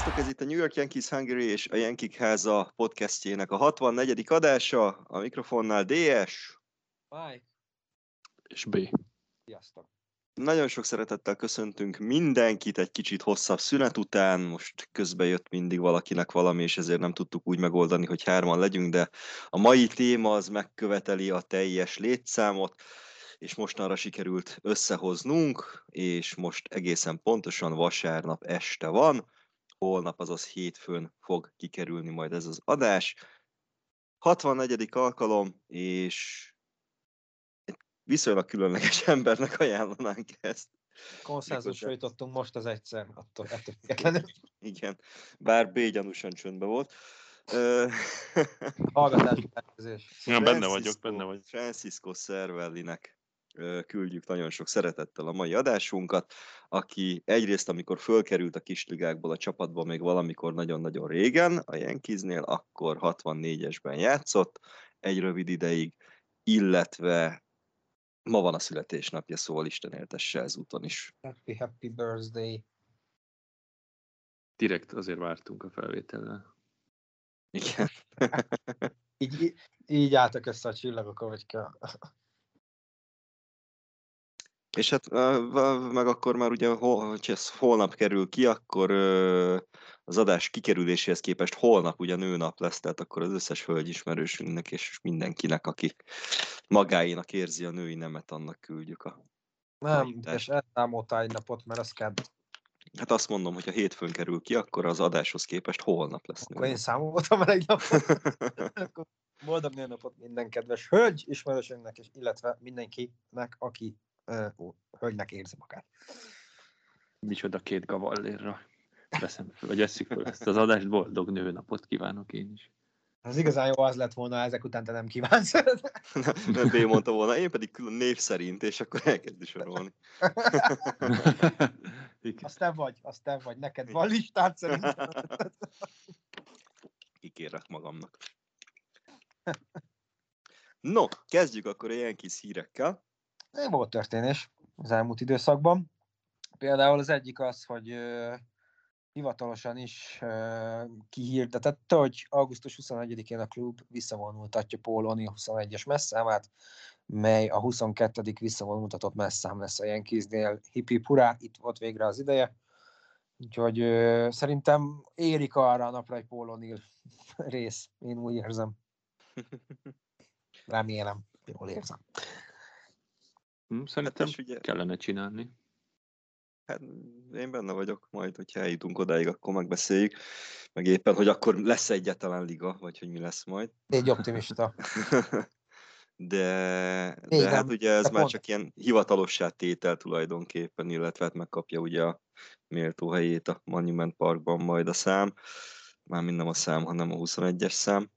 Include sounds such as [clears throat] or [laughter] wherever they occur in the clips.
Sziasztok, ez itt a New York Yankees Hungary és a Yankee háza podcastjének a 64. adása. A mikrofonnál DS. Mike, És B. sziasztok. Nagyon sok szeretettel köszöntünk mindenkit egy kicsit hosszabb szünet után. Most közben jött mindig valakinek valami, és ezért nem tudtuk úgy megoldani, hogy hárman legyünk, de a mai téma az megköveteli a teljes létszámot, és mostanra sikerült összehoznunk, és most egészen pontosan vasárnap este van, holnap, azaz hétfőn fog kikerülni majd ez az adás. 64. alkalom, és egy viszonylag különleges [laughs] embernek ajánlanánk ezt. Konszenzusra jutottunk most az egyszer, attól [laughs] ettől. Igen, bár B gyanúsan csöndbe volt. [laughs] Tervezés. Ja, benne vagyok, benne vagy. Francisco Cervellinek küldjük nagyon sok szeretettel a mai adásunkat, aki egyrészt, amikor fölkerült a kisligákból a csapatba még valamikor nagyon-nagyon régen, a Yankeesnél, akkor 64-esben játszott egy rövid ideig, illetve ma van a születésnapja, szóval Isten éltesse ezúton is. Happy, happy birthday. Direkt azért vártunk a felvétellel. Igen. [laughs] Így, így, így álltak össze a csillagok, ahogy kell. És hát meg akkor már ugye, hogy ez holnap kerül ki, akkor az adás kikerüléséhez képest holnap ugye nőnap lesz, tehát akkor az összes hölgyismerősünknek és mindenkinek, aki magáénak érzi a női nemet, annak küldjük a Nem, és eltámoltál egy napot, mert az kell. Hát azt mondom, hogy ha hétfőn kerül ki, akkor az adáshoz képest holnap lesz. Akkor én számoltam el egy napot. [laughs] [laughs] Boldog nőnapot minden kedves hölgy ismerősünknek, és illetve mindenkinek, aki uh, hölgynek érzi magát. Micsoda két gavallérra veszem föl, vagy eszik föl ezt az adást, boldog nőnapot kívánok én is. Az igazán jó az lett volna, ezek után te nem kívánsz. nem B mondta volna, én pedig külön név szerint, és akkor elkezdi sorolni. azt te vagy, azt te vagy, neked van listát szerintem. Kikérek magamnak. No, kezdjük akkor a ilyen kis hírekkel. Nem volt történés az elmúlt időszakban. Például az egyik az, hogy hivatalosan is uh, kihirdetette, hogy augusztus 21-én a klub visszavonultatja Paul O'Neill 21-es messzámát, mely a 22. visszavonultatott messzám lesz a Yankeesnél. Hippi purá, itt volt végre az ideje. Úgyhogy uh, szerintem érik arra a napra egy Paul O'Neill rész, én úgy érzem. [laughs] Remélem, jól érzem. Hm, szerintem hát ugye... kellene csinálni. Hát én benne vagyok, majd, hogyha eljutunk odáig, akkor megbeszéljük. Meg éppen, hogy akkor lesz egyáltalán liga, vagy hogy mi lesz majd. Egy optimista. [laughs] de, de hát ugye ez már csak ilyen hivatalossá tétel tulajdonképpen, illetve hát megkapja ugye a méltó helyét a Monument Parkban majd a szám. Már nem a szám, hanem a 21-es szám.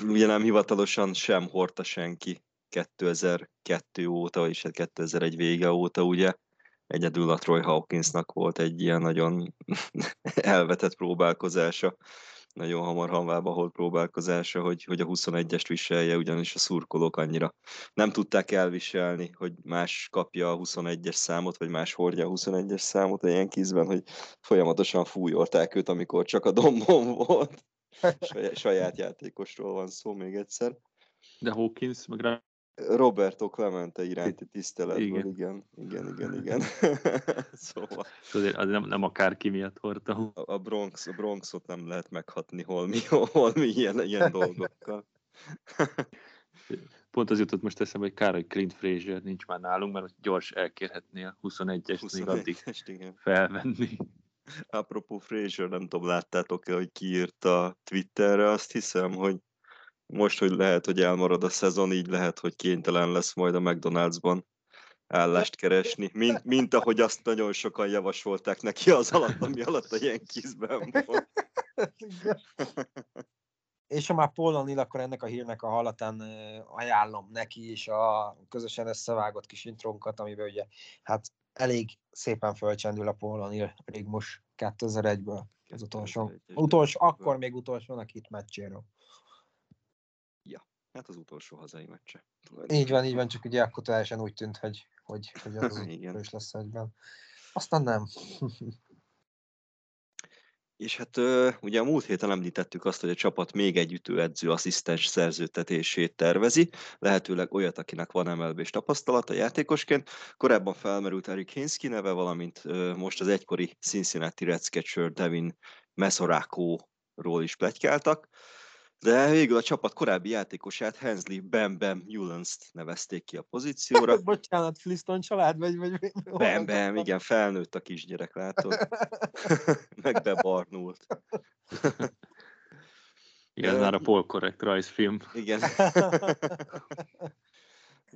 Ugye nem hivatalosan sem hordta senki 2002 óta, és 2001 hát vége óta, ugye egyedül a Troy Hawkinsnak volt egy ilyen nagyon [laughs] elvetett próbálkozása, nagyon hamar hanvába volt próbálkozása, hogy, hogy a 21-est viselje, ugyanis a szurkolók annyira nem tudták elviselni, hogy más kapja a 21-es számot, vagy más hordja a 21-es számot a ilyen kizben, hogy folyamatosan fújolták őt, amikor csak a dombon [laughs] volt. [laughs] Saját játékosról van szó még egyszer. De Hawkins meg Roberto Clemente iránti tiszteletből, igen. igen, igen, igen, igen. [laughs] [laughs] szóval... Azért az nem, nem akárki miatt hordta. A, a, Bronx, a Bronxot nem lehet meghatni holmi, [laughs] holmi ilyen, ilyen dolgokkal. Pont az jutott most eszembe, hogy kár, hogy Clint Frazier nincs már nálunk, mert gyors elkérhetnél 21-es, még addig igen. felvenni. Apropó Frazier, nem tudom, láttátok-e, hogy kiírta Twitterre, azt hiszem, hogy most, hogy lehet, hogy elmarad a szezon, így lehet, hogy kénytelen lesz majd a McDonald'sban állást keresni, mint, mint ahogy azt nagyon sokan javasolták neki az alatt, ami alatt a ilyen kizben volt. És ha már Paul akkor ennek a hírnek a hallatán ajánlom neki is a közösen összevágott kis intrónkat, amiben ugye hát elég szépen fölcsendül a Paul Rigmus 2001-ből az utolsó. Utolsó, akkor még utolsó itt meccséről. Hát az utolsó hazai meccse. Így van, így van, csak ugye akkor teljesen úgy tűnt, hogy, hogy, hogy az [laughs] Igen. is lesz egyben. Aztán nem. [laughs] És hát ugye a múlt héten említettük azt, hogy a csapat még egy ütőedző asszisztens szerződtetését tervezi, lehetőleg olyat, akinek van mlb és tapasztalata játékosként. Korábban felmerült Eric Hinsky neve, valamint most az egykori Cincinnati Reds catcher Devin Mesorákóról is plegykáltak. De végül a csapat korábbi játékosát, Hensley Bam Bam Newlands-t nevezték ki a pozícióra. [laughs] Bocsánat, Fliston család, vagy... vagy Bam Bam, igen, felnőtt a kisgyerek, látod? [laughs] Meg bebarnult. igen, már a polkorrekt rajzfilm. Igen. [laughs]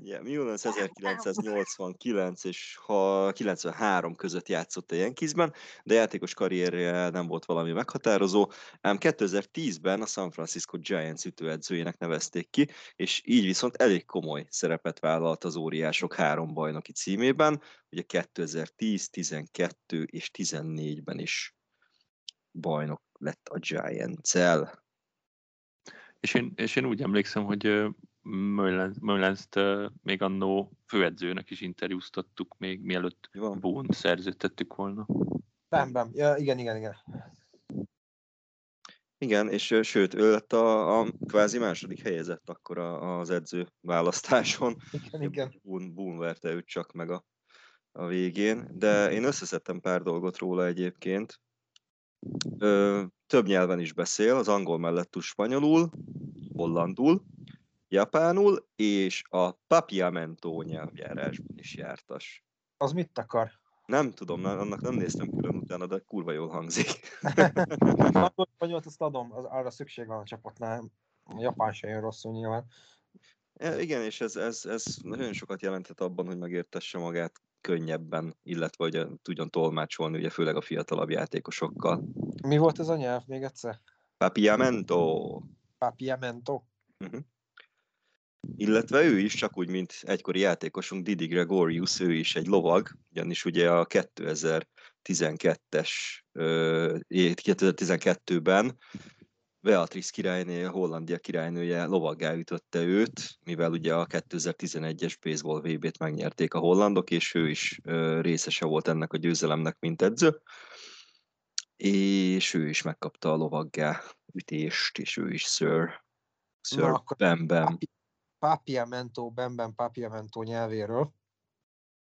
Ugye, Mullins 1989 és 93 között játszott a Yankeesben, de játékos karrierje nem volt valami meghatározó, ám 2010-ben a San Francisco Giants ütőedzőjének nevezték ki, és így viszont elég komoly szerepet vállalt az óriások három bajnoki címében, ugye 2010, 12 és 14-ben is bajnok lett a Giants-el. És én, és én úgy emlékszem, hogy Möllens-t még annó főedzőnek is interjúztattuk, még mielőtt Boone szerződtettük volna. Nem, nem. Ja, igen, igen, igen. Igen, és sőt, ő lett a, a kvázi második helyezett akkor a, az edző választáson. Igen, igen. Boone, Boone verte őt csak meg a, a végén, de én összeszedtem pár dolgot róla egyébként. Ö, több nyelven is beszél, az angol mellett tud spanyolul, hollandul, japánul, és a papiamento nyelvjárásban is jártas. Az mit akar? Nem tudom, annak nem néztem külön utána, de kurva jól hangzik. [laughs] [laughs] Angol spanyolt azt adom, az, arra szükség van a csapatnál. A japán se jön rosszul nyilván. Ja, igen, és ez, ez, ez nagyon sokat jelentett abban, hogy megértesse magát könnyebben, illetve hogy tudjon tolmácsolni, ugye főleg a fiatalabb játékosokkal. Mi volt ez a nyelv még egyszer? Papiamento. Papiamento. Uh-huh. Illetve ő is, csak úgy, mint egykori játékosunk Didi Gregorius, ő is egy lovag, ugyanis ugye a 2012-es 2012-ben Beatrice királynő, Hollandia királynője lovaggá ütötte őt, mivel ugye a 2011-es baseball VB-t megnyerték a hollandok, és ő is részese volt ennek a győzelemnek, mint edző. És ő is megkapta a lovaggá ütést, és ő is Sir, Sir Bam Bam. Papiamento, Bemben Papiamento nyelvéről,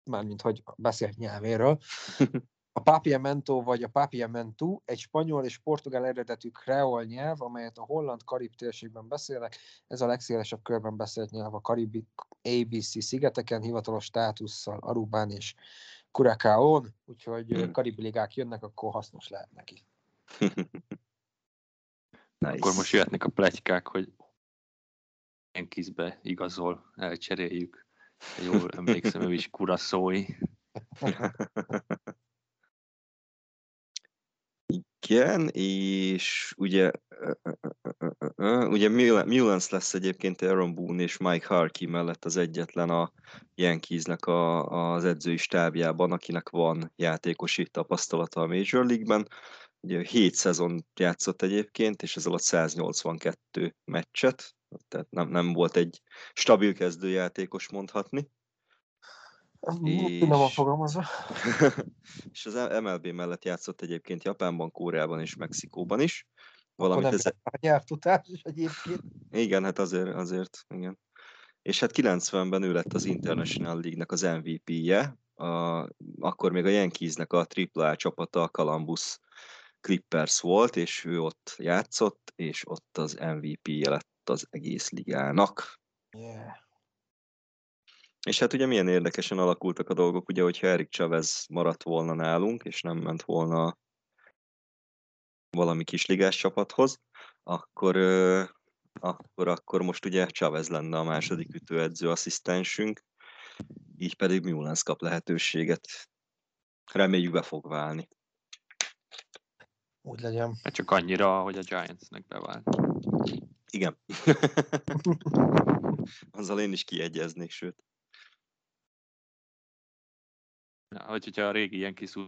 mármint hogy beszélt nyelvéről. A Papiamento vagy a Papiamentu egy spanyol és portugál eredetű kreol nyelv, amelyet a holland-karib térségben beszélnek. Ez a legszélesebb körben beszélt nyelv a karibi ABC szigeteken, hivatalos státusszal Arubán és Curacaón, úgyhogy hmm. karibi ligák jönnek, akkor hasznos lehet neki. [laughs] nice. Akkor most jöhetnek a pletykák, hogy Yankeesbe igazol, elcseréljük. Jól emlékszem, ő is kuraszói. Igen, és ugye, ugye Mullens lesz egyébként Aaron Boone és Mike Harkey mellett az egyetlen a Yankeesnek a, az edzői stábjában, akinek van játékosi tapasztalata a Major League-ben. Ugye 7 szezon játszott egyébként, és ez alatt 182 meccset, tehát nem, nem volt egy stabil kezdőjátékos mondhatni. És... a fogalmazva. [laughs] és az MLB mellett játszott egyébként Japánban, Kóreában és Mexikóban is. Valamint ez... a nyelvtutás is egyébként. Igen, hát azért, azért, igen. És hát 90-ben ő lett az International League-nek az MVP-je, a, akkor még a Yankeesnek a AAA csapata a Columbus Clippers volt, és ő ott játszott, és ott az MVP-je lett az egész ligának. Yeah. És hát ugye milyen érdekesen alakultak a dolgok, ugye, hogyha Erik Chavez maradt volna nálunk, és nem ment volna valami kisligás csapathoz, akkor, akkor, akkor most ugye Chavez lenne a második ütőedző asszisztensünk, így pedig Mullens kap lehetőséget. Reméljük be fog válni. Úgy legyen. Hát csak annyira, hogy a Giantsnek bevált. Igen. [laughs] Azzal én is kiegyeznék, sőt. Ja, hogy, hogyha a régi ilyen kiszú,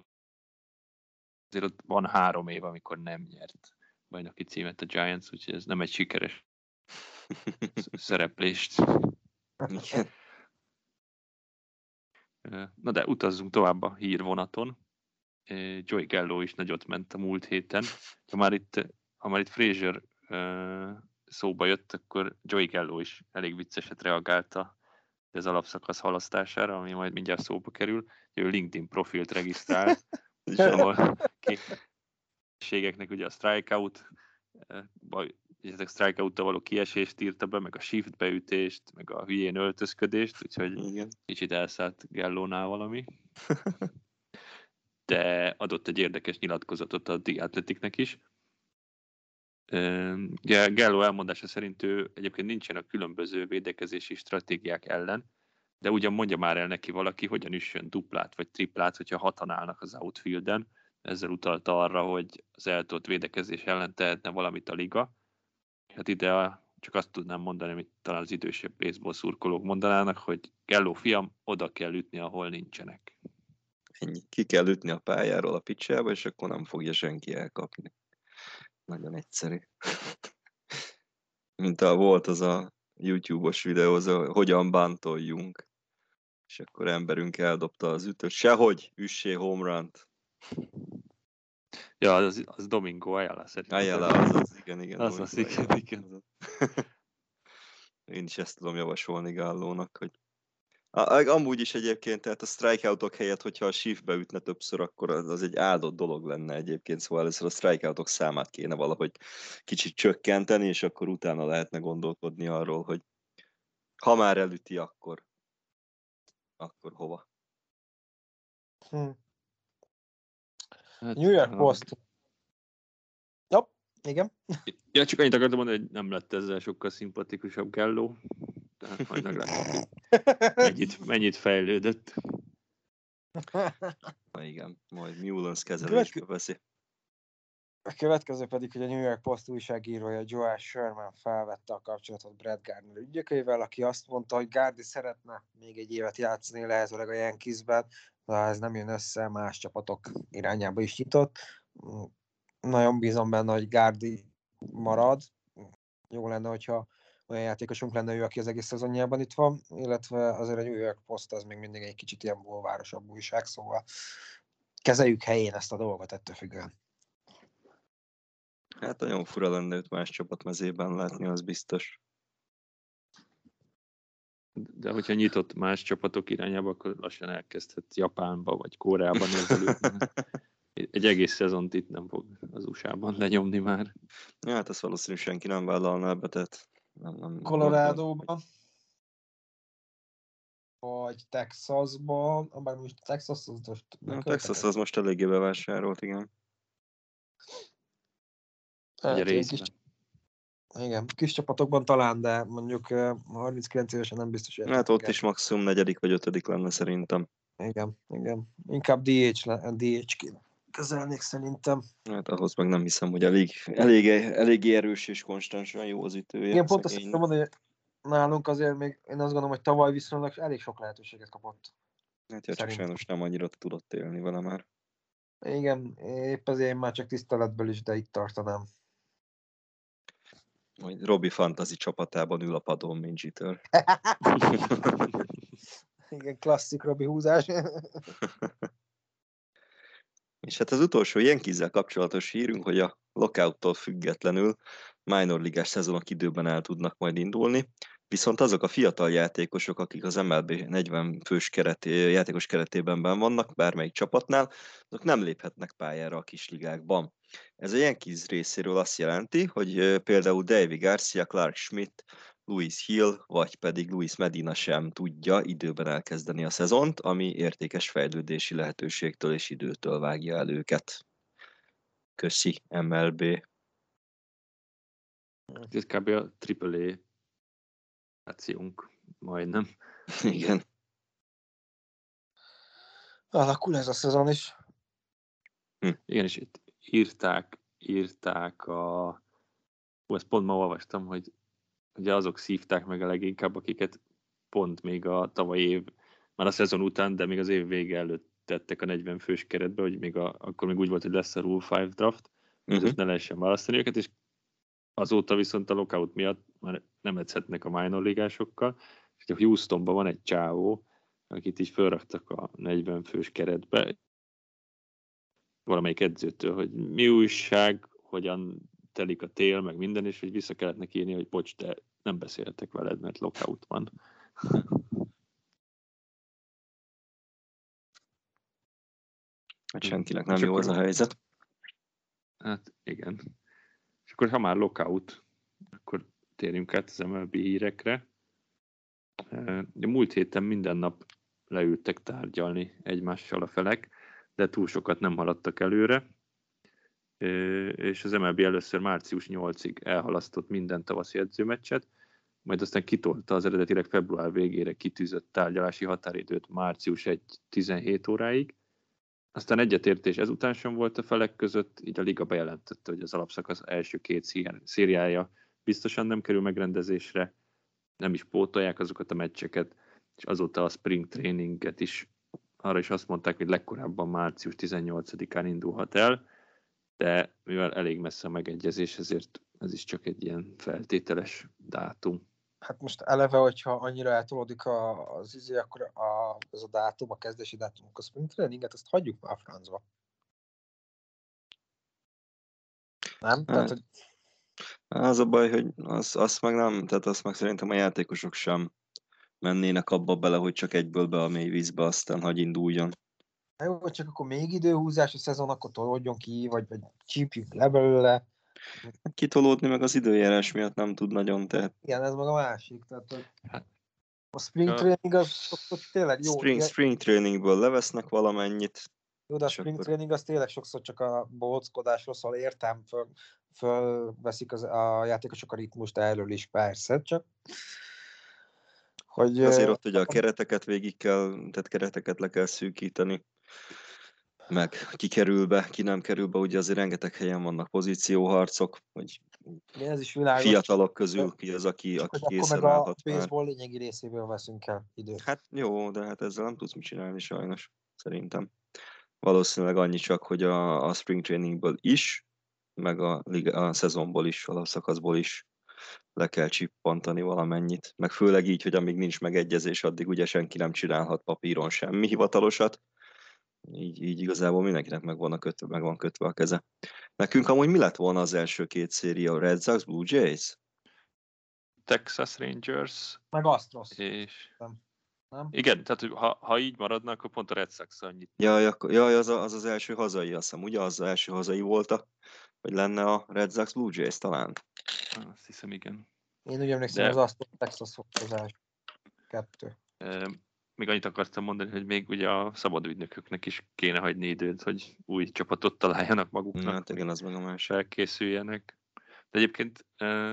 azért ott van három év, amikor nem nyert bajnoki címet a Giants, úgyhogy ez nem egy sikeres [laughs] szereplést. Igen. Na de utazzunk tovább a hírvonaton. Joey Gallo is nagyot ment a múlt héten. Ha már itt, ha már itt Fraser szóba jött, akkor Joey Gallo is elég vicceset reagálta az alapszakasz halasztására, ami majd mindjárt szóba kerül. Ő LinkedIn profilt regisztrál, [laughs] ahol képességeknek ugye a strikeout, vagy a strikeout való kiesést írta be, meg a shift beütést, meg a hülyén öltözködést, úgyhogy Igen. kicsit elszállt Gellónál valami. [laughs] De adott egy érdekes nyilatkozatot a The Athleticnek is, Gello elmondása szerint ő egyébként nincsen a különböző védekezési stratégiák ellen, de ugyan mondja már el neki valaki, hogyan üssön duplát vagy triplát, hogyha hatan állnak az outfielden. Ezzel utalta arra, hogy az eltolt védekezés ellen tehetne valamit a liga. Hát ide csak azt tudnám mondani, amit talán az idősebb baseball szurkolók mondanának, hogy Gello fiam, oda kell ütni, ahol nincsenek. Ennyi. Ki kell ütni a pályáról a picsába, és akkor nem fogja senki elkapni. Nagyon egyszerű. [laughs] Mint a volt az a YouTube-os videó, az a hogyan bántoljunk. És akkor emberünk eldobta az ütőt. Sehogy, üssé homerun Ja, az, az Domingo Ayala szerintem. Ayala, az, az, igen, igen. Az az, igen, igen. [laughs] Én is ezt tudom javasolni Gállónak, hogy a, amúgy is egyébként, tehát a strikeoutok helyett, hogyha a shiftbe ütne többször, akkor az, az egy áldott dolog lenne egyébként, szóval először a strikeoutok számát kéne valahogy kicsit csökkenteni, és akkor utána lehetne gondolkodni arról, hogy ha már elüti, akkor akkor hova. Hm. Hát, New York Post. Jobb, igen. Ja, csak annyit akartam mondani, hogy nem lett ezzel sokkal szimpatikusabb Gelló. Tehát majd meglátjuk, [laughs] mennyit, mennyit fejlődött. Na igen, majd Mullens kezelésbe veszi. A következő pedig, hogy a New York Post újságírója Joel Sherman felvette a kapcsolatot Brad Gardner ügyökével, aki azt mondta, hogy Gardi szeretne még egy évet játszani, lehetőleg a Yankeesben, de ha ez nem jön össze, más csapatok irányába is nyitott. Nagyon bízom benne, hogy Gardi marad. Jó lenne, hogyha olyan játékosunk lenne ő, aki az egész szezonjában itt van, illetve azért a New York Post az még mindig egy kicsit ilyen bolvárosabb újság, szóval kezeljük helyén ezt a dolgot ettől függően. Hát nagyon fura lenne őt más csapat mezében látni, az biztos. De hogyha nyitott más csapatok irányába, akkor lassan elkezdhet Japánba vagy Koreában nézelődni. [laughs] Egy egész szezont itt nem fog az USA-ban lenyomni már. Ja, hát ezt valószínűleg senki nem vállalna ebbe, tehát nem, nem, Colorado-ban, vagy Texasban, bár most Texas az most... A Texas az most eléggé bevásárolt, igen. Hát, Egy részben. Kis, igen, kis csapatokban talán, de mondjuk eh, 39 évesen nem biztos, hogy Hát ott is maximum negyedik vagy ötödik lenne szerintem. Igen, igen. Inkább DH, DH-ként kezelnék szerintem. Hát ahhoz meg nem hiszem, hogy elég, elég, elég erős és konstansan jó az ütője. Igen, pont azt mondani, hogy nálunk azért még én azt gondolom, hogy tavaly viszonylag elég sok lehetőséget kapott. Hát ja, csak sajnos nem annyira tudott élni vele már. Igen, épp ezért én már csak tiszteletből is, de itt tartanám. Majd Robi Fantasy csapatában ül a padon, mint Jeter. [laughs] Igen, klasszik Robi húzás. [laughs] És hát az utolsó Yankees-zel kapcsolatos hírünk, hogy a lockouttól függetlenül minor ligás szezonok időben el tudnak majd indulni, viszont azok a fiatal játékosok, akik az MLB 40 fős kereté, játékos keretében benn vannak, bármelyik csapatnál, azok nem léphetnek pályára a kisligákban. Ez a Yankees részéről azt jelenti, hogy például Davy Garcia, Clark Schmidt, Louis Hill, vagy pedig Luis Medina sem tudja időben elkezdeni a szezont, ami értékes fejlődési lehetőségtől és időtől vágja el őket. Köszi, MLB. Ez kb. a AAA ációnk majdnem. [laughs] Igen. Alakul ez a szezon is. Igen, és itt írták, írták a... Hú, ezt pont ma olvastam, hogy ugye azok szívták meg a leginkább, akiket pont még a tavalyi év, már a szezon után, de még az év vége előtt tettek a 40 fős keretbe, hogy még a, akkor még úgy volt, hogy lesz a Rule 5 draft, uh-huh. Uh-huh. ne lehessen választani őket, és azóta viszont a lockout miatt már nem edzhetnek a minor ligásokkal, és a Houstonban van egy csávó, akit így felraktak a 40 fős keretbe, valamelyik edzőtől, hogy mi újság, hogyan telik a tél, meg minden, és hogy vissza kellett neki írni, hogy bocs, de nem beszéltek veled, mert lockout van. Hát senkinek nem jó az a helyzet. Hát igen. És akkor, ha már lockout, akkor térjünk át az MLB hírekre. Múlt héten minden nap leültek tárgyalni egymással a felek, de túl sokat nem haladtak előre. És az MLB először március 8-ig elhalasztott minden tavaszi edzőmeccset, majd aztán kitolta az eredetileg február végére kitűzött tárgyalási határidőt március 1-17 óráig, aztán egyetértés ezután sem volt a felek között, így a liga bejelentette, hogy az alapszakasz első két szériája biztosan nem kerül megrendezésre, nem is pótolják azokat a meccseket, és azóta a spring traininget is arra is azt mondták, hogy legkorábban március 18-án indulhat el, de mivel elég messze a megegyezés, ezért ez is csak egy ilyen feltételes dátum. Hát most eleve, hogyha annyira eltolódik a, az izé, akkor a, az a dátum, a kezdési dátum, a spring traininget, azt hagyjuk már a francba. Nem? Tehát, hogy Az a baj, hogy az, azt meg nem, tehát azt meg szerintem a játékosok sem mennének abba bele, hogy csak egyből be a mély vízbe, aztán hagy induljon. Na jó, csak akkor még időhúzás a szezon, akkor tolódjon ki, vagy, vagy csípjük le belőle. Kitolódni meg az időjárás miatt nem tud nagyon, tehát Igen, ez meg a másik. Tehát, hogy Hát- a spring training az, az, az tényleg jó. spring, spring trainingből levesznek valamennyit, jó, de a spring akkor- training az tényleg sokszor csak a bohockodásról szól, értem, föl, fölveszik az, a játékosok a ritmust erről is, persze, csak hogy azért ott ugye a kereteket végig kell, tehát kereteket le kell szűkíteni, meg ki kerül be, ki nem kerül be, ugye azért rengeteg helyen vannak pozícióharcok, hogy igen, ez is világos. fiatalok közül ki az, aki, csak aki akkor készen meg a állhat már. baseball lényegi részéből veszünk el időt. Hát jó, de hát ezzel nem tudsz mit csinálni sajnos, szerintem. Valószínűleg annyi csak, hogy a, a spring trainingből is, meg a, a szezonból is, a szakaszból is le kell csippantani valamennyit. Meg főleg így, hogy amíg nincs megegyezés, addig ugye senki nem csinálhat papíron semmi hivatalosat. Így, így igazából mindenkinek meg van, a kötve, meg van kötve a keze. Nekünk amúgy mi lett volna az első két széria? Red Sox, Blue Jays? Texas Rangers, Meg Astros. és Nem? igen, tehát ha, ha így maradna, akkor pont a Red sox annyit. Jaj, akkor, jaj az, a, az az első hazai, azt hiszem, ugye? Az, az első hazai volt a, hogy lenne a Red Sox Blue Jays talán. Azt hiszem, igen. Én úgy emlékszem, De- az Astros Texas volt az első kettő. Még annyit akartam mondani, hogy még ugye a szabad ügynököknek is kéne hagyni időt, hogy új csapatot találjanak maguknak, Hát igen, az meg a másik. felkészüljenek. De egyébként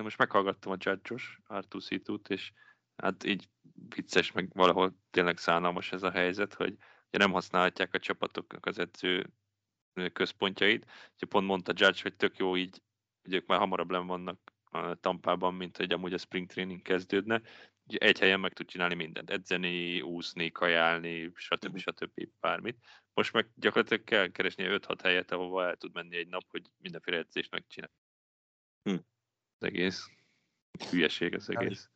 most meghallgattam a Judge-os, Artur Szitút, és hát így vicces, meg valahol tényleg szánalmas ez a helyzet, hogy nem használhatják a csapatoknak az edző központjait. Ugye pont mondta Judge, hogy tök jó így, hogy ők már hamarabb len vannak a Tampában, mint hogy amúgy a spring training kezdődne. Egy helyen meg tud csinálni mindent, edzeni, úszni, kajálni, stb. stb. bármit. Most meg gyakorlatilag kell keresni 5-6 helyet, ahova el tud menni egy nap, hogy mindenféle edzést megcsinál. Hm. Az egész. Hülyeség az egész.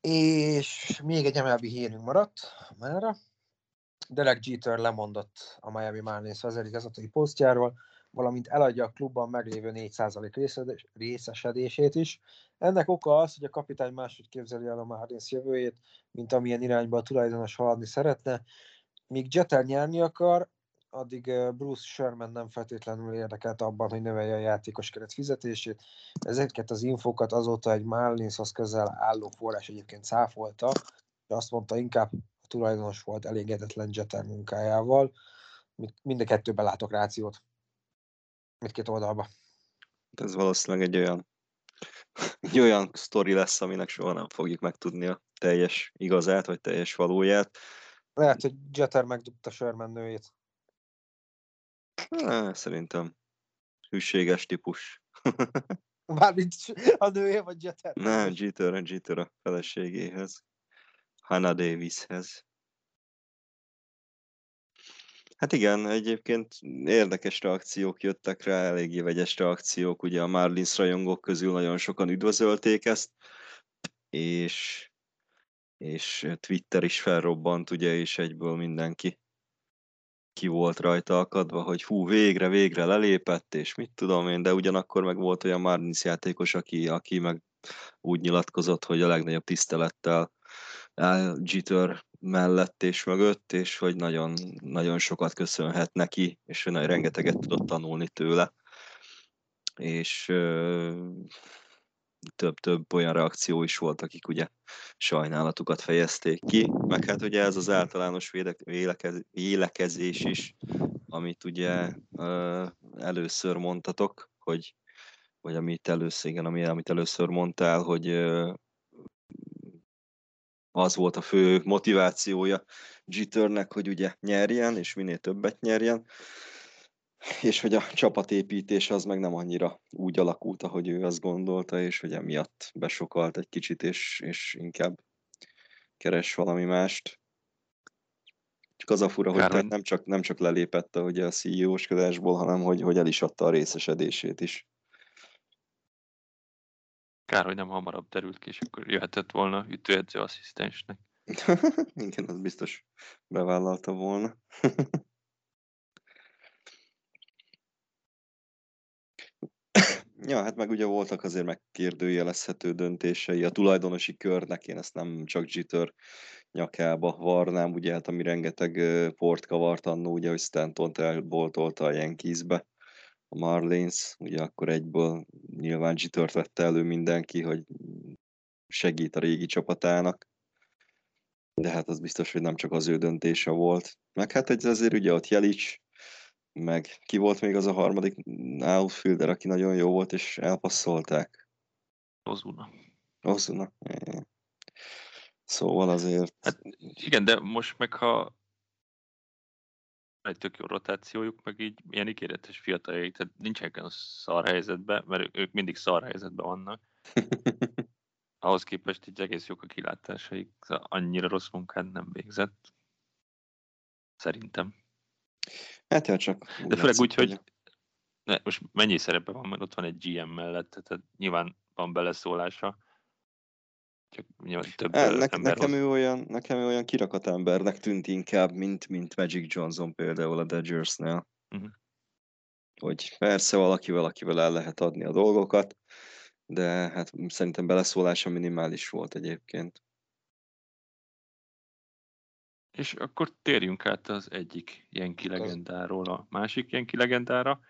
És még egy MLB hírünk maradt mára. Derek Jeter lemondott a Miami Marlins vezérigazgatói posztjáról, valamint eladja a klubban meglévő 4% részedes- részesedését is. Ennek oka az, hogy a kapitány máshogy képzeli el a Marlins jövőjét, mint amilyen irányba a tulajdonos haladni szeretne. Míg Jeter nyerni akar, addig Bruce Sherman nem feltétlenül érdekelt abban, hogy növelje a játékos keret fizetését. Ezeket az infókat azóta egy Marlinshoz közel álló forrás egyébként cáfolta, de azt mondta, inkább a tulajdonos volt elégedetlen Jeter munkájával. Mind a kettőben látok rációt. Mindkét oldalba. Ez valószínűleg egy olyan, [laughs] egy olyan sztori lesz, aminek soha nem fogjuk megtudni a teljes igazát, vagy teljes valóját. Lehet, hogy Jeter megdugta Sherman nőjét. Há, szerintem hűséges típus. [laughs] Mármint a nője, vagy Jeter? Nem, Jeter, Jeter a feleségéhez. Hannah Davishez. Hát igen, egyébként érdekes reakciók jöttek rá, eléggé vegyes reakciók, ugye a Marlins rajongók közül nagyon sokan üdvözölték ezt, és, és Twitter is felrobbant, ugye, és egyből mindenki ki volt rajta akadva, hogy hú, végre, végre lelépett, és mit tudom én, de ugyanakkor meg volt olyan Marlins játékos, aki, aki meg úgy nyilatkozott, hogy a legnagyobb tisztelettel áll Jeter mellett és mögött, és hogy nagyon, nagyon sokat köszönhet neki, és hogy rengeteget tudott tanulni tőle. És több-több olyan reakció is volt, akik ugye sajnálatukat fejezték ki, meg hát ugye ez az általános vélekez, vélekezés is, amit ugye először mondtatok, hogy vagy amit először, igen, ami, amit először mondtál, hogy az volt a fő motivációja Jeternek, hogy ugye nyerjen, és minél többet nyerjen, és hogy a csapatépítés az meg nem annyira úgy alakult, ahogy ő azt gondolta, és hogy emiatt besokalt egy kicsit, és, és inkább keres valami mást. Csak az a fura, hogy tehát nem csak, nem csak lelépett ugye a CEO-skodásból, hanem hogy, hogy el is adta a részesedését is. Kár, hogy nem hamarabb derült ki, és akkor jöhetett volna ütőedző asszisztensnek. [laughs] Igen, az biztos bevállalta volna. [laughs] Ja, hát meg ugye voltak azért megkérdőjelezhető döntései a tulajdonosi körnek, én ezt nem csak Jitter nyakába varnám, ugye hát ami rengeteg port kavart annó, ugye, hogy Stanton elboltolta a Yankeesbe a Marlins, ugye akkor egyből nyilván Jittert vette elő mindenki, hogy segít a régi csapatának, de hát az biztos, hogy nem csak az ő döntése volt. Meg hát egy azért ugye ott Jelic, meg ki volt még az a harmadik outfielder, aki nagyon jó volt, és elpasszolták? Ozuna. Ozuna. Szóval azért... Hát igen, de most meg ha egy tök jó rotációjuk, meg így ilyen ígéretes fiataljai, tehát nincsenek olyan szar helyzetben, mert ők mindig szar helyzetben vannak. [laughs] Ahhoz képest így egész jók a kilátásaik, szóval annyira rossz munkát nem végzett. Szerintem. Hát ja, csak... De főleg úgy, hogy ne, most mennyi szerepe van, mert ott van egy GM mellett, tehát nyilván van beleszólása. Csak nyilván több hát, ne, nekem, ő olyan, nekem ő olyan kirakat embernek tűnt inkább, mint, mint Magic Johnson például a Dodgersnél. Uh-huh. Hogy persze valaki valakivel el lehet adni a dolgokat, de hát szerintem beleszólása minimális volt egyébként. És akkor térjünk át az egyik Jenki legendáról a másik Jenki legendára,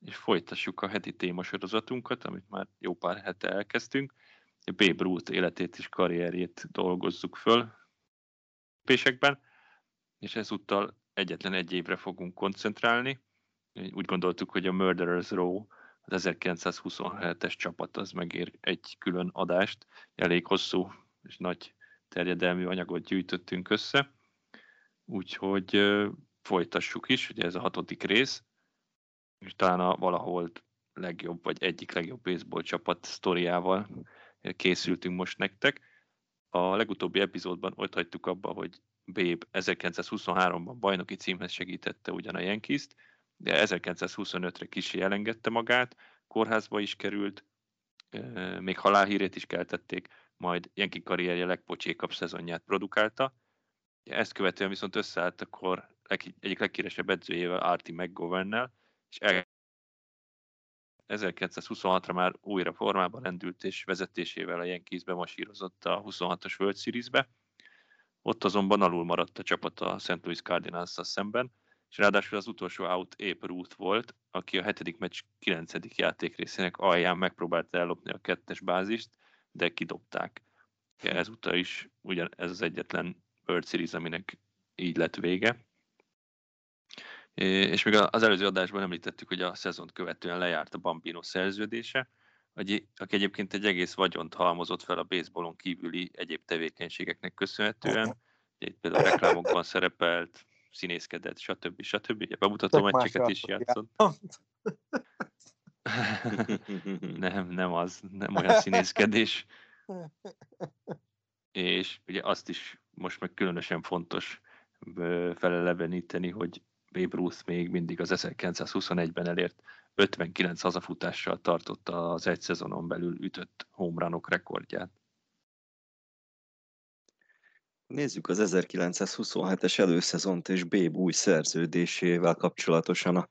és folytassuk a heti témasorozatunkat, amit már jó pár hete elkezdtünk. Babe Ruth életét és karrierjét dolgozzuk föl pésekben, és ezúttal egyetlen egy évre fogunk koncentrálni. Úgy gondoltuk, hogy a Murderers Row, az 1927-es csapat az megér egy külön adást. Elég hosszú és nagy terjedelmű anyagot gyűjtöttünk össze úgyhogy folytassuk is, ugye ez a hatodik rész, és talán a valahol legjobb, vagy egyik legjobb baseball csapat sztoriával készültünk most nektek. A legutóbbi epizódban ott hagytuk abba, hogy Babe 1923-ban bajnoki címhez segítette ugyan a Yankees-t, de 1925-re kicsi elengedte magát, kórházba is került, még halálhírét is keltették, majd Yankee karrierje legpocsékabb szezonját produkálta, ezt követően viszont összeállt akkor egyik legkíresebb edzőjével, Arti McGovernel, és 1926-ra már újra formában rendült, és vezetésével a Yankees bemasírozott a 26-os World Series-be. Ott azonban alul maradt a csapat a St. Louis cardinals szemben, és ráadásul az utolsó out Abe Ruth volt, aki a hetedik meccs 9. játékrészének alján megpróbálta ellopni a kettes bázist, de kidobták. Ezúttal is ugyan ez az egyetlen World Series, aminek így lett vége. És még az előző adásban említettük, hogy a szezont követően lejárt a Bambino szerződése, aki egyébként egy egész vagyont halmozott fel a baseballon kívüli egyéb tevékenységeknek köszönhetően. Itt például a reklámokban szerepelt, színészkedett, stb. stb. Ugye bemutató meccseket is játszott. nem, nem az, nem olyan színészkedés. [laughs] És ugye azt is most meg különösen fontos feleleveníteni, hogy Babe Ruth még mindig az 1921-ben elért 59 hazafutással tartotta az egy szezonon belül ütött homerunok rekordját. Nézzük az 1927-es előszezont és Babe új szerződésével kapcsolatosan a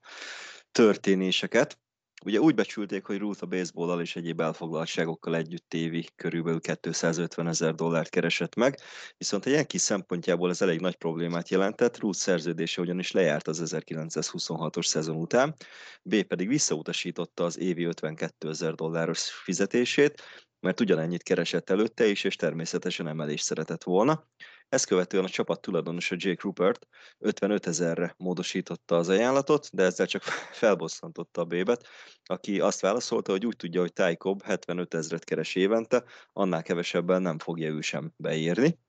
történéseket. Ugye úgy becsülték, hogy Ruth a baseballal és egyéb elfoglaltságokkal együtt tévi körülbelül 250 ezer dollárt keresett meg, viszont egy kis szempontjából ez elég nagy problémát jelentett, Ruth szerződése ugyanis lejárt az 1926-os szezon után, B pedig visszautasította az évi 52 ezer dolláros fizetését, mert ugyanennyit keresett előtte is, és természetesen emelést szeretett volna. Ezt követően a csapat tulajdonosa Jake Rupert 55 ezerre módosította az ajánlatot, de ezzel csak [laughs] felbosszantotta a bébet, aki azt válaszolta, hogy úgy tudja, hogy Ty Cobb 75 ezret keres évente, annál kevesebben nem fogja ő sem beírni.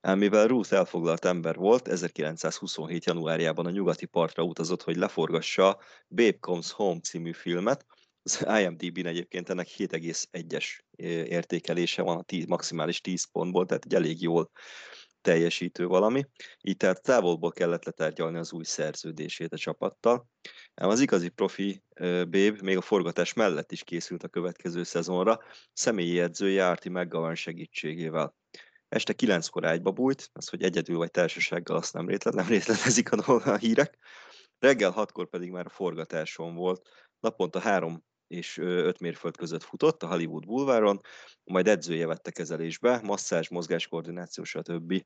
Ám mivel Ruth elfoglalt ember volt, 1927. januárjában a nyugati partra utazott, hogy leforgassa Babe Comes Home című filmet, az IMDb-n egyébként ennek 7,1-es értékelése van a 10, maximális 10 pontból, tehát egy elég jól teljesítő valami. Így tehát távolból kellett letárgyalni az új szerződését a csapattal. Ám az igazi profi Béb még a forgatás mellett is készült a következő szezonra, személyi edzője Arti McGovern segítségével. Este kilenckor ágyba bújt, az, hogy egyedül vagy társasággal azt nem, részlet, nem részletezik a, [laughs] a hírek. Reggel hatkor pedig már a forgatáson volt. Naponta három és 5 mérföld között futott a Hollywood Bulváron, majd edzője vette kezelésbe, masszázs, mozgáskoordináció, stb.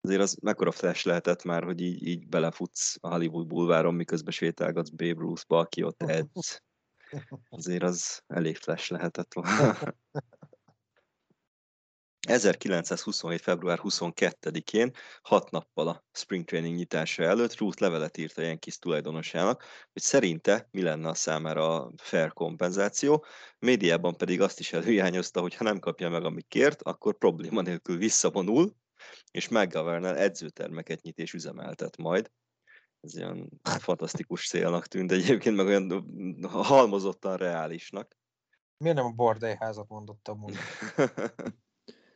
Azért az mekkora flash lehetett már, hogy így, így belefutsz a Hollywood Bulváron, miközben sétálgatsz Babe Ruth-ba, aki ott edz. [laughs] Azért az elég flash lehetett volna. [laughs] 1927. február 22-én, hat nappal a spring training nyitása előtt Ruth levelet írt a Yankees tulajdonosának, hogy szerinte mi lenne a számára a fair kompenzáció, médiában pedig azt is előjányozta, hogy ha nem kapja meg, amit kért, akkor probléma nélkül visszavonul, és McGovernel edzőtermeket nyit és üzemeltet majd. Ez olyan fantasztikus célnak tűnt egyébként, meg olyan halmozottan reálisnak. Miért nem a bordélyházat mondottam? [laughs]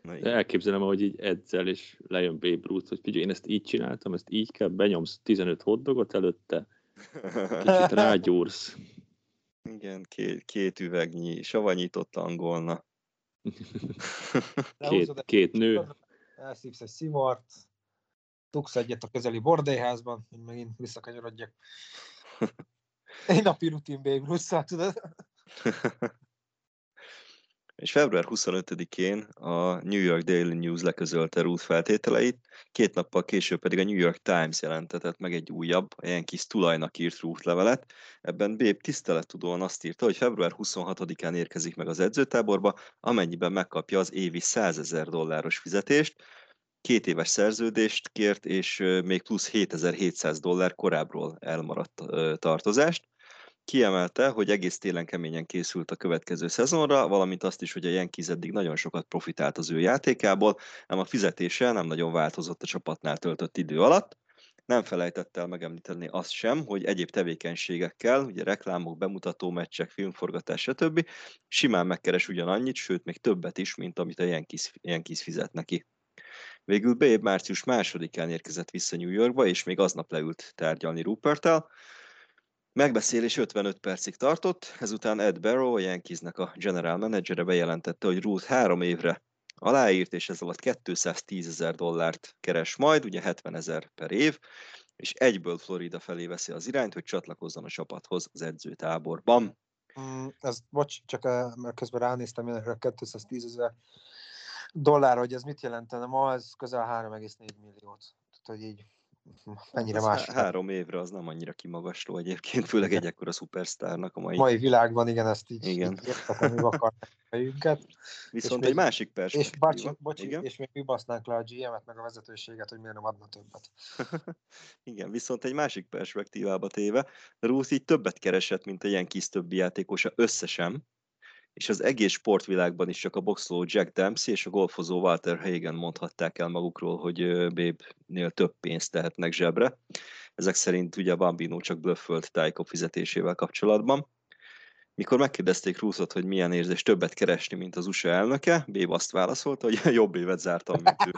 Na, elképzelem, hogy így edzel, és lejön Babe Ruth, hogy figyelj, én ezt így csináltam, ezt így kell, benyomsz 15 hotdogot előtte, kicsit rágyúrsz. [laughs] Igen, két, két üvegnyi savanyított angolna. [laughs] két, két nő. Elszívsz egy szivart, tuksz egyet a közeli bordélyházban, hogy megint visszakanyarodjak. [laughs] Egy napi rutin Babe ruth tudod? És február 25-én a New York Daily News leközölte Ruth feltételeit, két nappal később pedig a New York Times jelentetett meg egy újabb, a Yankees tulajnak írt Ruth levelet. Ebben Babe tisztelettudóan azt írta, hogy február 26-án érkezik meg az edzőtáborba, amennyiben megkapja az évi 100 ezer dolláros fizetést, két éves szerződést kért, és még plusz 7700 dollár korábbról elmaradt tartozást. Kiemelte, hogy egész télen keményen készült a következő szezonra, valamint azt is, hogy a Yankees eddig nagyon sokat profitált az ő játékából, ám a fizetése nem nagyon változott a csapatnál töltött idő alatt. Nem felejtett el megemlíteni azt sem, hogy egyéb tevékenységekkel, ugye reklámok, bemutató meccsek, filmforgatás, stb. simán megkeres ugyanannyit, sőt még többet is, mint amit a Yankees, Yankees fizet neki. Végül Babe március másodikán érkezett vissza New Yorkba, és még aznap leült tárgyalni Rupertel, Megbeszélés 55 percig tartott, ezután Ed Barrow, a Yankeesnek a general managere bejelentette, hogy Ruth három évre aláírt, és ez alatt 210 ezer dollárt keres majd, ugye 70 ezer per év, és egyből Florida felé veszi az irányt, hogy csatlakozzon a csapathoz az edzőtáborban. Mm, ez, bocs, csak eh, mert közben ránéztem, hogy 210 ezer dollár, hogy ez mit jelentene ma, ez közel 3,4 milliót. Tehát, hogy így mennyire más. Három évre az nem annyira kimagasló egyébként, főleg egy ekkora szupersztárnak a mai... mai világban, igen, ezt így, igen. így akarnak a fejünket. [laughs] Viszont és egy még, másik perspektíva. És bocsi, bocsi igen? és még mi basznánk le a GM-et, meg a vezetőséget, hogy miért nem adna többet. [laughs] igen, viszont egy másik perspektívába téve, Ruth így többet keresett, mint a ilyen kis többi játékosa összesen, és az egész sportvilágban is csak a boxoló Jack Dempsey és a golfozó Walter Hagen mondhatták el magukról, hogy Babe-nél több pénzt tehetnek zsebre. Ezek szerint ugye a Bambino csak blöffölt Tyco fizetésével kapcsolatban. Mikor megkérdezték Ruthot, hogy milyen érzés többet keresni, mint az USA elnöke, Babe azt válaszolta, hogy [laughs] jobb évet zártam, mint ő.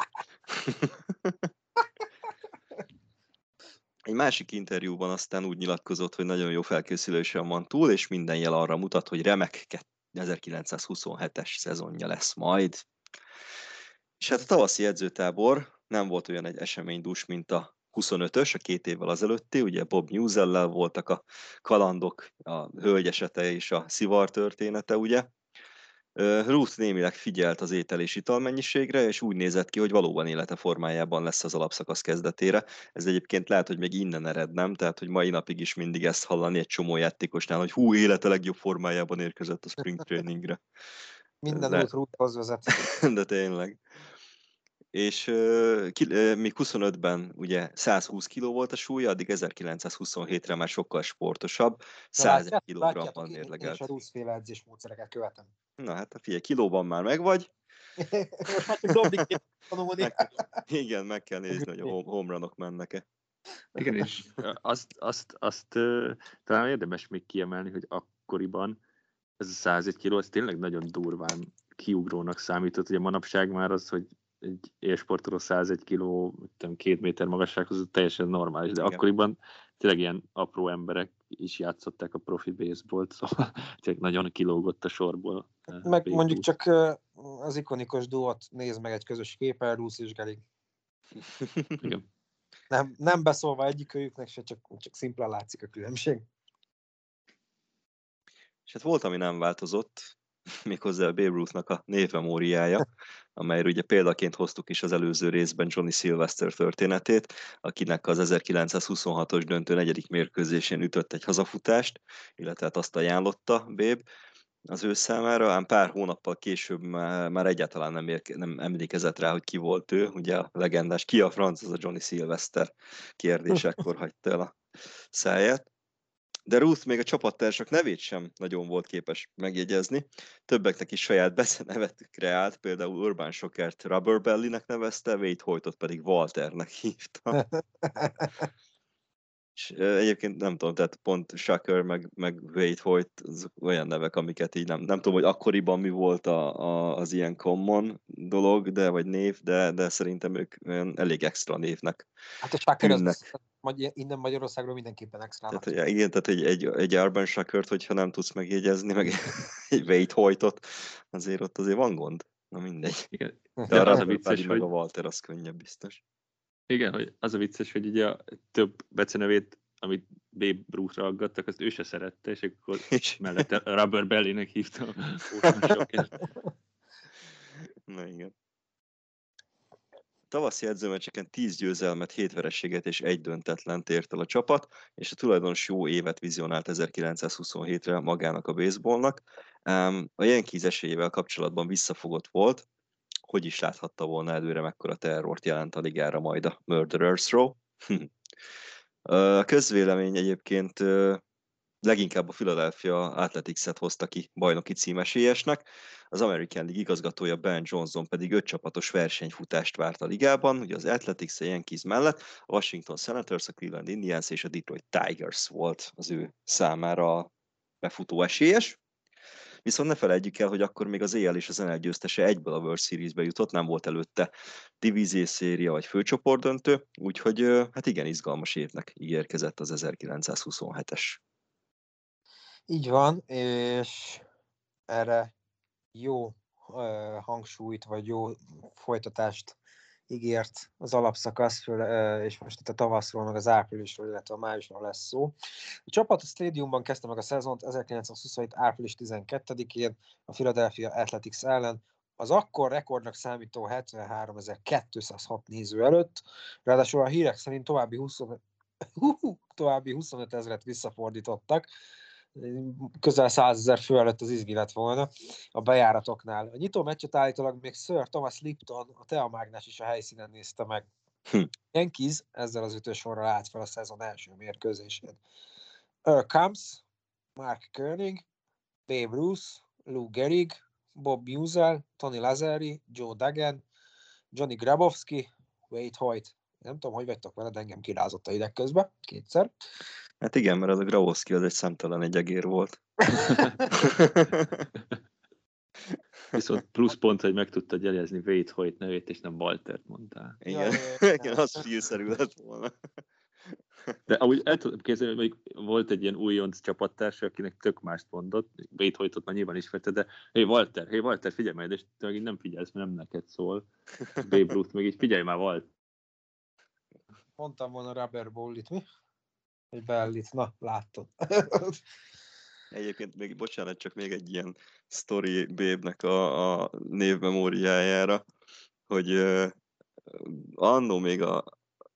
Egy másik interjúban aztán úgy nyilatkozott, hogy nagyon jó felkészülésen van túl, és minden jel arra mutat, hogy remek 1927-es szezonja lesz majd. És hát a tavaszi edzőtábor nem volt olyan egy eseménydús, mint a 25-ös, a két évvel azelőtti, ugye Bob Newsellel voltak a kalandok, a hölgyesete és a szivar története, ugye. Ruth némileg figyelt az étel és italmennyiségre, és úgy nézett ki, hogy valóban élete formájában lesz az alapszakasz kezdetére. Ez egyébként lehet, hogy még innen ered, nem? Tehát, hogy mai napig is mindig ezt hallani egy csomó játékosnál, hogy hú, élete legjobb formájában érkezett a spring [laughs] trainingre. Minden út Ruthhoz vezet. [laughs] De tényleg és uh, ki, uh, még 25-ben ugye 120 kg volt a súlya, addig 1927-re már sokkal sportosabb, 101 kg-ban mérlegelt. És a ruszféle edzésmódszereket követem. Na hát, figyelj, kilóban már megvagy. [laughs] Most már csak dobni meg, Igen, meg kell nézni, hogy a homranok mennek-e. Igen, és azt, azt, azt uh, talán érdemes még kiemelni, hogy akkoriban ez a 101 kiló, ez tényleg nagyon durván kiugrónak számított. Ugye manapság már az, hogy egy élsportoló 101 kiló, tudom, két méter magassághoz teljesen normális, de Igen. akkoriban tényleg ilyen apró emberek is játszották a profi baseballt, [laughs] szóval tényleg nagyon kilógott a sorból. Eh, meg baseball. mondjuk csak eh, az ikonikus duót néz meg egy közös képen, Rusz és Gelig. [laughs] Igen. Nem, nem beszólva egyik se, csak, csak szimplán látszik a különbség. És hát volt, ami nem változott, [laughs] méghozzá a Babe Ruth-nak a névmemóriája, amelyről ugye példaként hoztuk is az előző részben Johnny Sylvester történetét, akinek az 1926-os döntő negyedik mérkőzésén ütött egy hazafutást, illetve hát azt ajánlotta Babe az ő számára, ám pár hónappal később már, egyáltalán nem, érke, nem emlékezett rá, hogy ki volt ő, ugye a legendás, ki a franc, az a Johnny Sylvester kérdés, ekkor hagyta el a száját de Ruth még a csapattársak nevét sem nagyon volt képes megjegyezni. Többeknek is saját [laughs] beszenevet kreált, például Urban Shockert Rubber Belly-nek nevezte, Wade Hoytot pedig Walternek hívta. [laughs] És egyébként nem tudom, tehát pont Shocker meg, meg Wade Hoyt olyan nevek, amiket így nem, nem tudom, hogy akkoriban mi volt a, a, az ilyen common dolog, de vagy név, de, de szerintem ők olyan elég extra névnek. Hát a Shocker az, innen Magyarországról mindenképpen extra. Tehát, hogy, igen, tehát egy, egy, egy Urban Shackert, hogyha nem tudsz megjegyezni, meg [laughs] egy Wade Hoytot, azért ott azért van gond. Na mindegy. Igen. De arra az a vicces, hogy... a Walter az könnyebb biztos. Igen, hogy az a vicces, hogy ugye a több becenevét, amit Babe Ruth-ra aggattak, azt ő se szerette, és akkor [laughs] mellette Rubber Belly-nek hívta [laughs] Na igen. Tavaszi edzőmeccseken 10 győzelmet, 7 vereséget és egy döntetlen ért el a csapat, és a tulajdonos jó évet vizionált 1927-re magának a baseballnak. A Yankees esélyével kapcsolatban visszafogott volt, hogy is láthatta volna előre, mekkora terrort jelent a ligára majd a Murderers Row. a közvélemény egyébként leginkább a Philadelphia Athletics-et hozta ki bajnoki címesélyesnek, az American League igazgatója Ben Johnson pedig öt csapatos versenyfutást várt a ligában, ugye az Athletics a Yankees mellett, a Washington Senators, a Cleveland Indians és a Detroit Tigers volt az ő számára befutó esélyes. Viszont ne felejtjük el, hogy akkor még az éjjel és az NL győztese egyből a World Series-be jutott, nem volt előtte divízió széria vagy főcsoportdöntő, úgyhogy hát igen izgalmas évnek ígérkezett az 1927-es. Így van, és erre jó hangsúlyt, vagy jó folytatást ígért az alapszakasz, és most itt a tavaszról, meg az áprilisról, illetve a májusról lesz szó. A csapat a stadiumban kezdte meg a szezont 1927. április 12-én a Philadelphia Athletics ellen, az akkor rekordnak számító 73.206 néző előtt, ráadásul a hírek szerint további 20, [laughs] további 25 ezeret visszafordítottak, közel 100 ezer fő előtt az izgi lett volna a bejáratoknál. A nyitó meccset állítólag még Sir Thomas Lipton, a Tea Mágnás is a helyszínen nézte meg. Hm. Yankees ezzel az ütősorral állt fel a szezon első mérkőzésén. Earl Combs, Mark Koenig, Babe Ruth, Lou Gehrig, Bob Musel, Tony Lazari, Joe Duggan, Johnny Grabowski, Wade Hoyt. Nem tudom, hogy vagytok vele, de engem kirázott a ideg közben, kétszer. Hát igen, mert az a Gravoszki az egy szemtelen egy egér volt. [laughs] Viszont plusz pont, hogy meg tudta jelezni Wade Hoyt nevét, és nem Waltert mondtál. Igen, [laughs] igen az stílszerű lett volna. De amúgy el tudom képzelni, hogy volt egy ilyen újonc csapattársa, akinek tök mást mondott, Wade Hoytot már nyilván ismerte, de hey Walter, hey Walter, figyelj majd, és te meg nem figyelsz, mert nem neked szól. Babe Ruth meg így figyelj már, Walter. Mondtam volna Rubber Ball-it, mi? Hogy beállít, na, látod. Egyébként még, bocsánat, csak még egy ilyen story bébnek a, a névmemóriájára, hogy uh, annó még a,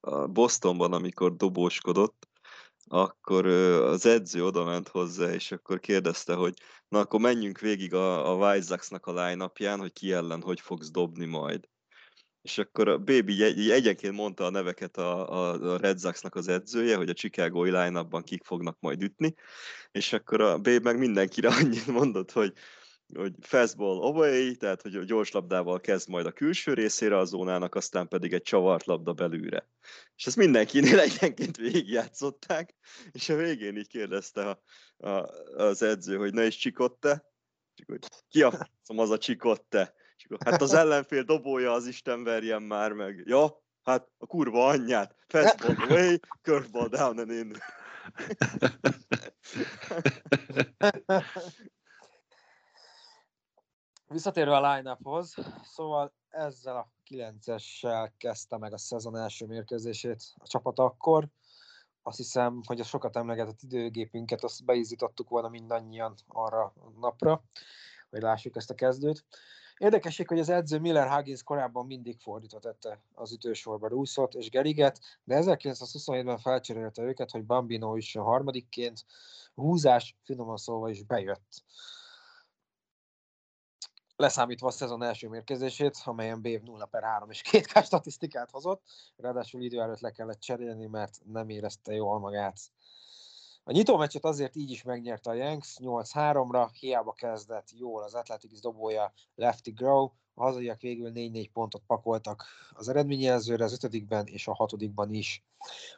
a Bostonban, amikor dobóskodott, akkor uh, az edző oda ment hozzá, és akkor kérdezte, hogy na akkor menjünk végig a, a White Sox-nak a line hogy ki ellen hogy fogsz dobni majd és akkor a Baby egy, egyenként mondta a neveket a, a, a Red Sox-nak az edzője, hogy a Chicago-i line kik fognak majd ütni, és akkor a Baby meg mindenkire [laughs] annyit mondott, hogy hogy fastball away, tehát hogy a gyors labdával kezd majd a külső részére a zónának, aztán pedig egy csavart labda belülre. És ezt mindenkinél [laughs] egyenként végigjátszották, és a végén így kérdezte a, a, az edző, hogy na is csikotte, ki a az a csikotte? Hát az ellenfél dobója az Isten verjen már meg. Ja, hát a kurva anyját. Fastball away, curveball down and in. Visszatérve a line szóval ezzel a 9-essel kezdte meg a szezon első mérkőzését a csapat akkor. azt hiszem, hogy a sokat emlegetett időgépünket, azt beizítottuk volna mindannyian arra a napra, hogy lássuk ezt a kezdőt. Érdekesség, hogy az edző Miller Huggins korábban mindig fordítva tette az ütősorba Russzot és Geriget, de 1927-ben felcserélte őket, hogy Bambino is a harmadikként húzás, finoman szólva is bejött. Leszámítva a szezon első mérkőzését, amelyen Bév 0 per 3 és 2 K statisztikát hozott, ráadásul idő előtt le kellett cserélni, mert nem érezte jól magát. A nyitó meccset azért így is megnyerte a Yanks 8-3-ra, hiába kezdett jól az Athletics dobója Lefty Grow, a hazaiak végül 4-4 pontot pakoltak az eredményjelzőre az ötödikben és a hatodikban is.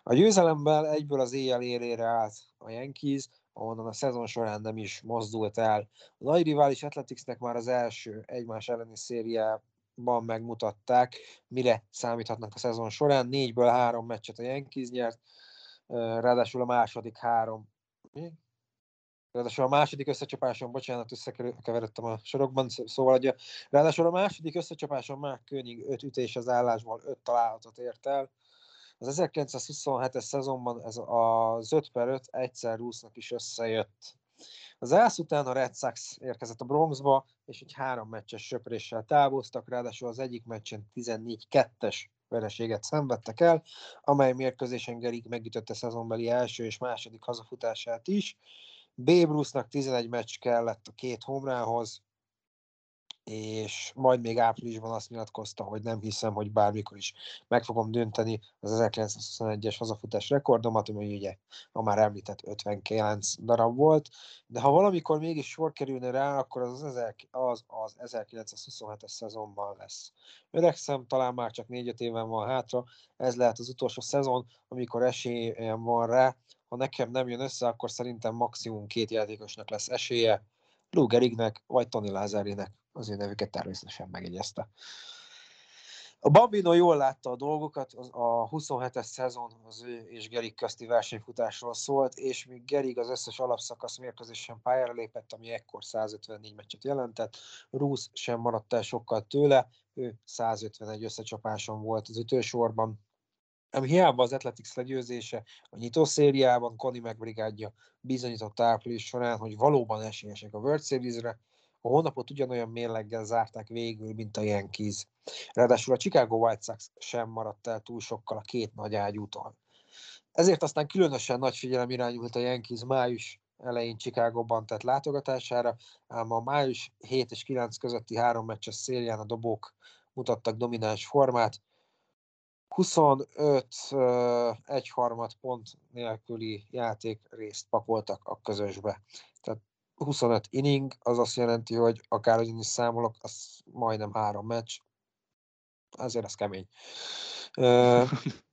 A győzelemmel egyből az éjjel érére állt a Yankees, ahonnan a szezon során nem is mozdult el. A nagy rivális Athleticsnek már az első egymás elleni szériában megmutatták, mire számíthatnak a szezon során. Négyből három meccset a Yankees nyert, ráadásul a második három. Mi? Ráadásul a második összecsapáson, bocsánat, összekeveredtem a sorokban, szóval hogy ráadásul a második összecsapáson már König öt ütés az állásból öt találatot ért el. Az 1927-es szezonban ez az 5 per 5 egyszer Rusznak is összejött. Az elsz után a Red Sox érkezett a Bronxba, és egy három meccses söpréssel távoztak, ráadásul az egyik meccsen 14-2-es vereséget szenvedtek el, amely mérkőzésen Gerig megütötte szezonbeli első és második hazafutását is. Babe Ruth-nak 11 meccs kellett a két homrához, és majd még áprilisban azt nyilatkozta, hogy nem hiszem, hogy bármikor is meg fogom dönteni az 1921-es hazafutás rekordomat, ami ugye a már említett 59 darab volt, de ha valamikor mégis sor kerülne rá, akkor az az, az, az 1927-es szezonban lesz. Öregszem, talán már csak 4-5 éven van hátra, ez lehet az utolsó szezon, amikor esélyem van rá, ha nekem nem jön össze, akkor szerintem maximum két játékosnak lesz esélye, Lou Gehrignek vagy Tony Lázerinek az ő nevüket természetesen megjegyezte. A Bambino jól látta a dolgokat, a 27-es szezon az ő és Gerig közti versenyfutásról szólt, és még Gerig az összes alapszakasz mérkőzésen pályára lépett, ami ekkor 154 meccset jelentett. Rusz sem maradt el sokkal tőle, ő 151 összecsapáson volt az ütősorban. Ami hiába az Athletics legyőzése, a nyitó szériában Connie megbrigádja bizonyított április során, hogy valóban esélyesek a World Series-re, a hónapot ugyanolyan mérleggel zárták végül, mint a Yankees. Ráadásul a Chicago White Sox sem maradt el túl sokkal a két nagy ágyútól. Ezért aztán különösen nagy figyelem irányult a Yankees május elején Chicagóban tett látogatására, ám a május 7 és 9 közötti három meccses szérián a dobók mutattak domináns formát. 25 egyharmad pont nélküli játék részt pakoltak a közösbe. Tehát 25 inning, az azt jelenti, hogy akár is számolok, az majdnem három meccs. Azért ez kemény. [laughs]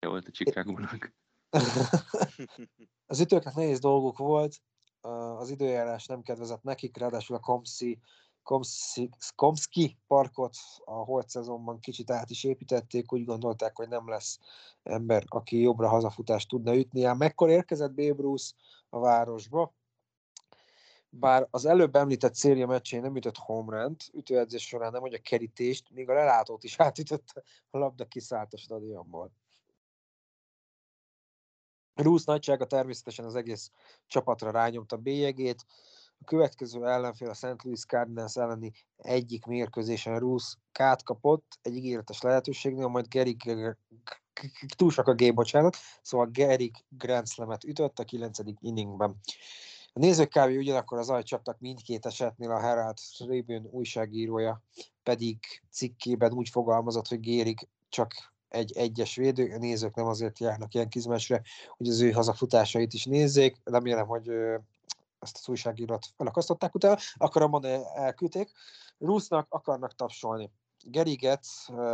Jó volt a Chicagónak. [laughs] az ütőknek nehéz dolguk volt, az időjárás nem kedvezett nekik, ráadásul a Komszi, Komszi, Komski parkot a holt szezonban kicsit át is építették, úgy gondolták, hogy nem lesz ember, aki jobbra hazafutást tudna ütni. Ám mekkor érkezett Babe Bruce a városba, bár az előbb említett széria meccsén nem ütött home run ütőedzés során nem, hogy a kerítést, még a lelátót is átütötte, a labda kiszállt a stadionból. Rúsz nagysága természetesen az egész csapatra rányomta bélyegét. A következő ellenfél a St. Louis Cardinals elleni egyik mérkőzésen Rúsz kát kapott, egy ígéretes lehetőségnél, majd Gary túl sok a bocsánat, szóval Gary Grand Slam-et ütött a 9. inningben. A nézők kb. ugyanakkor az csaptak mindkét esetnél a Herald Tribune újságírója pedig cikkében úgy fogalmazott, hogy Gérig csak egy egyes védő, a nézők nem azért járnak ilyen kizmesre, hogy az ő hazafutásait is nézzék. Remélem, hogy ezt az újságírót felakasztották utána, akarom mondani, elküldték. Rusznak akarnak tapsolni. Geriget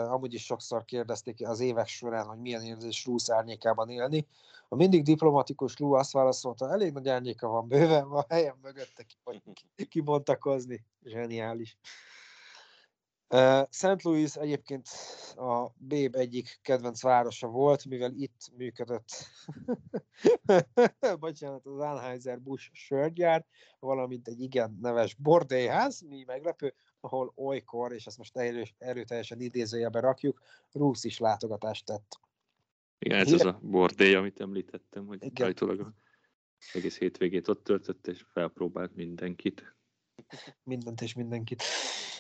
amúgy is sokszor kérdezték az évek során, hogy milyen érzés Rusz árnyékában élni. A mindig diplomatikus Lou azt válaszolta, elég nagy árnyéka van, bőven van helyen mögötte kibontakozni. [laughs] Zseniális. St. Louis egyébként a Béb egyik kedvenc városa volt, mivel itt működött [laughs] bocsánat, az Anheuser-Busch sörgyár, valamint egy igen neves bordélyház, mi meglepő, ahol olykor, és ezt most erő, erőteljesen idézőjelbe rakjuk, Rusz is látogatást tett. Igen, ez Hírek- az a bordély, amit említettem, hogy Igen. állítólag egész hétvégét ott töltött, és felpróbált mindenkit. mindent és mindenkit,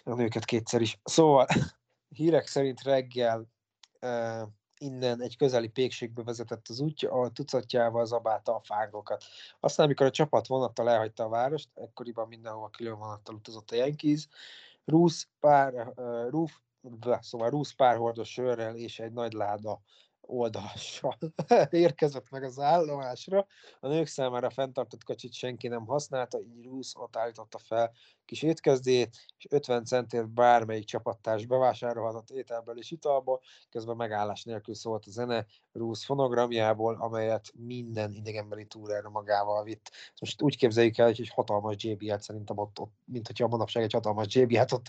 a nőket kétszer is. Szóval [laughs] hírek szerint reggel uh, innen egy közeli pékségbe vezetett az útja, ahol tucatjával zabálta a fágokat. Aztán, amikor a csapat vonattal elhagyta a várost, ekkoriban mindenhova külön vonattal utazott a Yankees, Rusz pár, Ruf, bleh, szóval Rusz pár hordos sörrel és egy nagy láda oldalassal [laughs] érkezett meg az állomásra. A nők számára fenntartott kocsit senki nem használta, így Rusz ott állította fel kis étkezdét, és 50 centért bármelyik csapattárs bevásárolhatott ételből és italból, közben megállás nélkül szólt a zene Rusz fonogramjából, amelyet minden idegenbeli túrára magával vitt. Most úgy képzeljük el, hogy egy hatalmas JBL-t szerintem ott, ott mint hogyha manapság egy hatalmas JBL-t ott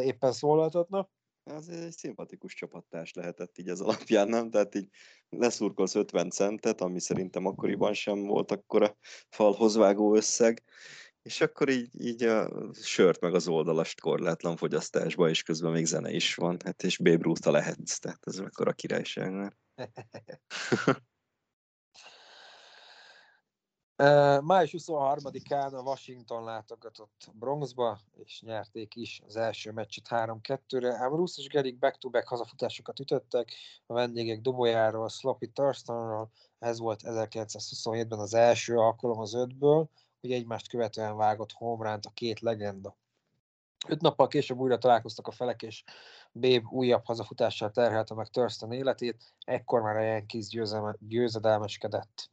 éppen szólaltatna. Az egy szimpatikus csapattárs lehetett így az alapján, nem? Tehát így leszurkolsz 50 centet, ami szerintem akkoriban sem volt akkora falhoz vágó összeg, és akkor így, így a sört meg az oldalast korlátlan fogyasztásba, és közben még zene is van, hát és Babe Ruth-a lehetsz, tehát ez mekkora királyság. [laughs] Május 23-án a Washington látogatott Bronxba, és nyerték is az első meccset 3-2-re. Ám Rusz és Gerik back-to-back hazafutásokat ütöttek, a vendégek dobojáról, Sloppy Thurstonról, ez volt 1927-ben az első alkalom az ötből, hogy egymást követően vágott homeránt a két legenda. Öt nappal később újra találkoztak a felek, és Babe újabb hazafutással terhelte meg Thurston életét, ekkor már a Yankees győzedelmeskedett.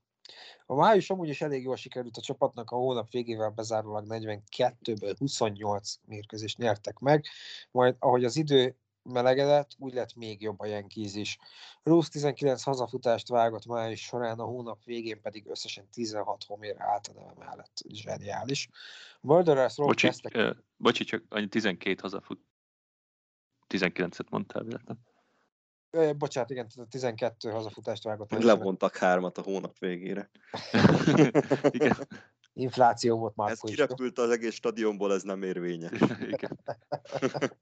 A május amúgy is elég jól sikerült a csapatnak, a hónap végével bezárólag 42-ből 28 mérkőzést nyertek meg, majd ahogy az idő melegedett, úgy lett még jobb a Yankees is. Rusz 19 hazafutást vágott május során, a hónap végén pedig összesen 16 homér állt a neve mellett. Zseniális. Murderers Row Bocsi, kezdtek... bocsi, csak annyi 12 hazafut. 19-et mondtál véletlen. Bocsánat, igen, tehát 12 hazafutást vágott. Levontak hármat a hónap végére. [laughs] Igen. Infláció volt már Ez kirepült az egész stadionból, ez nem érvényes. [laughs] Igen. [laughs]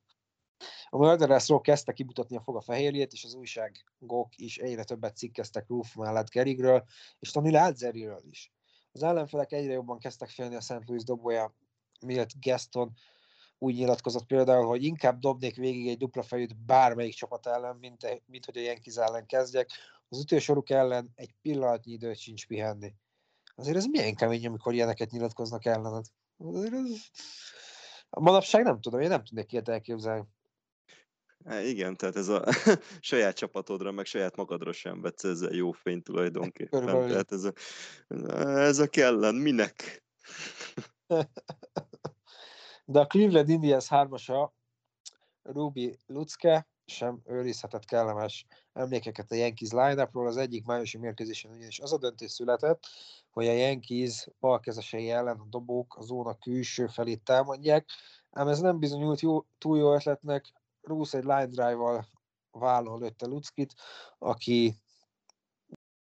A Murderers Row kezdte kimutatni a foga fehérjét, és az újságok is egyre többet cikkeztek Roof mellett Gerigről, és Tony Ládzeriről is. Az ellenfelek egyre jobban kezdtek félni a St. Louis dobója Milt Gaston úgy nyilatkozott például, hogy inkább dobnék végig egy dupla fejűt bármelyik csapat ellen, mint, mint hogy a Yankees ellen kezdjek. Az ütősoruk ellen egy pillanatnyi időt sincs pihenni. Azért ez milyen kemény, amikor ilyeneket nyilatkoznak ellened. Azért ez... Manapság nem tudom, én nem tudnék ilyet elképzelni. Há, igen, tehát ez a [laughs] saját csapatodra, meg saját magadra sem vetsz ezzel jó fényt tulajdonképpen. Körülbelül. Tehát ez a, ez a kellen, minek? [laughs] De a Cleveland Indians hármasa Ruby Lucke sem őrizhetett kellemes emlékeket a Yankees line Az egyik májusi mérkőzésen ugyanis az a döntés született, hogy a Yankees balkezesei ellen a dobók a zóna külső felét támadják, ám ez nem bizonyult jó, túl jó ötletnek. Rusz egy line drive-val vállon lőtte Luckit, aki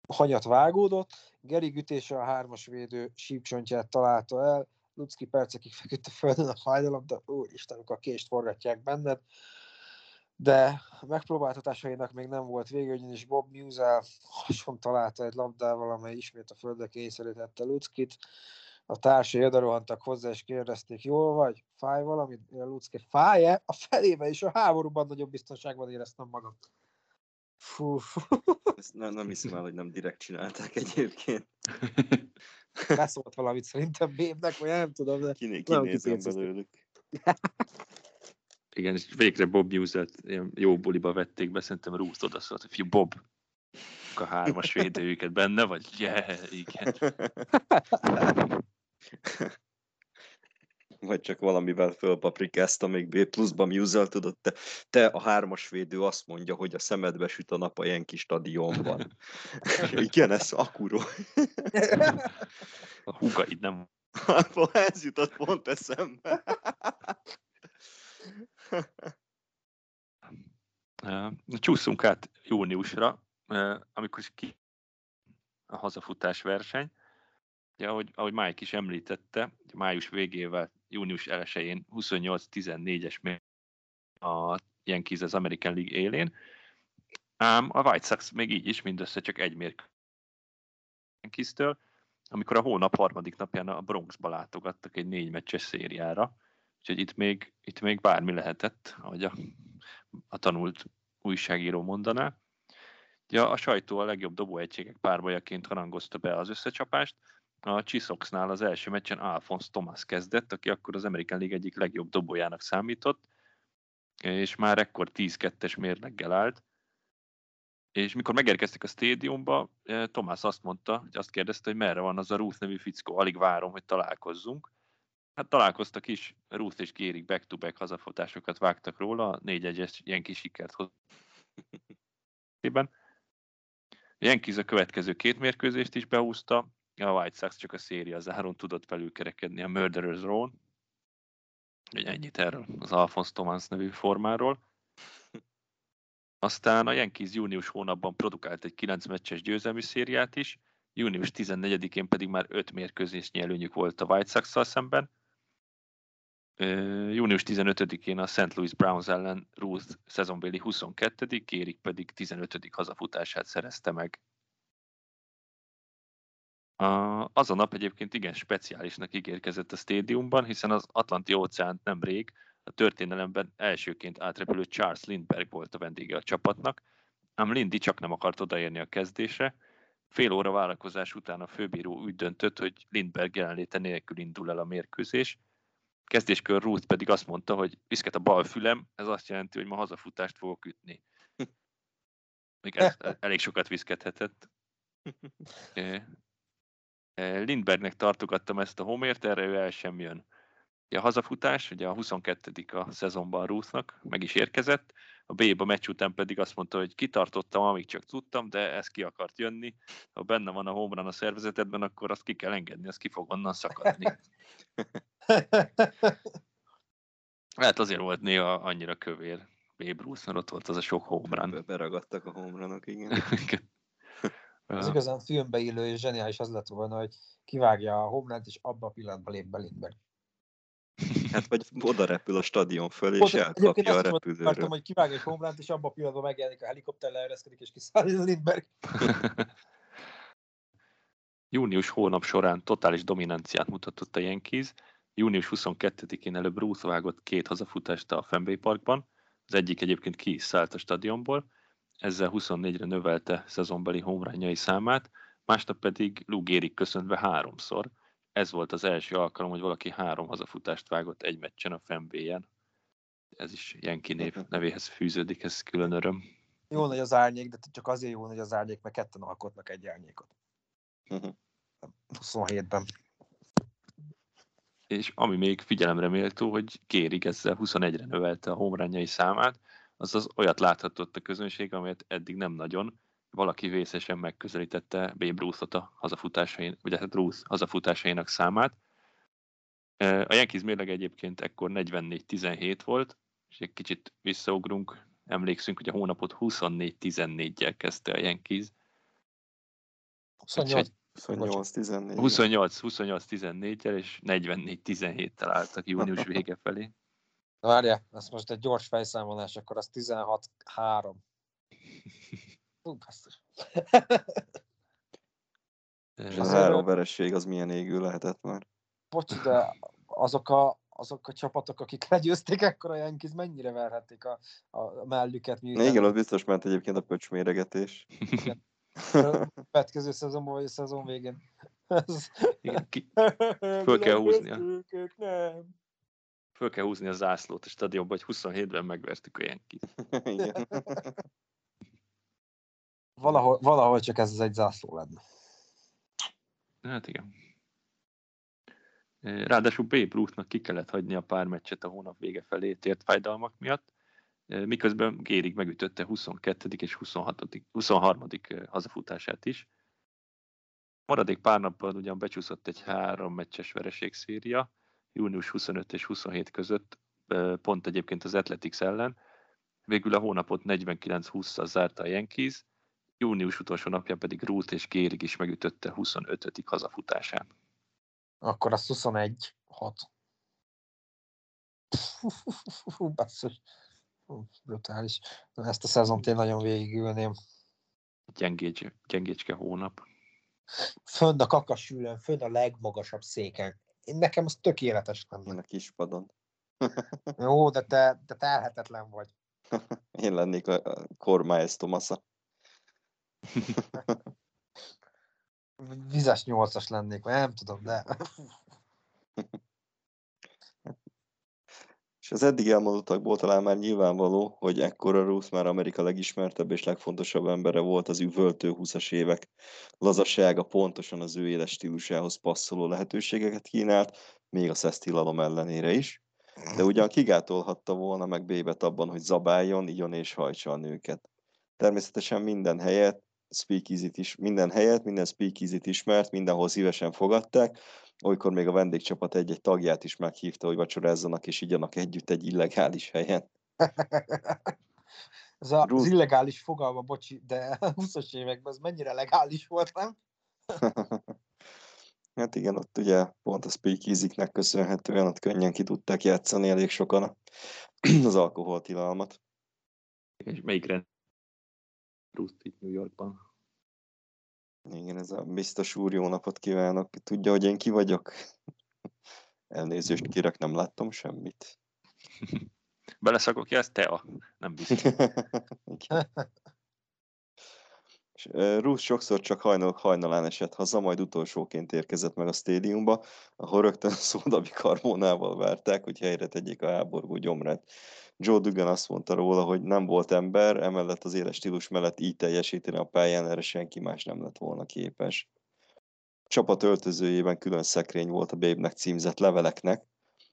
hanyat vágódott, Geri ütése a hármas védő sípcsontját találta el, Lucki percekig feküdt a földön a fájdalom, de úristen, amikor a kést forgatják benned. De a megpróbáltatásainak még nem volt vége, ugyanis Bob Musel hason találta egy labdával, amely ismét a földre kényszerítette Luckit. A társai odarohantak hozzá, és kérdezték, jól vagy? Fáj valami? A Lucki, fáj-e? A felébe is a háborúban nagyobb biztonságban éreztem magam. Fú, Ezt nem, nem hiszem el, hogy nem direkt csinálták egyébként. [laughs] [laughs] beszólt valamit szerintem Bébnek, vagy nem tudom, de Kiné, kinézem belőlük. Igen, és végre Bob ilyen jó buliba vették be, szerintem Ruth oda szólt, hogy fiú, Bob, a hármas [laughs] védőjüket benne, vagy yeah, igen. [laughs] Vagy csak valamivel fölpaprikázta még B pluszba Musel, tudod, te, te a hármas védő azt mondja, hogy a szemedbe süt a nap a Yankee stadionban. [laughs] Igen, ez akuró. A húgaid nem Ez jutott pont eszembe. [laughs] Csúszunk át júniusra, amikor is ki a hazafutás verseny. Ugye, ahogy, ahogy Mike is említette, május végével, június 1-én 28-14-es mérkőzés a Yankees az American League élén. Ám a White Sox még így is mindössze csak egy mérkőzéstől, amikor a hónap harmadik napján a Bronxba látogattak egy négy meccses szériára, úgyhogy itt még, itt még bármi lehetett, ahogy a, a tanult újságíró mondaná. Ugye a sajtó a legjobb dobóegységek párbajaként harangozta be az összecsapást, a Csisoxnál az első meccsen Alphonse Thomas kezdett, aki akkor az American League egyik legjobb dobójának számított, és már ekkor 10-2-es mérleggel állt. És mikor megérkeztek a stadiumba, eh, Tomás azt mondta, hogy azt kérdezte, hogy merre van az a Ruth nevű fickó, alig várom, hogy találkozzunk. Hát találkoztak is, Ruth és Gérik back-to-back hazafotásokat vágtak róla, négy egyes ilyen kis sikert hozott. [laughs] Yankees a következő két mérkőzést is beúzta, a White Sox csak a széria záron tudott felülkerekedni a Murderers Row-n. Ennyit erről az Alphonse Thomas nevű formáról. Aztán a Yankees június hónapban produkált egy 9 meccses győzelmi szériát is, június 14-én pedig már 5 mérkőzésnyi előnyük volt a White sox szemben. Június 15-én a St. Louis Browns ellen Ruth szezonbéli 22 Kérik pedig 15 hazafutását szerezte meg a, az a nap egyébként igen speciálisnak ígérkezett a stadiumban, hiszen az Atlanti óceánt nemrég a történelemben elsőként átrepülő Charles Lindbergh volt a vendége a csapatnak, ám Lindy csak nem akart odaérni a kezdésre. Fél óra várakozás után a főbíró úgy döntött, hogy Lindbergh jelenléte nélkül indul el a mérkőzés. Kezdéskör Ruth pedig azt mondta, hogy viszket a bal fülem, ez azt jelenti, hogy ma hazafutást fogok ütni. Még ez elég sokat viszkedhetett. [laughs] Lindbergnek tartogattam ezt a homért, erre ő el sem jön. A hazafutás, ugye a 22 a szezonban Ruthnak meg is érkezett, a B-ba meccs után pedig azt mondta, hogy kitartottam, amíg csak tudtam, de ez ki akart jönni. Ha benne van a homran a szervezetedben, akkor azt ki kell engedni, az ki fog onnan szakadni. [laughs] Hát azért volt néha annyira kövér Babe Ruth, mert ott volt az a sok homran. Beragadtak a homranok, igen. [laughs] Az igazán filmbe illő és zseniális az lett volna, hogy kivágja a homlánt, és abban a pillanatban lép be Lindbergh. [laughs] Hát vagy oda repül a stadion fölé, és elkapja a repülőről. Akartam, hogy kivágja egy homlánt, és abban a pillanatban megjelenik a helikopter, leereszkedik, és kiszáll a Lindbergh. [laughs] Június hónap során totális dominanciát mutatott a Yankees. Június 22-én előbb Ruth vágott két hazafutást a Fenway Parkban, az egyik egyébként ki is szállt a stadionból, ezzel 24-re növelte szezonbeli homrányai számát, másnap pedig Lou Gehrig köszöntve háromszor. Ez volt az első alkalom, hogy valaki három hazafutást vágott egy meccsen a Fenway-en. Ez is Jenki név nevéhez fűződik, ez külön öröm. Jó nagy az árnyék, de csak azért jó nagy az árnyék, mert ketten alkotnak egy árnyékot. 27-ben. És ami még figyelemre méltó, hogy Kérig ezzel 21-re növelte a homrányai számát, azaz olyat láthatott a közönség, amelyet eddig nem nagyon. Valaki vészesen megközelítette Babe Ruth-ot a hazafutásain, vagy hát Ruth hazafutásainak számát. A Yankees mérleg egyébként ekkor 44-17 volt, és egy kicsit visszaugrunk, emlékszünk, hogy a hónapot 24-14-jel kezdte a Yankees. 28. 28-14. 28-28-14-jel, és 44-17-tel álltak június vége felé. Várja, ez most egy gyors fejszámolás, akkor az 16-3. Hú, [laughs] És az három vereség az milyen égő lehetett már? Bocs, de azok a, azok a csapatok, akik legyőzték, akkor a Yankees mennyire verhették a, a mellüket? Miután... Igen, az biztos ment egyébként a pöcsméregetés. [laughs] Következő szezonban vagy a szezon végén. Igen, ki... [laughs] Föl kell húznia. Ők, nem föl kell húzni a zászlót a stadionban, hogy 27-ben megvertük a Yankees. [laughs] valahol, valahol csak ez az egy zászló lenne. Hát igen. Ráadásul B. Ruthnak ki kellett hagyni a pár meccset a hónap vége felé tért fájdalmak miatt, miközben Gérig megütötte 22. és 26. 23. hazafutását is. Maradék pár nappal ugyan becsúszott egy három meccses vereségszéria, június 25 és 27 között, pont egyébként az Athletics ellen. Végül a hónapot 49-20-szal zárta a Yankees, június utolsó napja pedig Ruth és Gérig is megütötte 25. hazafutásán. Akkor az 21 6. Basszus. brutális. Ezt a szezont én nagyon végigülném. Gyengécs, gyengécske hónap. Fönn a kakasülön, fönn a legmagasabb széken. Én nekem az tökéletes lenne. Én a kispadon. [laughs] Jó, de te, te terhetetlen vagy. [laughs] Én lennék a, a Cormiles Tomasa. [laughs] Vizes nyolcas lennék, vagy nem tudom, de És az eddig elmondottakból talán már nyilvánvaló, hogy ekkora Ruth már Amerika legismertebb és legfontosabb embere volt az üvöltő 20-as évek. Lazasága pontosan az ő éles stílusához passzoló lehetőségeket kínált, még a szesztilalom ellenére is. De ugyan kigátolhatta volna meg Bébet abban, hogy zabáljon, igyon és hajtsa a nőket. Természetesen minden helyet, speakeasy is, minden helyet, minden speakeasy ismert, mindenhol szívesen fogadták, olykor még a vendégcsapat egy-egy tagját is meghívta, hogy vacsorázzanak és igyanak együtt egy illegális helyen. [laughs] ez a, az illegális fogalma, bocsi, de a 20-as években ez mennyire legális volt, nem? [laughs] hát igen, ott ugye pont a speakeasy-nek köszönhetően ott könnyen ki tudták játszani elég sokan a- [clears throat] az alkoholtilalmat. És melyik rend New Yorkban? Igen, ez a biztos úr, jó napot kívánok. Tudja, hogy én ki vagyok? Elnézést kérek, nem láttam semmit. [laughs] Beleszakok ki, ez Tea. Nem biztos. [laughs] És, Ruth sokszor csak hajnalok hajnalán esett haza, majd utolsóként érkezett meg a stadiumba, ahol rögtön szódabi karmónával várták, hogy helyre tegyék a háborgó gyomrát. Joe Dugan azt mondta róla, hogy nem volt ember, emellett az éles stílus mellett így teljesíteni a pályán, erre senki más nem lett volna képes. A csapat öltözőjében külön szekrény volt a Babe-nek címzett leveleknek,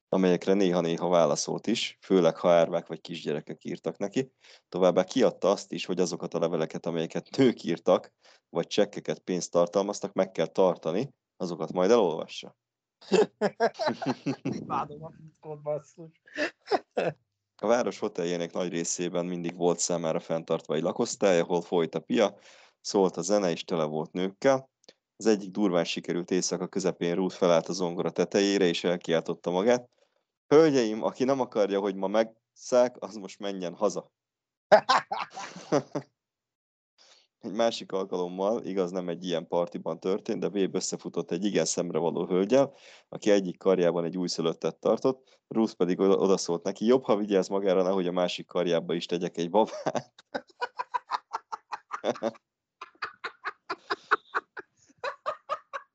amelyekre néha-néha válaszolt is, főleg ha árvák vagy kisgyerekek írtak neki. Továbbá kiadta azt is, hogy azokat a leveleket, amelyeket nők írtak, vagy csekkeket pénzt tartalmaztak, meg kell tartani, azokat majd elolvassa. Imádom a. A város hoteljének nagy részében mindig volt számára fenntartva egy lakosztály, ahol folyt a pia, szólt a zene és tele volt nőkkel. Az egyik durván sikerült éjszaka közepén Ruth felállt a zongora tetejére, és elkiáltotta magát. Hölgyeim, aki nem akarja, hogy ma megszák, az most menjen haza. [laughs] Egy másik alkalommal, igaz nem egy ilyen partiban történt, de Véb összefutott egy igen szemre való hölgyel, aki egyik karjában egy újszülöttet tartott, Ruth pedig oda- odaszólt neki, jobb, ha vigyázz magára, nehogy a másik karjába is tegyek egy babát.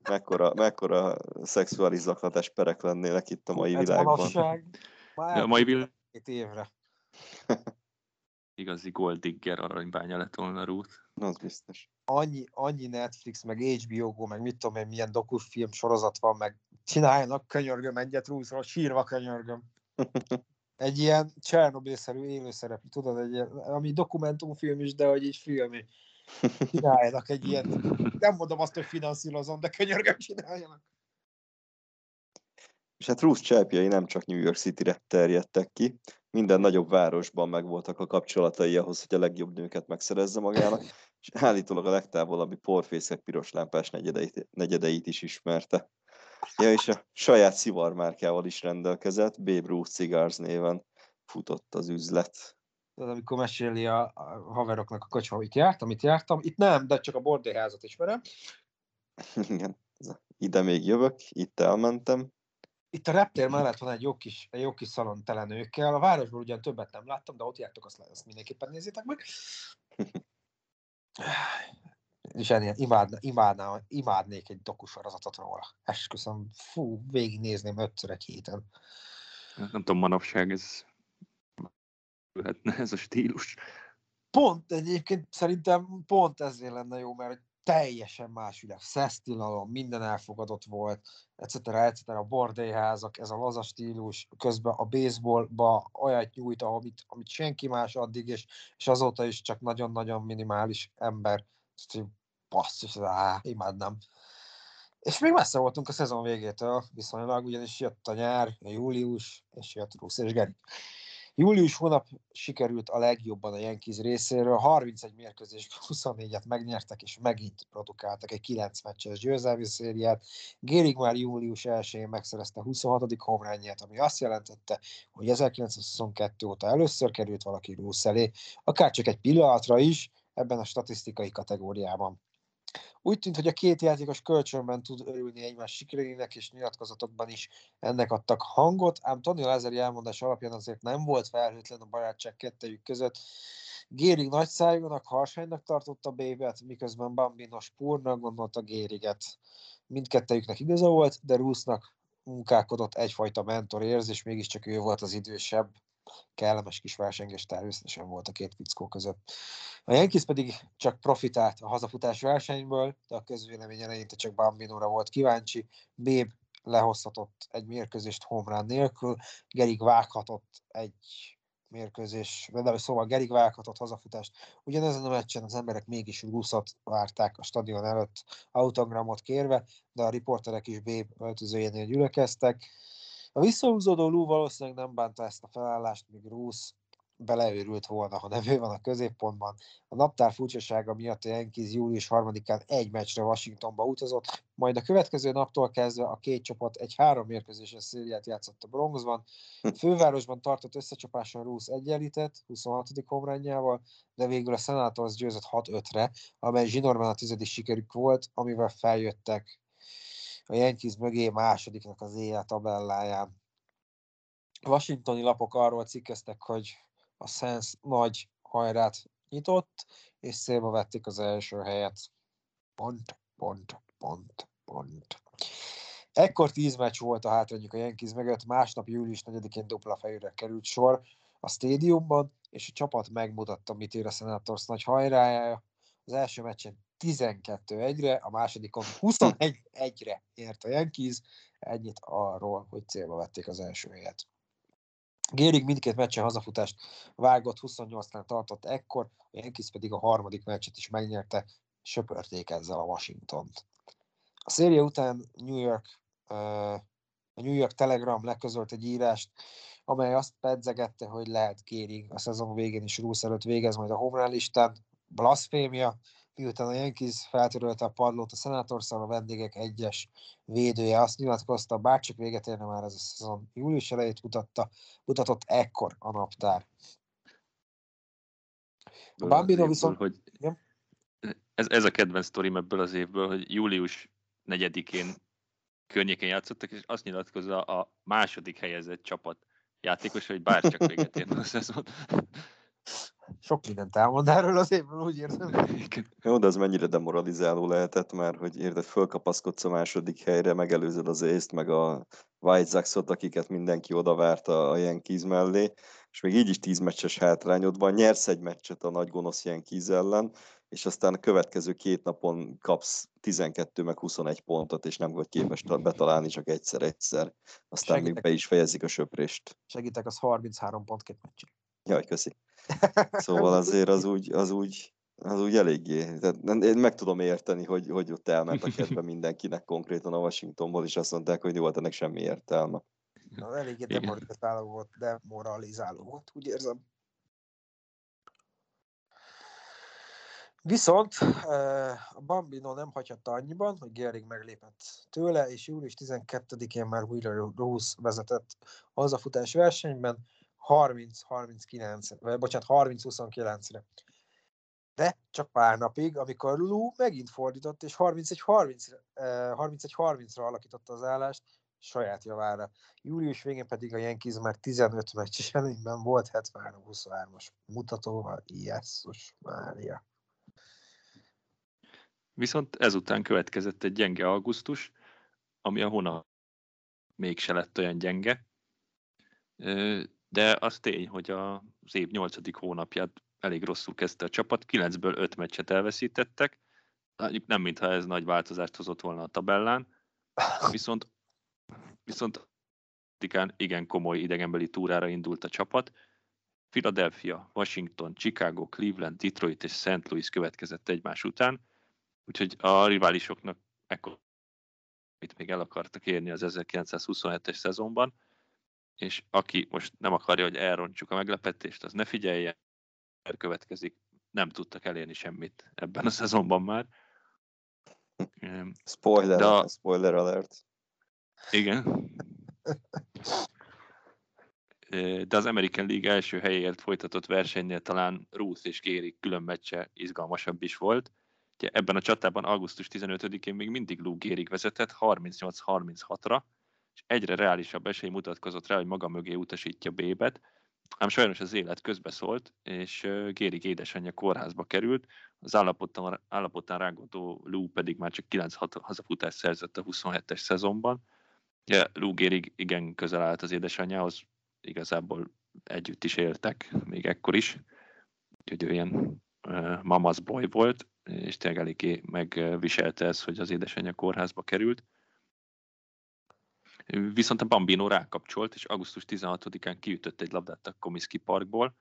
mekkora, mekkora szexuális zaklatás perek lennének itt a mai Ez világban. manapság. De a Már mai világ két évre. Igazi gold digger aranybánya lett volna Ruth. Az biztos. Annyi, annyi Netflix, meg HBO Go, meg mit tudom én, milyen dokufilm sorozat van, meg csináljanak könyörgöm egyet Ruthról, sírva könyörgöm. [laughs] Egy ilyen Csernobyl-szerű élőszereplő, tudod, egy ilyen, ami dokumentumfilm is, de hogy így film is. [laughs] Csináljanak egy ilyet. Nem mondom azt, hogy finanszírozom, de könyörgöm csináljanak. És hát Ruth csápjai nem csak New York City-re terjedtek ki, minden nagyobb városban megvoltak a kapcsolatai ahhoz, hogy a legjobb nőket megszerezze magának, és állítólag a legtávolabbi porfészek piros lámpás negyedeit, negyedeit is ismerte. Ja, és a saját szivarmárkával is rendelkezett, Babe Ruth Cigars néven futott az üzlet. Tudod, amikor meséli a, a haveroknak a kocsma, itt jártam, itt jártam, itt nem, de csak a bordéházat ismerem. [laughs] Igen, ide még jövök, itt elmentem. Itt a reptér mellett van egy jó kis, egy jó kis szalon tele nőkkel. A városból ugyan többet nem láttam, de ott jártok, azt, azt mindenképpen nézzétek meg. És ennél imádna, imádná, imádnék egy dokusorozatot róla. Esküszöm, fú, végignézném ötször egy héten. Nem tudom, manapság ez lehetne ez a stílus. Pont egyébként szerintem pont ezért lenne jó, mert teljesen más világ, szesztilalom, minden elfogadott volt, etc. etc. A bordélyházak, ez a laza stílus, közben a baseballba olyat nyújt, amit, amit senki más addig, és, és azóta is csak nagyon-nagyon minimális ember. Basszus, á, imádnám. És még messze voltunk a szezon végétől viszonylag, ugyanis jött a nyár, a július, és jött Rusz és Geri. Július hónap sikerült a legjobban a Yankees részéről, 31 mérkőzésből 24-et megnyertek, és megint produkáltak egy 9 meccses győzelmi szériát. Gérig már július 1-én megszerezte 26. homrányját, ami azt jelentette, hogy 1922 óta először került valaki Rúsz elé, akár csak egy pillanatra is ebben a statisztikai kategóriában. Úgy tűnt, hogy a két játékos kölcsönben tud örülni egymás sikerének, és nyilatkozatokban is ennek adtak hangot, ám Tony Lazeri elmondás alapján azért nem volt felhőtlen a barátság kettejük között. Gérig nagyszájúnak, harsánynak tartotta Bévet, miközben Bambino spúrnak gondolta Gériget. Mindkettejüknek igaza volt, de Rusznak munkálkodott egyfajta mentor érzés, mégiscsak ő volt az idősebb kellemes kis versengés természetesen volt a két fickó között. A Yankees pedig csak profitált a hazafutás versenyből, de a közvélemény eleinte csak Bambinóra volt kíváncsi. Béb lehozhatott egy mérkőzést homrán nélkül, Gerig vághatott egy mérkőzés, de szóval Gerig vághatott hazafutást. Ugyanezen a meccsen az emberek mégis Ruszot várták a stadion előtt autogramot kérve, de a riporterek is Béb öltözőjénél gyülekeztek. A visszahúzódó Lou valószínűleg nem bánta ezt a felállást, míg Rusz beleőrült volna, ha nem ő van a középpontban. A naptár furcsasága miatt a Yankees július 3-án egy meccsre Washingtonba utazott, majd a következő naptól kezdve a két csapat egy három mérkőzéses szériát játszott a Bronxban. Fővárosban tartott összecsapáson Rusz egyenlített, 26. homrányjával, de végül a Senators győzött 6-5-re, amely zsinorban a tizedik sikerük volt, amivel feljöttek a Yankees mögé másodiknak az éjjel tabelláján. Washingtoni lapok arról cikkeztek, hogy a Sens nagy hajrát nyitott, és szélbe vették az első helyet. Pont, pont, pont, pont. Ekkor tíz meccs volt a hátrányuk a Yankees mögött, másnap július 4-én dupla fejűre került sor a stadiumban, és a csapat megmutatta, mit ér a Senators nagy hajrája. Az első meccsen 12-1-re, a másodikon 21-re ért a Yankees, ennyit arról, hogy célba vették az első helyet. Gérig mindkét meccsen hazafutást vágott, 28-nál tartott ekkor, a Yankees pedig a harmadik meccset is megnyerte, söpörték ezzel a Washington-t. A széria után New York, a New York Telegram leközölt egy írást, amely azt pedzegette, hogy lehet Gérig a szezon végén is Rúsz előtt végez majd a home listán, blasfémia, miután a Yankees feltörölte a padlót, a Senators a vendégek egyes védője azt nyilatkozta, bárcsak véget érne már ez a szezon. Július elejét mutatta, mutatott ekkor a naptár. A Bambino viszont... Hogy ez, ez a kedvenc sztorim ebből az évből, hogy július 4-én környékén játszottak, és azt nyilatkozza a második helyezett csapat játékos, hogy bárcsak véget érne a szezon [laughs] sok mindent elmond erről az évről, úgy érzem. Jó, de az mennyire demoralizáló lehetett már, hogy érted, fölkapaszkodsz a második helyre, megelőzöd az észt, meg a White Sox-ot, akiket mindenki oda várta a Yankees mellé, és még így is tíz meccses hátrányod van, nyersz egy meccset a nagy gonosz Yankees ellen, és aztán a következő két napon kapsz 12 meg 21 pontot, és nem vagy képes betalálni csak egyszer-egyszer. Aztán Segítek. még be is fejezik a söprést. Segítek, az 33 pont két meccsen. Jaj, köszi. Szóval [laughs] azért az úgy, az úgy, az úgy eléggé. Tehát én meg tudom érteni, hogy, hogy ott elment a kedve mindenkinek konkrétan a Washingtonból, és azt mondták, hogy volt ennek semmi értelme. Na, eléggé demoralizáló volt, demoralizáló volt, úgy érzem. Viszont a Bambino nem hagyhatta annyiban, hogy Gehrig meglépett tőle, és július 12-én már Wheeler Rose vezetett az a futás versenyben, 30-39, vagy bocsánat, 30-29-re. De csak pár napig, amikor Lou megint fordított, és 31-30-ra eh, alakította az állást saját javára. Július végén pedig a Yankees már 15 meccses előnyben volt 73-23-as mutatóval. Jesszus Mária. Viszont ezután következett egy gyenge augusztus, ami a hónap mégse lett olyan gyenge. De az tény, hogy az év nyolcadik hónapját elég rosszul kezdte a csapat, 9-ből 5 meccset elveszítettek, nem mintha ez nagy változást hozott volna a tabellán, viszont, viszont igen komoly idegenbeli túrára indult a csapat. Philadelphia, Washington, Chicago, Cleveland, Detroit és St. Louis következett egymás után, úgyhogy a riválisoknak ekkor mit még el akartak érni az 1927-es szezonban, és aki most nem akarja, hogy elrontsuk a meglepetést, az ne figyelje, következik. Nem tudtak elérni semmit ebben a szezonban már. Spoiler, De a... spoiler alert. Igen. De az American League első helyért folytatott versenynél talán Ruth és Kéri külön meccse izgalmasabb is volt. Ebben a csatában augusztus 15-én még mindig Lou Gehrig vezetett 38-36-ra, és egyre reálisabb esély mutatkozott rá, hogy maga mögé utasítja Bébet, ám sajnos az élet közbeszólt, és Gérik édesanyja kórházba került, az állapotán, állapotán rágódó Lou pedig már csak 9 hazafutást szerzett a 27-es szezonban. Ja, Lou Gérig igen közel állt az édesanyjához, igazából együtt is éltek, még ekkor is, úgyhogy ő ilyen uh, mama's boy volt, és tényleg eléggé megviselte ez, hogy az édesanyja kórházba került. Viszont a Bambino rákapcsolt, és augusztus 16-án kiütött egy labdát a Komiski Parkból.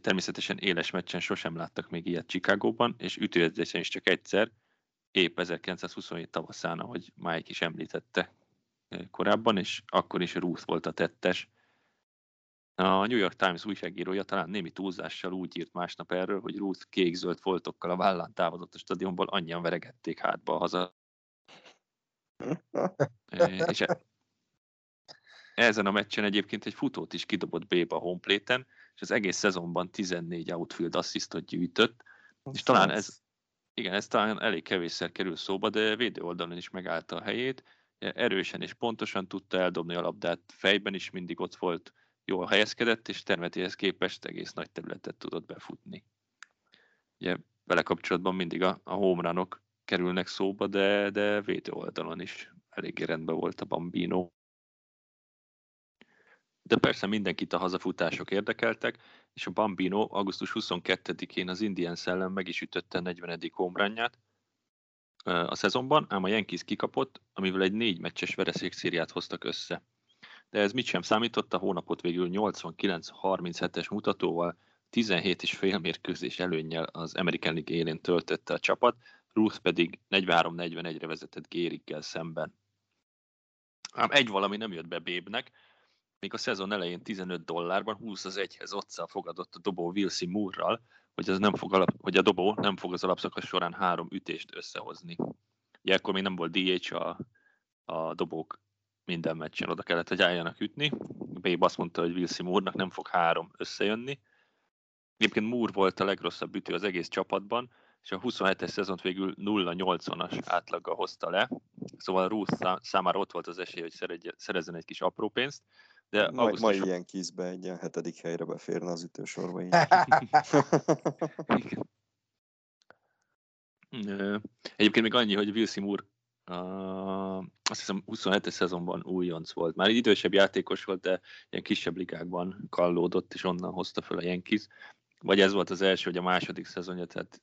Természetesen éles meccsen sosem láttak még ilyet Chicagóban, és ütőedzésen is csak egyszer, épp 1927 tavaszán, ahogy Mike is említette korábban, és akkor is Ruth volt a tettes. A New York Times újságírója talán némi túlzással úgy írt másnap erről, hogy Ruth kék-zöld foltokkal a vállán távozott a stadionból, annyian veregették hátba a haza [laughs] és e- ezen a meccsen egyébként egy futót is kidobott B-be a homeplate és az egész szezonban 14 outfield asszisztot gyűjtött, és talán ez, igen, ez talán elég kevésszer kerül szóba, de védő oldalon is megállta a helyét, erősen és pontosan tudta eldobni a labdát, fejben is mindig ott volt, jól helyezkedett, és termetéhez képest egész nagy területet tudott befutni. Ugye vele kapcsolatban mindig a, a homerunok kerülnek szóba, de, de védő oldalon is eléggé rendben volt a Bambino. De persze mindenkit a hazafutások érdekeltek, és a Bambino augusztus 22-én az Indian szellem meg is ütötte a 40. homránját a szezonban, ám a Yankees kikapott, amivel egy négy meccses szériát hoztak össze. De ez mit sem számított, a hónapot végül 89-37-es mutatóval 17 és fél mérkőzés előnnyel az American League élén töltötte a csapat, Ruth pedig 43-41-re vezetett Gérikkel szemben. Ám egy valami nem jött be Bébnek, még a szezon elején 15 dollárban 20 az egyhez otszal fogadott a dobó Wilsi Moore-ral, hogy, az nem fog alap, hogy a dobó nem fog az alapszakasz során három ütést összehozni. Ugye akkor még nem volt DH a, a dobók minden meccsen oda kellett, hogy álljanak ütni. Babe azt mondta, hogy Wilsi Moore-nak nem fog három összejönni. Egyébként Moore volt a legrosszabb ütő az egész csapatban, és a 27-es szezont végül 0-80-as átlaggal hozta le, szóval Ruth számára ott volt az esély, hogy szerezzen egy kis apró pénzt, de ma, augusztus... ma ilyen kizbe egy ilyen hetedik helyre beférne az ütősorba. [laughs] Egyébként még annyi, hogy Will Moore uh, azt hiszem 27-es szezonban újonc volt. Már egy idősebb játékos volt, de ilyen kisebb ligákban kallódott, és onnan hozta fel a Yankees. Vagy ez volt az első, vagy a második szezonja, tehát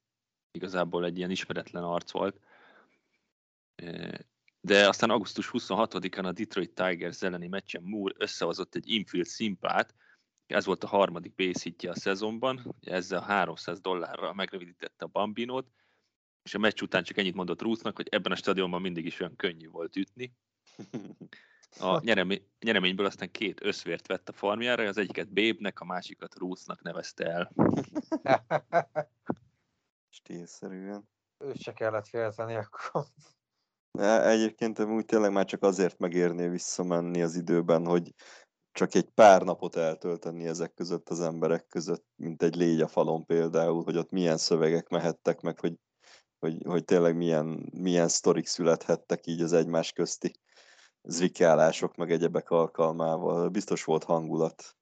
igazából egy ilyen ismeretlen arc volt. De aztán augusztus 26-án a Detroit Tigers elleni meccsen Moore összehozott egy infield szimplát, ez volt a harmadik base a szezonban, ezzel 300 dollárral megrövidítette a Bambinót, és a meccs után csak ennyit mondott Ruthnak, hogy ebben a stadionban mindig is olyan könnyű volt ütni. A [laughs] nyeremény, nyereményből aztán két összvért vett a farmjára, az egyiket Béb-nek, a másikat Ruthnak nevezte el. [laughs] Stílszerűen. Őt se kellett félteni akkor. Egyébként úgy tényleg már csak azért megérné visszamenni az időben, hogy csak egy pár napot eltölteni ezek között az emberek között, mint egy légy a falon például, hogy ott milyen szövegek mehettek meg, hogy, hogy, hogy tényleg milyen, milyen sztorik születhettek így az egymás közti zrikálások, meg egyebek alkalmával. Biztos volt hangulat.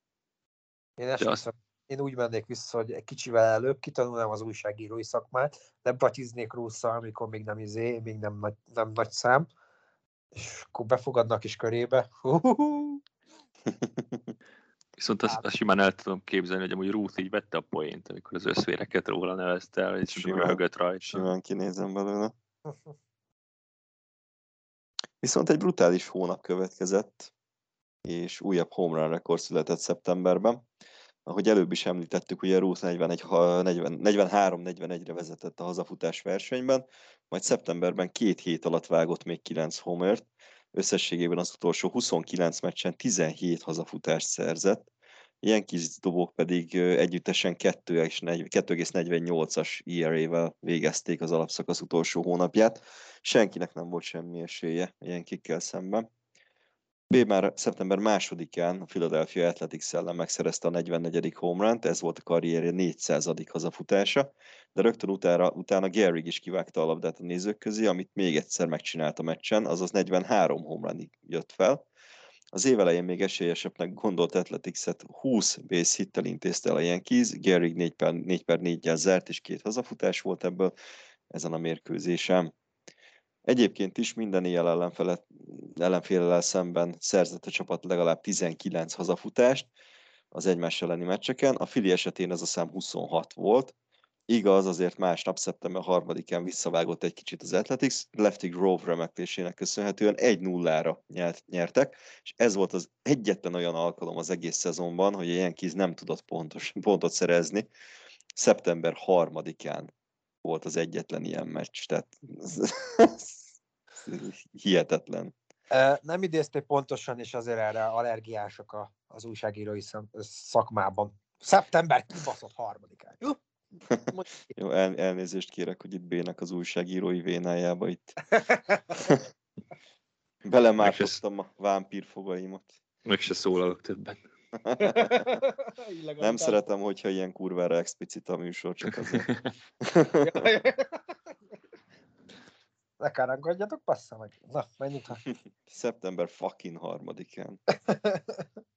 Én esküszöm, én úgy mennék vissza, hogy egy kicsivel előbb kitanulnám az újságírói szakmát, nem patiznék Russzal, amikor még nem izé, még nem nagy, nem nagy szám, és akkor befogadnak is körébe. [laughs] Viszont azt, azt simán el tudom képzelni, hogy amúgy Ruth így vette a poént, amikor az összvéreket róla nevezte el, és röhögött rajta. Simán kinézem belőle. Viszont egy brutális hónap következett, és újabb home run rekord született szeptemberben ahogy előbb is említettük, ugye Ruth 43-41-re vezetett a hazafutás versenyben, majd szeptemberben két hét alatt vágott még 9 homert, összességében az utolsó 29 meccsen 17 hazafutást szerzett, Yankees dobók pedig együttesen 2,48-as ERA-vel végezték az alapszakasz utolsó hónapját. Senkinek nem volt semmi esélye Yankikkel szemben. B már szeptember másodikán a Philadelphia Athletics ellen megszerezte a 44. homerun ez volt a karrierje 400. hazafutása, de rögtön utána, utána Gehrig is kivágta a labdát a nézők közé, amit még egyszer megcsinált a meccsen, azaz 43 homerun jött fel. Az év elején még esélyesebbnek gondolt Athletics-et 20 base hittel intézte el a Yankees, Gehrig 4 per 4 per 4 zárt, és két hazafutás volt ebből ezen a mérkőzésen. Egyébként is minden ilyen ellenfele, ellenfélel szemben szerzett a csapat legalább 19 hazafutást az egymás elleni meccseken. A Fili esetén ez a szám 26 volt. Igaz, azért másnap, szeptember 3-án visszavágott egy kicsit az Athletics, Lefty Grove remeklésének köszönhetően 1-0-ra nyert, nyertek, és ez volt az egyetlen olyan alkalom az egész szezonban, hogy a Yankees nem tudott pontos, pontot szerezni. Szeptember 3-án volt az egyetlen ilyen meccs, tehát hihetetlen. Nem idéztél pontosan, és azért erre allergiások a, az újságírói szakmában. Szeptember kibaszott harmadikán. Jó? [laughs] Jó, el, elnézést kérek, hogy itt bének az újságírói vénájába itt. [laughs] Belemártottam a vámpír fogaimat. Meg se szólalok többen. Nem szeretem, hogyha ilyen kurvára explicit a műsor, csak azért. [laughs] Ne káránkodjatok, passza meg. Na, menjünk. [laughs] Szeptember fucking harmadikán. [laughs]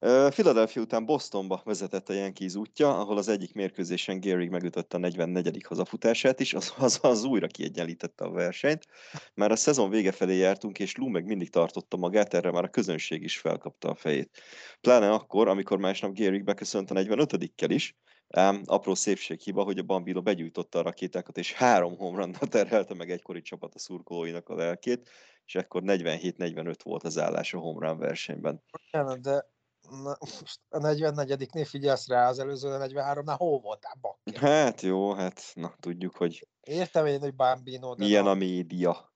Philadelphia után Bostonba vezetett a Yankees útja, ahol az egyik mérkőzésen Gehrig megütötte a 44. hazafutását is, az, az, az újra kiegyenlítette a versenyt. Már a szezon vége felé jártunk, és Lou meg mindig tartotta magát, erre már a közönség is felkapta a fejét. Pláne akkor, amikor másnap Gehrig beköszönt a 45-kel is, Ám apró szépséghiba, hogy a Bambino begyújtotta a rakétákat, és három homrannal terhelte meg egykori csapat a szurkolóinak a lelkét, és ekkor 47-45 volt az állás a homrán versenyben. Bocsánat, de na, most a 44-nél figyelsz rá, az előző 43-nál hol voltál, bakker? Hát jó, hát na tudjuk, hogy Értem én, hogy Bambino, de milyen na, a média.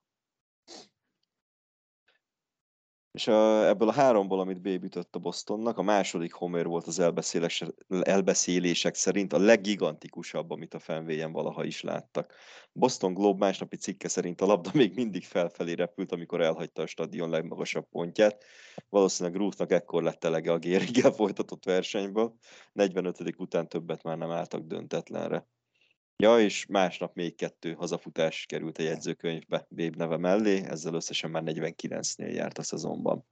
És a, ebből a háromból, amit Babe a Bostonnak, a második Homer volt az elbeszélések, elbeszélések szerint a leggigantikusabb, amit a fenvéjen valaha is láttak. Boston Globe másnapi cikke szerint a labda még mindig felfelé repült, amikor elhagyta a stadion legmagasabb pontját. Valószínűleg Ruthnak ekkor lett elege a Gériggel folytatott versenyből. 45. után többet már nem álltak döntetlenre. Ja, és másnap még kettő hazafutás került a jegyzőkönyvbe Béb neve mellé, ezzel összesen már 49-nél járt a szezonban.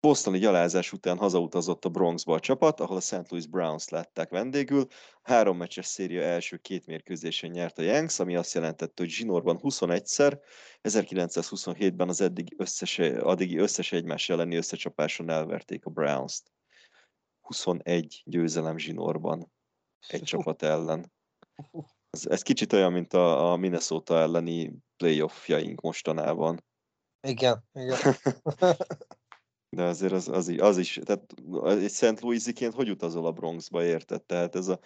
Bostoni gyalázás után hazautazott a Bronxba a csapat, ahol a St. Louis Browns látták vendégül. Három meccses széria első két mérkőzésen nyert a Yanks, ami azt jelentette, hogy zsinórban 21-szer, 1927-ben az eddig összes, addigi összes egymás elleni összecsapáson elverték a Browns-t. 21 győzelem zsinórban egy csapat ellen. Ez, ez kicsit olyan, mint a, a Minnesota elleni playoffjaink mostanában. Igen, igen. [laughs] De azért az, az, az is, tehát egy Szent Louisiként hogy utazol a Bronxba, érted? Tehát ez a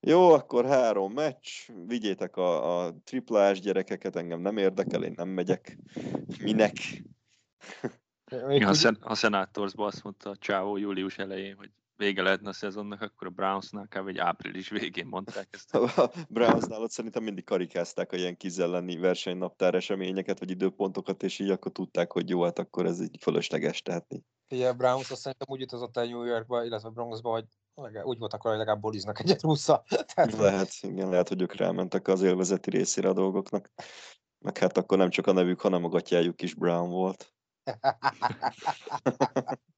jó, akkor három meccs, vigyétek a, a triplás gyerekeket, engem nem érdekel, én nem megyek. Minek? Ja, a, szen- a Senatorsban azt mondta a Csávó július elején, hogy vége lehetne a szezonnak, akkor a Brownsnál kb. egy április végén mondták ezt. A Brownsnál ott szerintem mindig karikázták a ilyen elleni versenynaptár eseményeket, vagy időpontokat, és így akkor tudták, hogy jó, hát akkor ez így fölösleges, tehát. Ugye Browns azt szerintem úgy utazott el New Yorkba, illetve Bronxba, hogy úgy volt akkor, hogy legalább buliznak egyet russza. [laughs] Tehát Lehet, igen, lehet, hogy ők rámentek az élvezeti részére a dolgoknak. Meg hát akkor nem csak a nevük, hanem a gatyájuk is Brown volt. [laughs]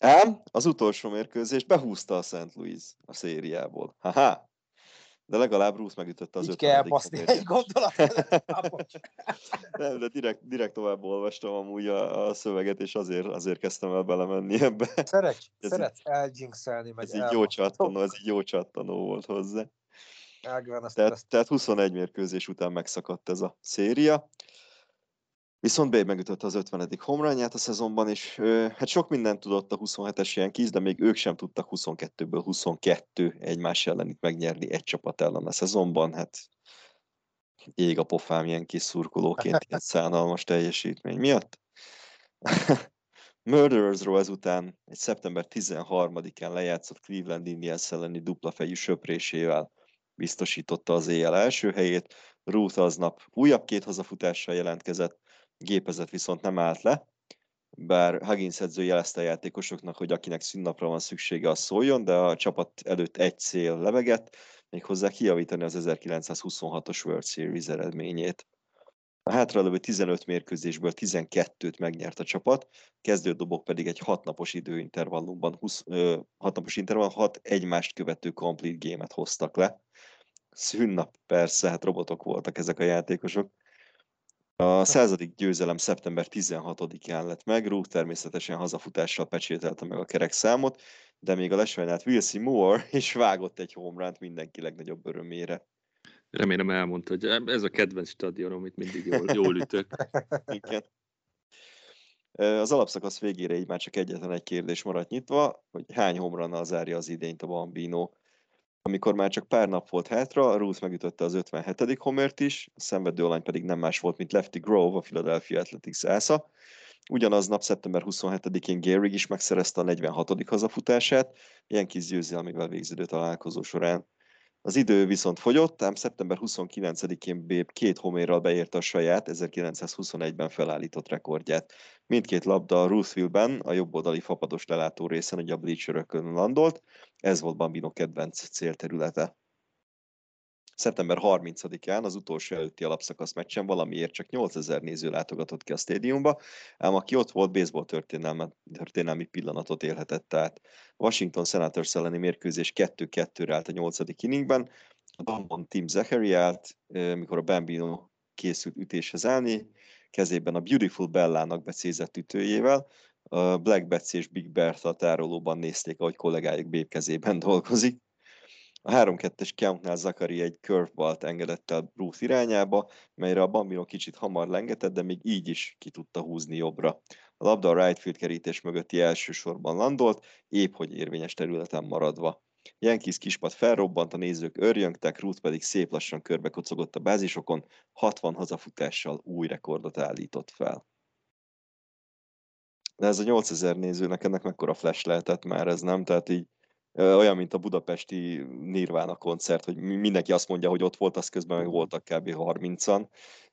Ám az utolsó mérkőzést behúzta a St. Louis a szériából. Haha! De legalább Bruce megütötte az így kell 50. baszni homerját. egy gondolat. [laughs] Nem, de direkt, direkt tovább olvastam amúgy a, a szöveget, és azért, azért kezdtem el belemenni ebbe. Szeretsz, [laughs] Ez szeretsz meg Ez így jó csattanó, ez így jó csattanó volt hozzá. Elgven azt, Tehát, ezt tehát 21 mérkőzés után megszakadt ez a széria. Viszont Babe megütötte az 50. homrányát a szezonban, és hát sok mindent tudott a 27-es Yankees, de még ők sem tudtak 22-ből 22 egymás ellen itt megnyerni egy csapat ellen a szezonban. Hát ég a pofám ilyen kis szurkolóként [laughs] ilyen szánalmas teljesítmény miatt. [laughs] Murderersról ezután egy szeptember 13-án lejátszott Cleveland Indians elleni dupla fejű söprésével biztosította az éjjel első helyét. Ruth aznap újabb két hazafutással jelentkezett, gépezet viszont nem állt le, bár Huggins edző jelezte a játékosoknak, hogy akinek szünnapra van szüksége, az szóljon, de a csapat előtt egy cél levegett, méghozzá kiavítani az 1926-os World Series eredményét. A hátralevő 15 mérkőzésből 12-t megnyert a csapat, kezdődobok pedig egy 6 napos időintervallumban, 20, 6 napos intervallum, 6 egymást követő complete game-et hoztak le. Szünnap persze, hát robotok voltak ezek a játékosok. A századik győzelem szeptember 16-án lett meg, Rúg természetesen hazafutással pecsételte meg a kerek számot, de még a lesajnált Wilson Moore [laughs] is vágott egy homerunt mindenki legnagyobb örömére. Remélem elmondta, hogy ez a kedvenc stadion, amit mindig jól, jól ütök. [laughs] Igen. Az alapszakasz végére így már csak egyetlen egy kérdés maradt nyitva, hogy hány homrannal zárja az idényt a Bambino. Amikor már csak pár nap volt hátra, Ruth megütötte az 57. homert is, a szenvedő alany pedig nem más volt, mint Lefty Grove, a Philadelphia Athletics ásza. Ugyanaz nap szeptember 27-én Gehrig is megszerezte a 46. hazafutását, ilyen kis győzelmével végződő találkozó során. Az idő viszont fogyott, ám szeptember 29-én Béb két homérral beérte a saját 1921-ben felállított rekordját. Mindkét labda Ruthville-ben, a jobboldali fapados lelátó részen, hogy a bleacherökön landolt, ez volt Bambino kedvenc célterülete. Szeptember 30-án az utolsó előtti alapszakasz meccsen valamiért csak 8000 néző látogatott ki a stadiumba, ám aki ott volt, baseball történelmi pillanatot élhetett át. Washington Senators elleni mérkőzés 2-2-re állt a 8. inningben, a Dombon Tim Zachary állt, mikor a Bambino készült ütéshez állni, kezében a Beautiful Bellának becézett ütőjével, Black Betsy és Big Bertha tárolóban nézték, ahogy kollégájuk Béb kezében [laughs] dolgozik. A 3-2-es countnál Zakari egy curveball engedett el Ruth irányába, melyre a Bambino kicsit hamar lengetett, de még így is ki tudta húzni jobbra. A labda a right field kerítés mögötti első sorban landolt, épp hogy érvényes területen maradva. Jenkins kispad felrobbant, a nézők örjöngtek, Ruth pedig szép lassan körbe kocogott a bázisokon, 60 hazafutással új rekordot állított fel. De ez a 8000 nézőnek ennek mekkora flash lehetett már ez, nem? Tehát így olyan, mint a budapesti Nirvana koncert, hogy mindenki azt mondja, hogy ott volt, az közben meg voltak kb. 30-an,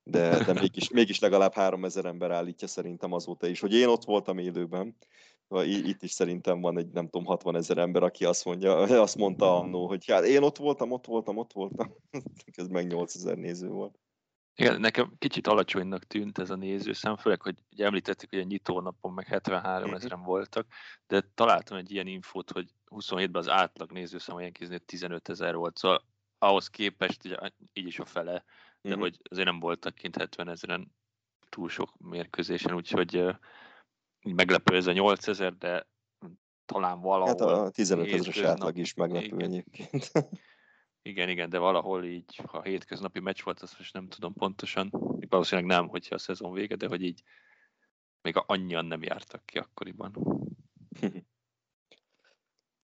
de, de mégis, [laughs] mégis legalább 3000 ember állítja szerintem azóta is, hogy én ott voltam élőben. Itt is szerintem van egy, nem tudom, 60 ezer ember, aki azt mondja, azt mondta annó, hogy hát én ott voltam, ott voltam, ott voltam. [laughs] Ez meg 8000 néző volt. Igen, nekem kicsit alacsonynak tűnt ez a nézőszám, főleg, hogy ugye említettük, hogy a nyitónapon meg 73 mhm. ezeren voltak, de találtam egy ilyen infót, hogy 27-ben az átlag nézőszám a Yankeesnél 15 ezer volt, szóval ahhoz képest ugye, így is a fele, de uh-huh. hogy azért nem voltak kint 70 ezeren túl sok mérkőzésen, úgyhogy uh, meglepő ez a 8 ezer, de talán valahol... Hát a 15 ezeres átlag is meglepő igen. egyébként. [laughs] Igen, igen, de valahol így, ha hétköznapi meccs volt, azt most nem tudom pontosan, valószínűleg nem, hogyha a szezon vége, de hogy így még annyian nem jártak ki akkoriban. [laughs]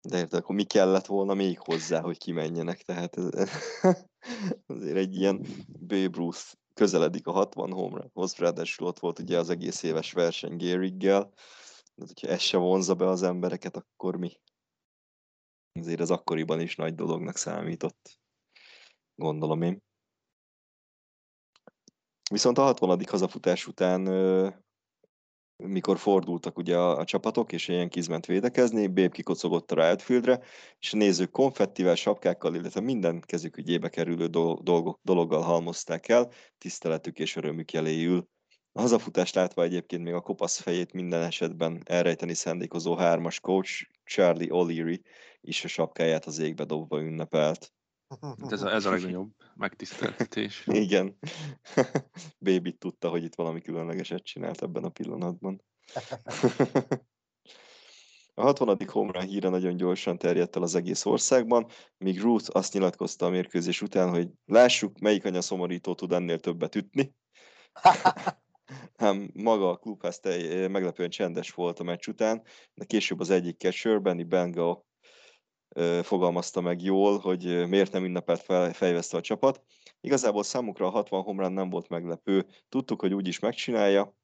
De érted, akkor mi kellett volna még hozzá, hogy kimenjenek, tehát ez, [laughs] azért egy ilyen Babe Ruth közeledik a 60 homerához, ráadásul ott volt ugye az egész éves verseny Gehriggel, de hogyha ez se vonza be az embereket, akkor mi? Azért az akkoriban is nagy dolognak számított, gondolom én. Viszont a 60. hazafutás után, mikor fordultak ugye a, csapatok, és ilyen kizment védekezni, Béb kikocogott a Riotfieldre, és a nézők konfettivel, sapkákkal, illetve minden kezük ügyébe kerülő dolgok, dologgal halmozták el, tiszteletük és örömük jeléül. A hazafutást látva egyébként még a kopasz fejét minden esetben elrejteni szándékozó hármas coach Charlie O'Leary is a sapkáját az égbe dobva ünnepelt. Ez a, ez a legnagyobb megtiszteltetés. [laughs] Igen. [laughs] Baby tudta, hogy itt valami különlegeset csinált ebben a pillanatban. [laughs] A 60. home híre nagyon gyorsan terjedt el az egész országban, míg Ruth azt nyilatkozta a mérkőzés után, hogy lássuk, melyik anya szomorító tud ennél többet ütni. Ám maga a klubház meglepően csendes volt a meccs után, de később az egyik catcher, Benny Bengal fogalmazta meg jól, hogy miért nem ünnepelt fel, fejveszte a csapat. Igazából számukra a 60 homrán nem volt meglepő. Tudtuk, hogy úgy is megcsinálja,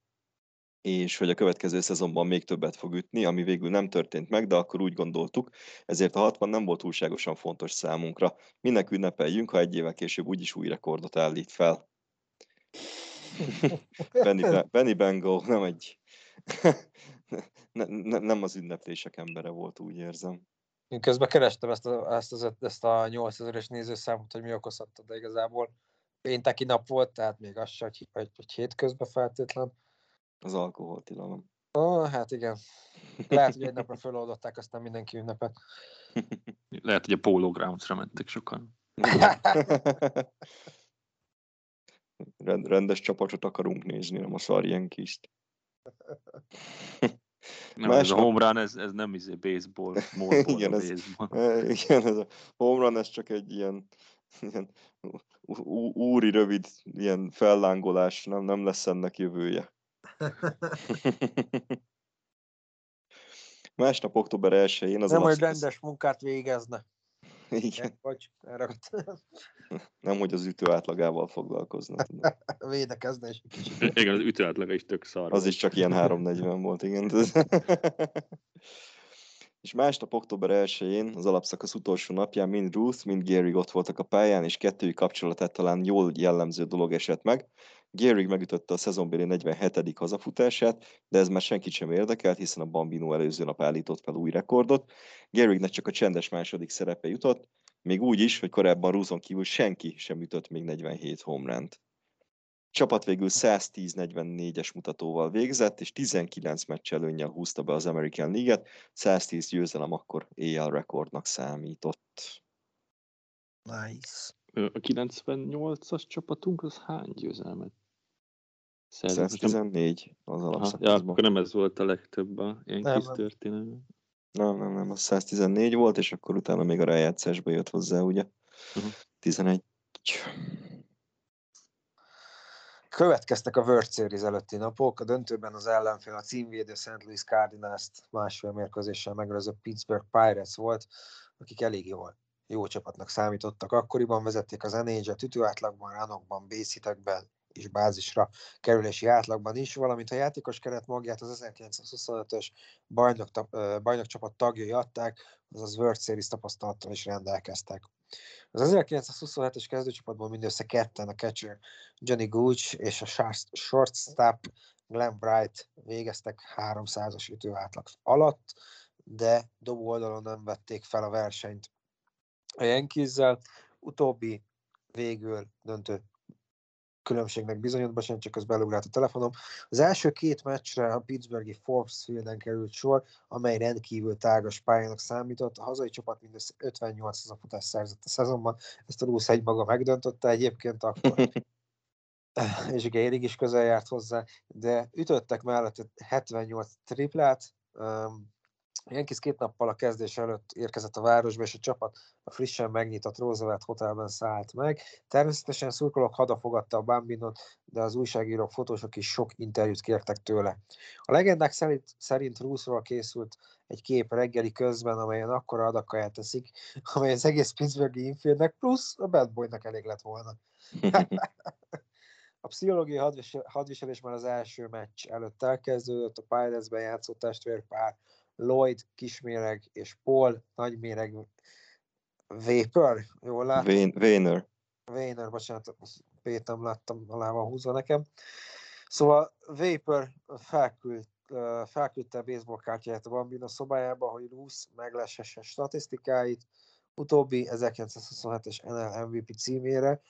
és hogy a következő szezonban még többet fog ütni, ami végül nem történt meg, de akkor úgy gondoltuk, ezért a 60 nem volt túlságosan fontos számunkra. Minek ünnepeljünk, ha egy évvel később úgyis új rekordot állít fel. [laughs] Benny, Benny Bengo nem egy... [laughs] ne, ne, nem az ünneplések embere volt, úgy érzem. Én közben kerestem ezt a, ezt, az, ezt a 8000-es nézőszámot, hogy mi okozhatta, de igazából pénteki nap volt, tehát még az se, hogy, hogy, hogy hétközben feltétlen. Az alkoholtilalom. Ó, oh, hát igen. Lehet, hogy egy napra feloldották, aztán mindenki ünnepet. [laughs] Lehet, hogy a Polo Grounds-ra mentek sokan. [laughs] rendes csapatot akarunk nézni, nem a szarjenkist. [laughs] Nem, Más ez a home run, ez, ez nem izé baseball, [laughs] igen, ez, baseball. [laughs] igen, ez a home run, ez csak egy ilyen, [laughs] ilyen úri rövid ilyen fellángolás, nem, nem lesz ennek jövője. Másnap, október 1-én az Nem, hogy rendes munkát végezne. Igen. Vagy Nem, hogy az ütő átlagával foglalkozna. [laughs] Védekezne is kicsit. [laughs] Igen, az ütő átlaga is tök szar. Az is csak ilyen 340 volt, igen. [laughs] és másnap, október 1-én, az alapszakasz utolsó napján mind Ruth, mind Gary ott voltak a pályán, és kettőjük kapcsolatát talán jól jellemző dolog esett meg. Gehrig megütötte a szezonbéli 47. hazafutását, de ez már senkit sem érdekelt, hiszen a Bambino előző nap állított fel új rekordot. Gehrignek csak a csendes második szerepe jutott, még úgy is, hogy korábban Rúzon kívül senki sem ütött még 47 homránt. Csapat végül 110-44-es mutatóval végzett, és 19 meccs előnnyel húzta be az American League-et, 110 győzelem akkor éjjel rekordnak számított. Nice. A 98-as csapatunk az hány győzelmet 114 az alapszakaszban. Ja, akkor nem ez volt a legtöbb a Yankees történelme. Nem, nem, nem, az 114 volt, és akkor utána még a rájátszásba jött hozzá, ugye? Uh-huh. 11. Következtek a World Series előtti napok, a döntőben az ellenfél a címvédő St. Louis Cardinals-t másfél mérkőzéssel megröző Pittsburgh Pirates volt, akik elég jól jó csapatnak számítottak. Akkoriban vezették az NHL-et ütőátlagban, ránokban, bészítekben, és bázisra kerülési átlagban is, valamint a játékos keret magját az 1925-ös bajnok, bajnok csapat tagjai adták, azaz World Series tapasztalattal is rendelkeztek. Az 1927-es kezdőcsapatból mindössze ketten a catcher Johnny Gooch és a shortstop Glenn Bright végeztek 300-as ütőátlag alatt, de dobó oldalon nem vették fel a versenyt a Yankees-zel. Utóbbi végül döntő különbségnek bizonyult, bocsánat, csak az belugrált a telefonom. Az első két meccsre a Pittsburghi Forbes Fielden került sor, amely rendkívül tágas pályának számított. A hazai csapat mindössze 58 a futás szerzett a szezonban, ezt a Lusz egy maga megdöntötte egyébként akkor. [laughs] [laughs] és Gérig is közel járt hozzá, de ütöttek mellett 78 triplát, Yankees két nappal a kezdés előtt érkezett a városba, és a csapat a frissen megnyitott Roosevelt Hotelben szállt meg. Természetesen szurkolók hadafogadta a Bambinot, de az újságírók, fotósok is sok interjút kértek tőle. A legendák szerint, szerint Roosról készült egy kép reggeli közben, amelyen akkora adakkaját teszik, [laughs] amely az egész Pittsburghi infieldnek plusz a Bad Boynak elég lett volna. [laughs] A pszichológiai hadviselés már az első meccs előtt elkezdődött, a Pirates-ben játszott testvérpár Lloyd kisméreg és Paul nagyméreg Vapor, jól látom? Véner. Véner, bocsánat, Pétem láttam, alá van húzva nekem. Szóval Vapor felküld, felküldte a baseball kártyáját a Bambino szobájába, hogy Rusz meglesesse statisztikáit, utóbbi 1927-es NL MVP címére,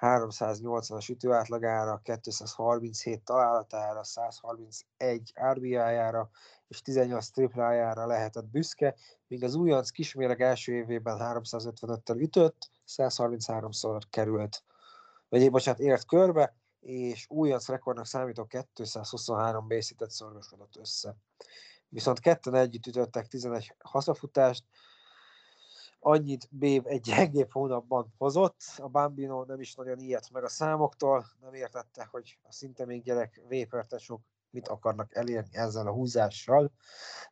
380-as ütőátlagára, 237 találatára, 131 RBI-jára és 18 triplájára lehetett büszke, míg az újonc kisméreg első évében 355-tel ütött, 133-szor került, vagy bocsánat, ért körbe, és újonc rekordnak számító 223 bészített szorgosodott össze. Viszont ketten együtt ütöttek 11 hazafutást, annyit Bév egy [laughs] gyengébb hónapban hozott. A Bambino nem is nagyon ilyet meg a számoktól, nem értette, hogy a szinte még gyerek vépertesok mit akarnak elérni ezzel a húzással.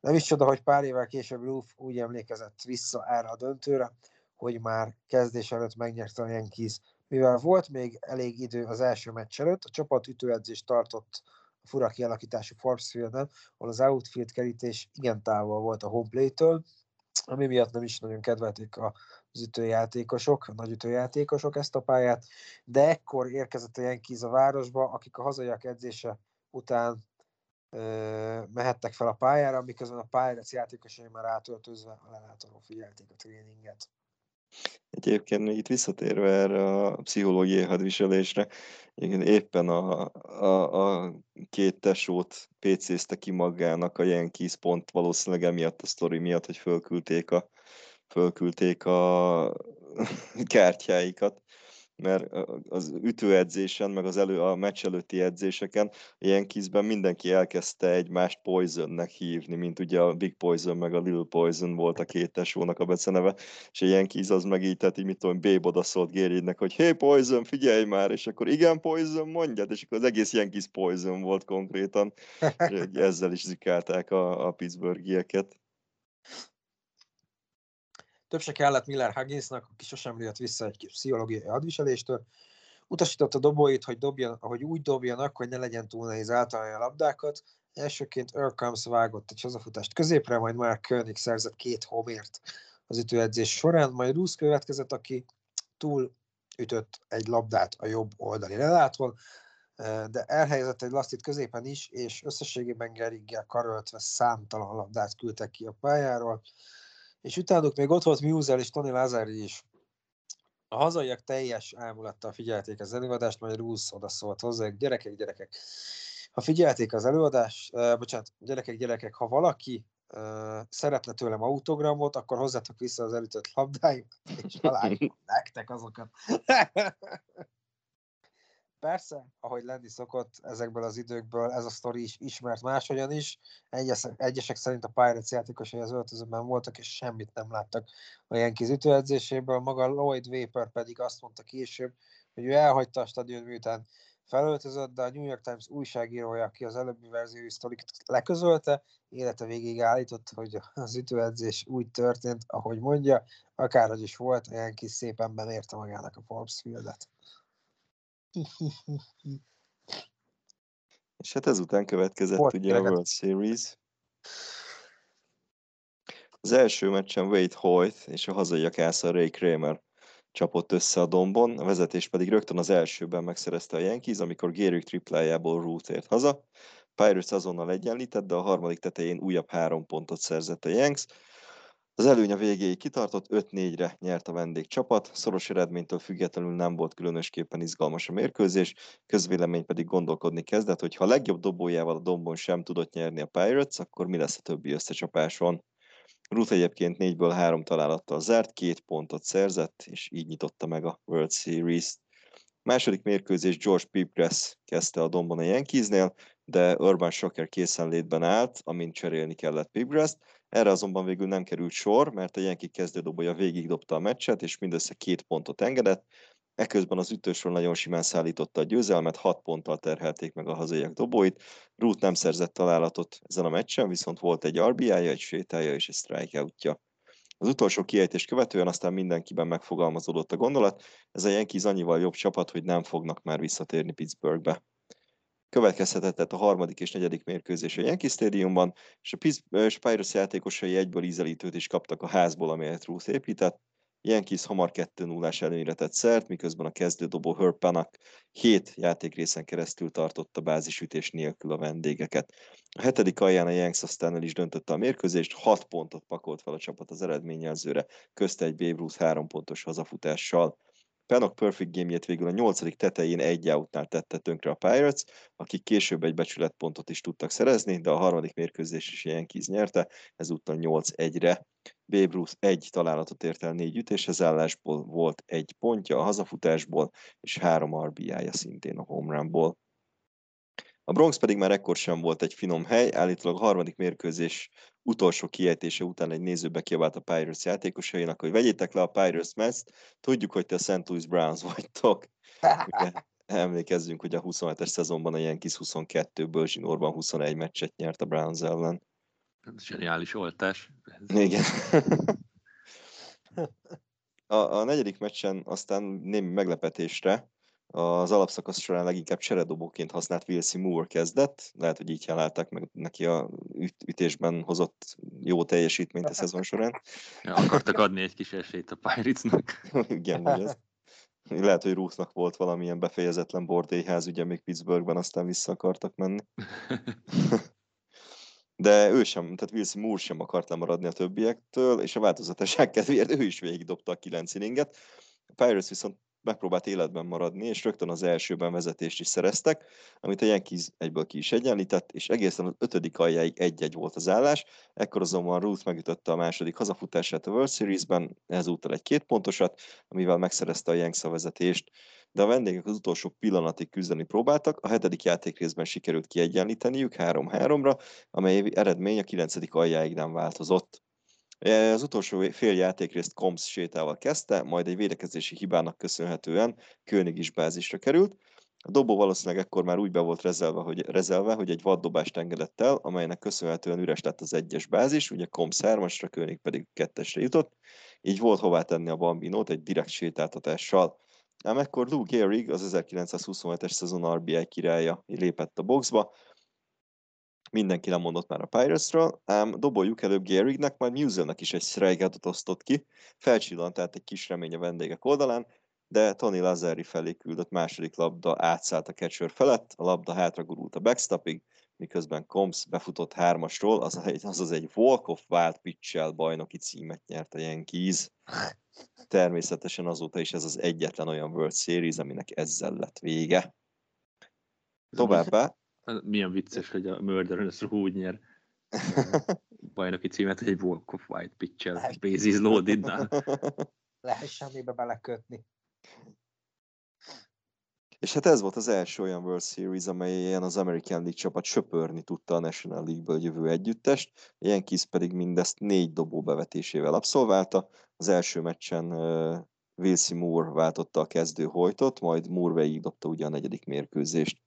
Nem is csoda, hogy pár évvel később Roof úgy emlékezett vissza erre a döntőre, hogy már kezdés előtt megnyerte a Yankees Mivel volt még elég idő az első meccs előtt, a csapat ütőedzést tartott a fura kialakítású Forbes Fielden, ahol az outfield kerítés igen távol volt a homeplay-től, ami miatt nem is nagyon kedvelték az ütőjátékosok, a nagy ütőjátékosok ezt a pályát, de ekkor érkezett a Yankees a városba, akik a hazaiak edzése után ö, mehettek fel a pályára, miközben a pályárac játékosai már átöltözve a lelátóról figyelték a tréninget. Egyébként itt visszatérve erre a pszichológiai hadviselésre, éppen a, a, a két tesót PC-zte ki magának a Yankees pont valószínűleg emiatt a sztori miatt, hogy fölküldték a, fölküldték a [laughs] kártyáikat mert az ütőedzésen, meg az elő, a meccs előtti edzéseken, a Yankeesben mindenki elkezdte egymást Poisonnek hívni, mint ugye a Big Poison meg a Little Poison volt a két tesónak a beceneve, és a Yankees az meg így, tehát így, mit tudom, Babe oda szólt Géridnek, hogy hey Poison, figyelj már, és akkor igen Poison, mondjad, és akkor az egész Yankees Poison volt konkrétan, ezzel is zikálták a, a Pittsburghieket. Több se kellett Miller Hugginsnak, aki sosem jött vissza egy pszichológiai hadviseléstől. Utasította dobóit, hogy, dobjan, hogy úgy dobjanak, hogy ne legyen túl nehéz általán a labdákat. Elsőként Earl vágott egy hazafutást középre, majd már König szerzett két homért az ütőedzés során, majd Rusz következett, aki túl ütött egy labdát a jobb oldali lelától, de elhelyezett egy lasztit középen is, és összességében Geriggel karöltve számtalan labdát küldtek ki a pályáról és utánuk még ott volt Muzel és Tony Lazari is. A hazaiak teljes ámulattal figyelték az előadást, majd Rusz oda szólt hozzá, gyerekek, gyerekek, ha figyelték az előadást, uh, bocsánat, gyerekek, gyerekek, ha valaki uh, szeretne tőlem autogramot, akkor hozzátok vissza az elütött labdáimat, és találjuk [laughs] nektek azokat. [laughs] Persze, ahogy lenni szokott ezekből az időkből, ez a sztori is ismert máshogyan is. Egyesek, egyesek szerint a Pirates játékosai az öltözőben voltak, és semmit nem láttak a Yankees ütőedzéséből. Maga Lloyd Vapor pedig azt mondta később, hogy ő elhagyta a stadion miután felöltözött, de a New York Times újságírója, aki az előbbi verziói sztorit leközölte, élete végig állított, hogy az ütőedzés úgy történt, ahogy mondja, akárhogy is volt, a Yankees szépen beérte magának a Forbes Fieldet. És hát ezután következett Volt ugye a World Series. Az első meccsen Wade Hoyt és a hazaiak Ásza Ray Kramer csapott össze a dombon, a vezetés pedig rögtön az elsőben megszerezte a Yankees, amikor Gehrig triplájából Root ért haza. Pirates azonnal egyenlített, de a harmadik tetején újabb három pontot szerzett a Yanks, az előny a végéig kitartott, 5-4-re nyert a vendégcsapat, szoros eredménytől függetlenül nem volt különösképpen izgalmas a mérkőzés, közvélemény pedig gondolkodni kezdett, hogy ha a legjobb dobójával a dombon sem tudott nyerni a Pirates, akkor mi lesz a többi összecsapáson. Ruth egyébként négyből három találattal zárt, két pontot szerzett, és így nyitotta meg a World Series-t. Második mérkőzés George Pipgrass kezdte a dombon a Yankeesnél, de Urban Shocker készenlétben állt, amint cserélni kellett Pipgrass-t, erre azonban végül nem került sor, mert a Yankee kezdődobója végigdobta a meccset, és mindössze két pontot engedett. Eközben az ütősről nagyon simán szállította a győzelmet, hat ponttal terhelték meg a hazaiak dobóit. Root nem szerzett találatot ezen a meccsen, viszont volt egy RBI-ja, egy sétája és egy strikeoutja. Az utolsó kiejtést követően aztán mindenkiben megfogalmazódott a gondolat, ez a Yankees annyival jobb csapat, hogy nem fognak már visszatérni Pittsburghbe következhetett a harmadik és negyedik mérkőzés a Yankee Stadiumban, és a Pirates játékosai egyből ízelítőt is kaptak a házból, amelyet Ruth épített. Yankees hamar 2-0-ás előnyre tett szert, miközben a kezdődobó Herb Panak 7 játékrészen keresztül tartotta bázisütés nélkül a vendégeket. A hetedik alján a Yanks aztán el is döntötte a mérkőzést, 6 pontot pakolt fel a csapat az eredményjelzőre, közte egy Babe Ruth 3 pontos hazafutással. Penok Perfect game végül a nyolcadik tetején egy outnál tette tönkre a Pirates, akik később egy becsületpontot is tudtak szerezni, de a harmadik mérkőzés is Yankees nyerte, ezúttal 8-1-re. Babe Ruth egy találatot ért el négy ütéshez állásból, volt egy pontja a hazafutásból, és három RBI-ja szintén a home runból. A Bronx pedig már ekkor sem volt egy finom hely, állítólag a harmadik mérkőzés utolsó kiejtése után egy néző bekiabált a Pirates játékosainak, hogy vegyétek le a Pirates meszt, tudjuk, hogy te a St. Louis Browns [laughs] vagytok. emlékezzünk, hogy a 27-es szezonban a Yankees 22-ből zsinórban 21 meccset nyert a Browns ellen. Zseniális oltás. Igen. [laughs] A, a negyedik meccsen aztán némi meglepetésre az alapszakasz során leginkább cseredobóként használt Wilson Moore kezdett. Lehet, hogy így találták meg neki a üt- ütésben hozott jó teljesítményt a szezon során. Ja, akartak adni egy kis esélyt a Pirates-nak. [laughs] Igen, vagy ez. Lehet, hogy Ruthnak volt valamilyen befejezetlen bordélyház, ugye még Pittsburghben, aztán vissza akartak menni. [laughs] De ő sem, tehát Wilson Moore sem akart lemaradni a többiektől, és a változatosság kedvéért ő is végigdobta a kilenc inninget. A Pirates viszont megpróbált életben maradni, és rögtön az elsőben vezetést is szereztek, amit a Yankees egyből ki is egyenlített, és egészen az ötödik aljáig egy-egy volt az állás. Ekkor azonban Ruth megütötte a második hazafutását a World Series-ben, ezúttal egy két pontosat, amivel megszerezte a Yankees a vezetést, de a vendégek az utolsó pillanatig küzdeni próbáltak, a hetedik játékrészben sikerült kiegyenlíteniük 3-3-ra, amely eredmény a kilencedik aljáig nem változott. Az utolsó fél játékrészt Combs sétával kezdte, majd egy védekezési hibának köszönhetően König is bázisra került. A dobó valószínűleg ekkor már úgy be volt rezelve, hogy, rezelve, hogy egy vaddobást engedett el, amelynek köszönhetően üres lett az egyes bázis, ugye Combs 3-asra, König pedig kettesre jutott, így volt hová tenni a Bambinót egy direkt sétáltatással. Ám ekkor Lou Gehrig, az 1927-es szezon RBI királya lépett a boxba, mindenki lemondott már a Pirates-ről, ám doboljuk előbb Gehrignek, majd Muselnek is egy strikeoutot osztott ki, felcsillant tehát egy kis remény a vendégek oldalán, de Tony Lazari felé küldött második labda átszállt a catcher felett, a labda hátra gurult a backstopig, miközben Combs befutott hármasról, azaz egy, azaz egy walk-off wild pitch bajnoki címet nyert a Yankees. Természetesen azóta is ez az egyetlen olyan World Series, aminek ezzel lett vége. Továbbá milyen vicces, hogy a Murderers úgy nyer [laughs] bajnoki címet, hogy egy Walk of White pitch-el, bases loaded Lehet [laughs] semmibe belekötni. És hát ez volt az első olyan World Series, amelyen az American League csapat söpörni tudta a National League-ből jövő együttest, Yankees pedig mindezt négy dobó bevetésével abszolválta. Az első meccsen uh, Wilson Moore váltotta a kezdő hojtot, majd Moore végigdobta ugye a negyedik mérkőzést.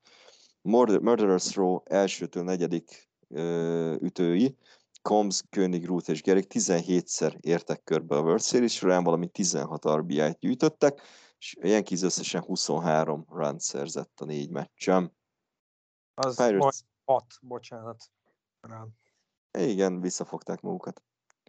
Murderers Row elsőtől negyedik ö, ütői, Combs, König, Ruth és Gerik 17-szer értek körbe a World Series során, valami 16 RBI-t gyűjtöttek, és Yankees összesen 23 run szerzett a négy meccsen. Az Pirates... 6, bocsánat. Run. Igen, visszafogták magukat.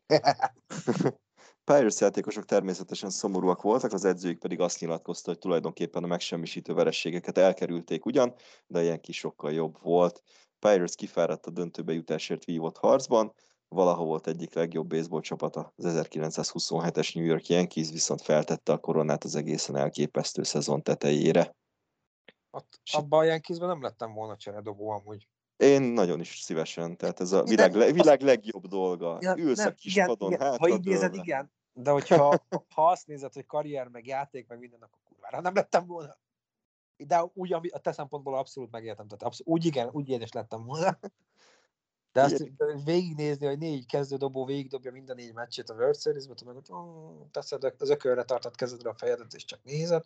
[laughs] Pirates játékosok természetesen szomorúak voltak, az edzőik pedig azt nyilatkozta, hogy tulajdonképpen a megsemmisítő verességeket elkerülték ugyan, de ilyen kis sokkal jobb volt. Pirates kifáradt a döntőbe jutásért vívott harcban, valaha volt egyik legjobb baseball csapata, az 1927-es New York Yankees viszont feltette a koronát az egészen elképesztő szezon tetejére. Ott, abban a Yankeesben nem lettem volna cseredobó amúgy. Én nagyon is szívesen, tehát ez a világ, le, világ legjobb dolga. Ja, Ülsz nem, a kis igen, padon, igen. Ha így nézed, igen. De hogyha ha azt nézed, hogy karrier, meg játék, meg minden, akkor kurvára nem lettem volna. De úgy, ami a te szempontból abszolút megértem. Tehát abszolút, úgy igen, úgy én is lettem volna. De azt igen. végignézni, hogy négy kezdődobó végigdobja minden négy meccsét a World Series-be, meg hogy oh, teszed az ökölre tartott kezedre a fejedet, és csak nézed.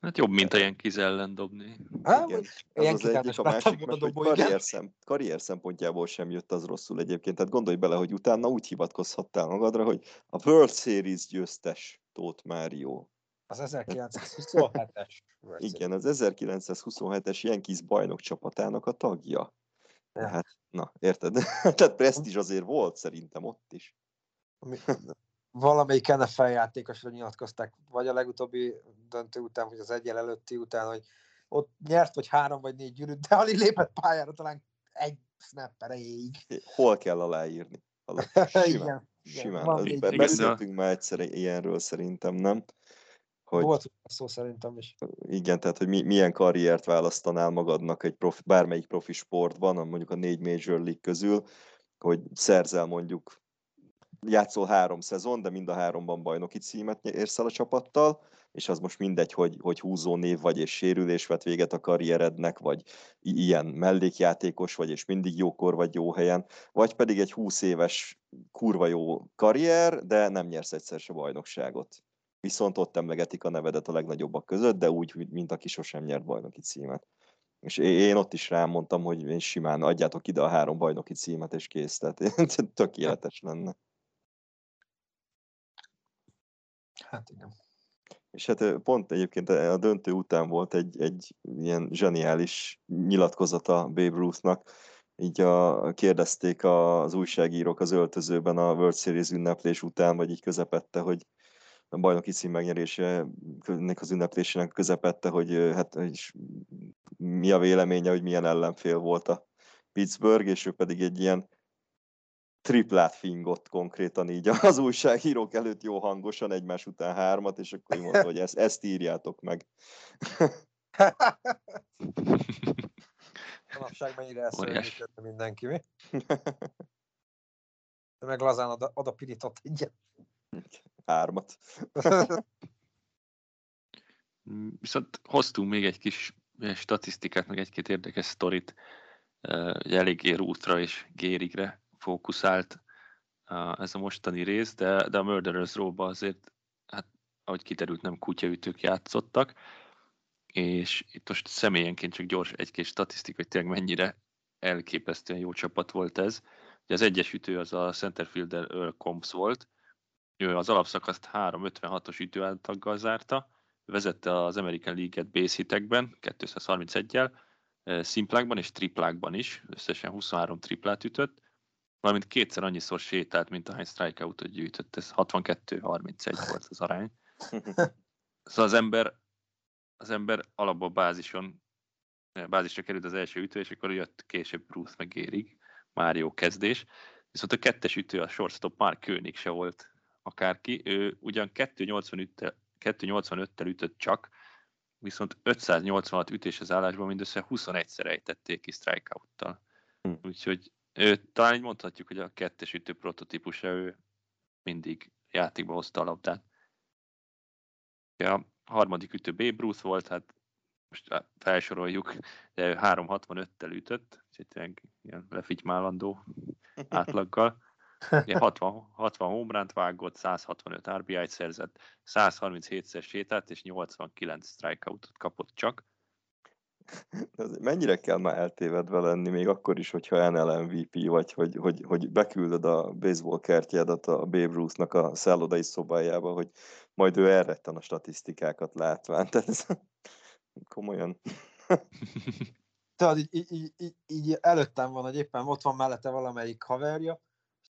Hát jobb, mint ilyen kiz ellen dobni. Hát, Igen. Az egyik, a másik, mert hogy karrier, szem, karrier szempontjából sem jött az rosszul egyébként. Tehát gondolj bele, hogy utána úgy hivatkozhattál magadra, hogy a World Series győztes Tóth Mário. Az [laughs] 1927-es. Igen, az 1927-es Yankees bajnok csapatának a tagja. Ja. Hát, na, érted? [laughs] Tehát presztízs azért volt szerintem ott is valamelyik NFL játékosra nyilatkozták, vagy a legutóbbi döntő után, vagy az egyel előtti után, hogy ott nyert, vagy három, vagy négy gyűrűt, de alig lépett pályára talán egy snap erejéig. Hol kell aláírni? [laughs] Simán. igen, simán. Igen, beszéltünk már egyszer ilyenről szerintem, nem? Hogy, Volt szó szerintem is. Igen, tehát hogy mi, milyen karriert választanál magadnak egy profi, bármelyik profi sportban, mondjuk a négy Major League közül, hogy szerzel mondjuk játszol három szezon, de mind a háromban bajnoki címet érsz el a csapattal, és az most mindegy, hogy, hogy húzó név vagy, és sérülés vett véget a karrierednek, vagy ilyen mellékjátékos vagy, és mindig jókor vagy jó helyen, vagy pedig egy 20 éves kurva jó karrier, de nem nyersz egyszer se bajnokságot. Viszont ott emlegetik a nevedet a legnagyobbak között, de úgy, mint aki sosem nyert bajnoki címet. És én ott is rámondtam, hogy én simán adjátok ide a három bajnoki címet, és kész. Tehát [laughs] tökéletes lenne. Hát igen. És hát pont egyébként a döntő után volt egy, egy ilyen zseniális nyilatkozata Babe Ruthnak, így a, kérdezték az újságírók az öltözőben a World Series ünneplés után, vagy így közepette, hogy a bajnoki cím megnyerésének az ünneplésének közepette, hogy hát hogy mi a véleménye, hogy milyen ellenfél volt a Pittsburgh, és ő pedig egy ilyen triplát fingott konkrétan így az újságírók előtt jó hangosan, egymás után hármat, és akkor mondta, hogy ezt, ezt írjátok meg. [laughs] Manapság mennyire elszörnyű Óriás. mindenki, mi? De meg lazán oda, oda pirított egyet. Hármat. [laughs] Viszont hoztunk még egy kis eh, statisztikát, meg egy-két érdekes sztorit. Eh, eléggé Ruthra és Gérigre fókuszált ez a mostani rész, de, de a Murderers Row-ba azért, hát ahogy kiderült, nem kutyaütők játszottak, és itt most személyenként csak gyors egy-két statisztika, hogy tényleg mennyire elképesztően jó csapat volt ez. Ugye az egyes ütő az a centerfielder Earl Combs volt, ő az alapszakaszt 3.56-os ütőálltaggal zárta, vezette az American League-et base hitekben 231-jel, eh, szimplákban és triplákban is, összesen 23 triplát ütött, valamint kétszer annyiszor sétált, mint ahány strikeoutot gyűjtött, ez 62-31 volt az arány. Szóval az ember, az ember alapból bázison, bázisra került az első ütő, és akkor jött később Bruce meg Gérig, már jó kezdés. Viszont a kettes ütő, a shortstop már König se volt akárki. Ő ugyan 285-tel 285-tel ütött csak, viszont 586 ütés az állásban mindössze 21-szer ejtették ki strikeout-tal. Hm. Úgyhogy ő, talán így mondhatjuk, hogy a kettes ütő prototípusa, ő mindig játékba hozta a labdát. A harmadik ütő Babe Ruth volt, hát most felsoroljuk, de ő 365-tel ütött, úgyhogy ilyen lefigymálandó [laughs] átlaggal. Ugye 60, 60 homránt vágott, 165 RBI-t szerzett, 137-szer sétált, és 89 strikeoutot kapott csak. Mennyire kell már eltévedve lenni, még akkor is, hogyha NL MVP vagy, hogy, hogy, hogy beküldöd a baseball kártyádat a Babe Ruth-nak a szállodai szobájába, hogy majd ő elretten a statisztikákat látván. [laughs] Tehát ez komolyan. [laughs] Tudod, így, így, így, így, előttem van, hogy éppen ott van mellette valamelyik haverja,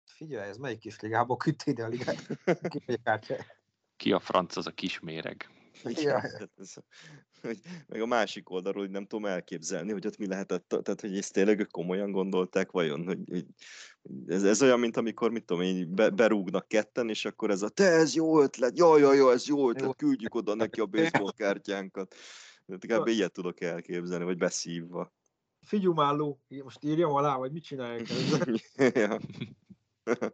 figyelj, ez melyik kis ligából küldte ide a ligát? [laughs] Ki a franc az a kisméreg? Tehát ez, hogy, meg a másik oldalról, hogy nem tudom elképzelni, hogy ott mi lehetett, tehát hogy ezt tényleg ők komolyan gondolták vajon, hogy, hogy ez, ez olyan, mint amikor, mit tudom én, be, berúgnak ketten, és akkor ez a, te ez jó ötlet, jaj, jaj, jaj, ez jó ötlet, küldjük oda [laughs] neki a baseball kártyánkat. Tehát kb. ilyet tudok elképzelni, vagy beszívva. Figyumálló, most írjam alá, vagy mit csináljak ezzel? [laughs] ja. [laughs]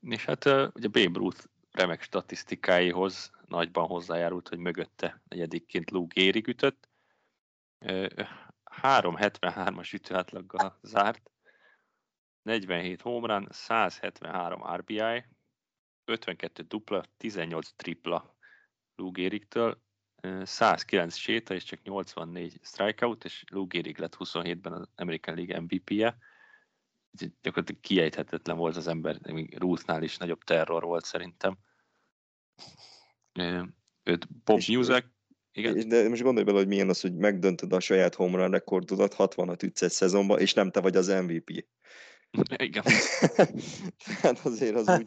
És hát ugye Babe Ruth remek statisztikáihoz nagyban hozzájárult, hogy mögötte negyedikként Lou Gehrig ütött. Ö, 373-as ütőátlaggal zárt, 47 homrán, 173 RBI, 52 dupla, 18 tripla ö, 109 séta és csak 84 strikeout, és Lou Gehrig lett 27-ben az American League MVP-je. Gyakorlatilag kiejthetetlen volt az ember, még Ruthnál is nagyobb terror volt szerintem. Őt Bob És- igen, De most gondolj bele, hogy milyen az, hogy megdöntöd a saját home run rekordodat, 60-at ütsz egy szezonban, és nem te vagy az MVP. [laughs] igen. [laughs] hát azért az úgy...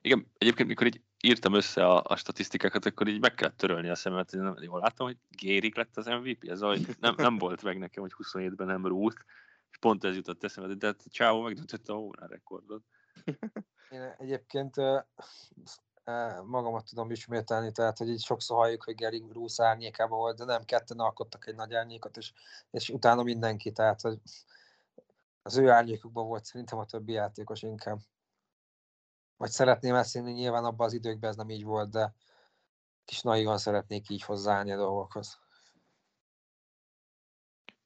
Igen, egyébként mikor így írtam össze a, a statisztikákat, akkor így meg kellett törölni a szememet, hogy nem jól látom, hogy Gérik lett az MVP, ez ahogy nem, nem volt meg nekem, hogy 27-ben nem Ruth, és pont ez jutott eszembe, de hát Csávó megdöntötte a run rekordot. [laughs] Én egyébként magamat tudom ismételni, tehát hogy így sokszor halljuk, hogy Gary Bruce árnyékában volt, de nem, ketten alkottak egy nagy árnyékot, és, és utána mindenki, tehát hogy az ő árnyékukban volt szerintem a többi játékos inkább. Vagy szeretném ezt hinni, nyilván abban az időkben ez nem így volt, de kis naivan szeretnék így hozzáállni a dolgokhoz.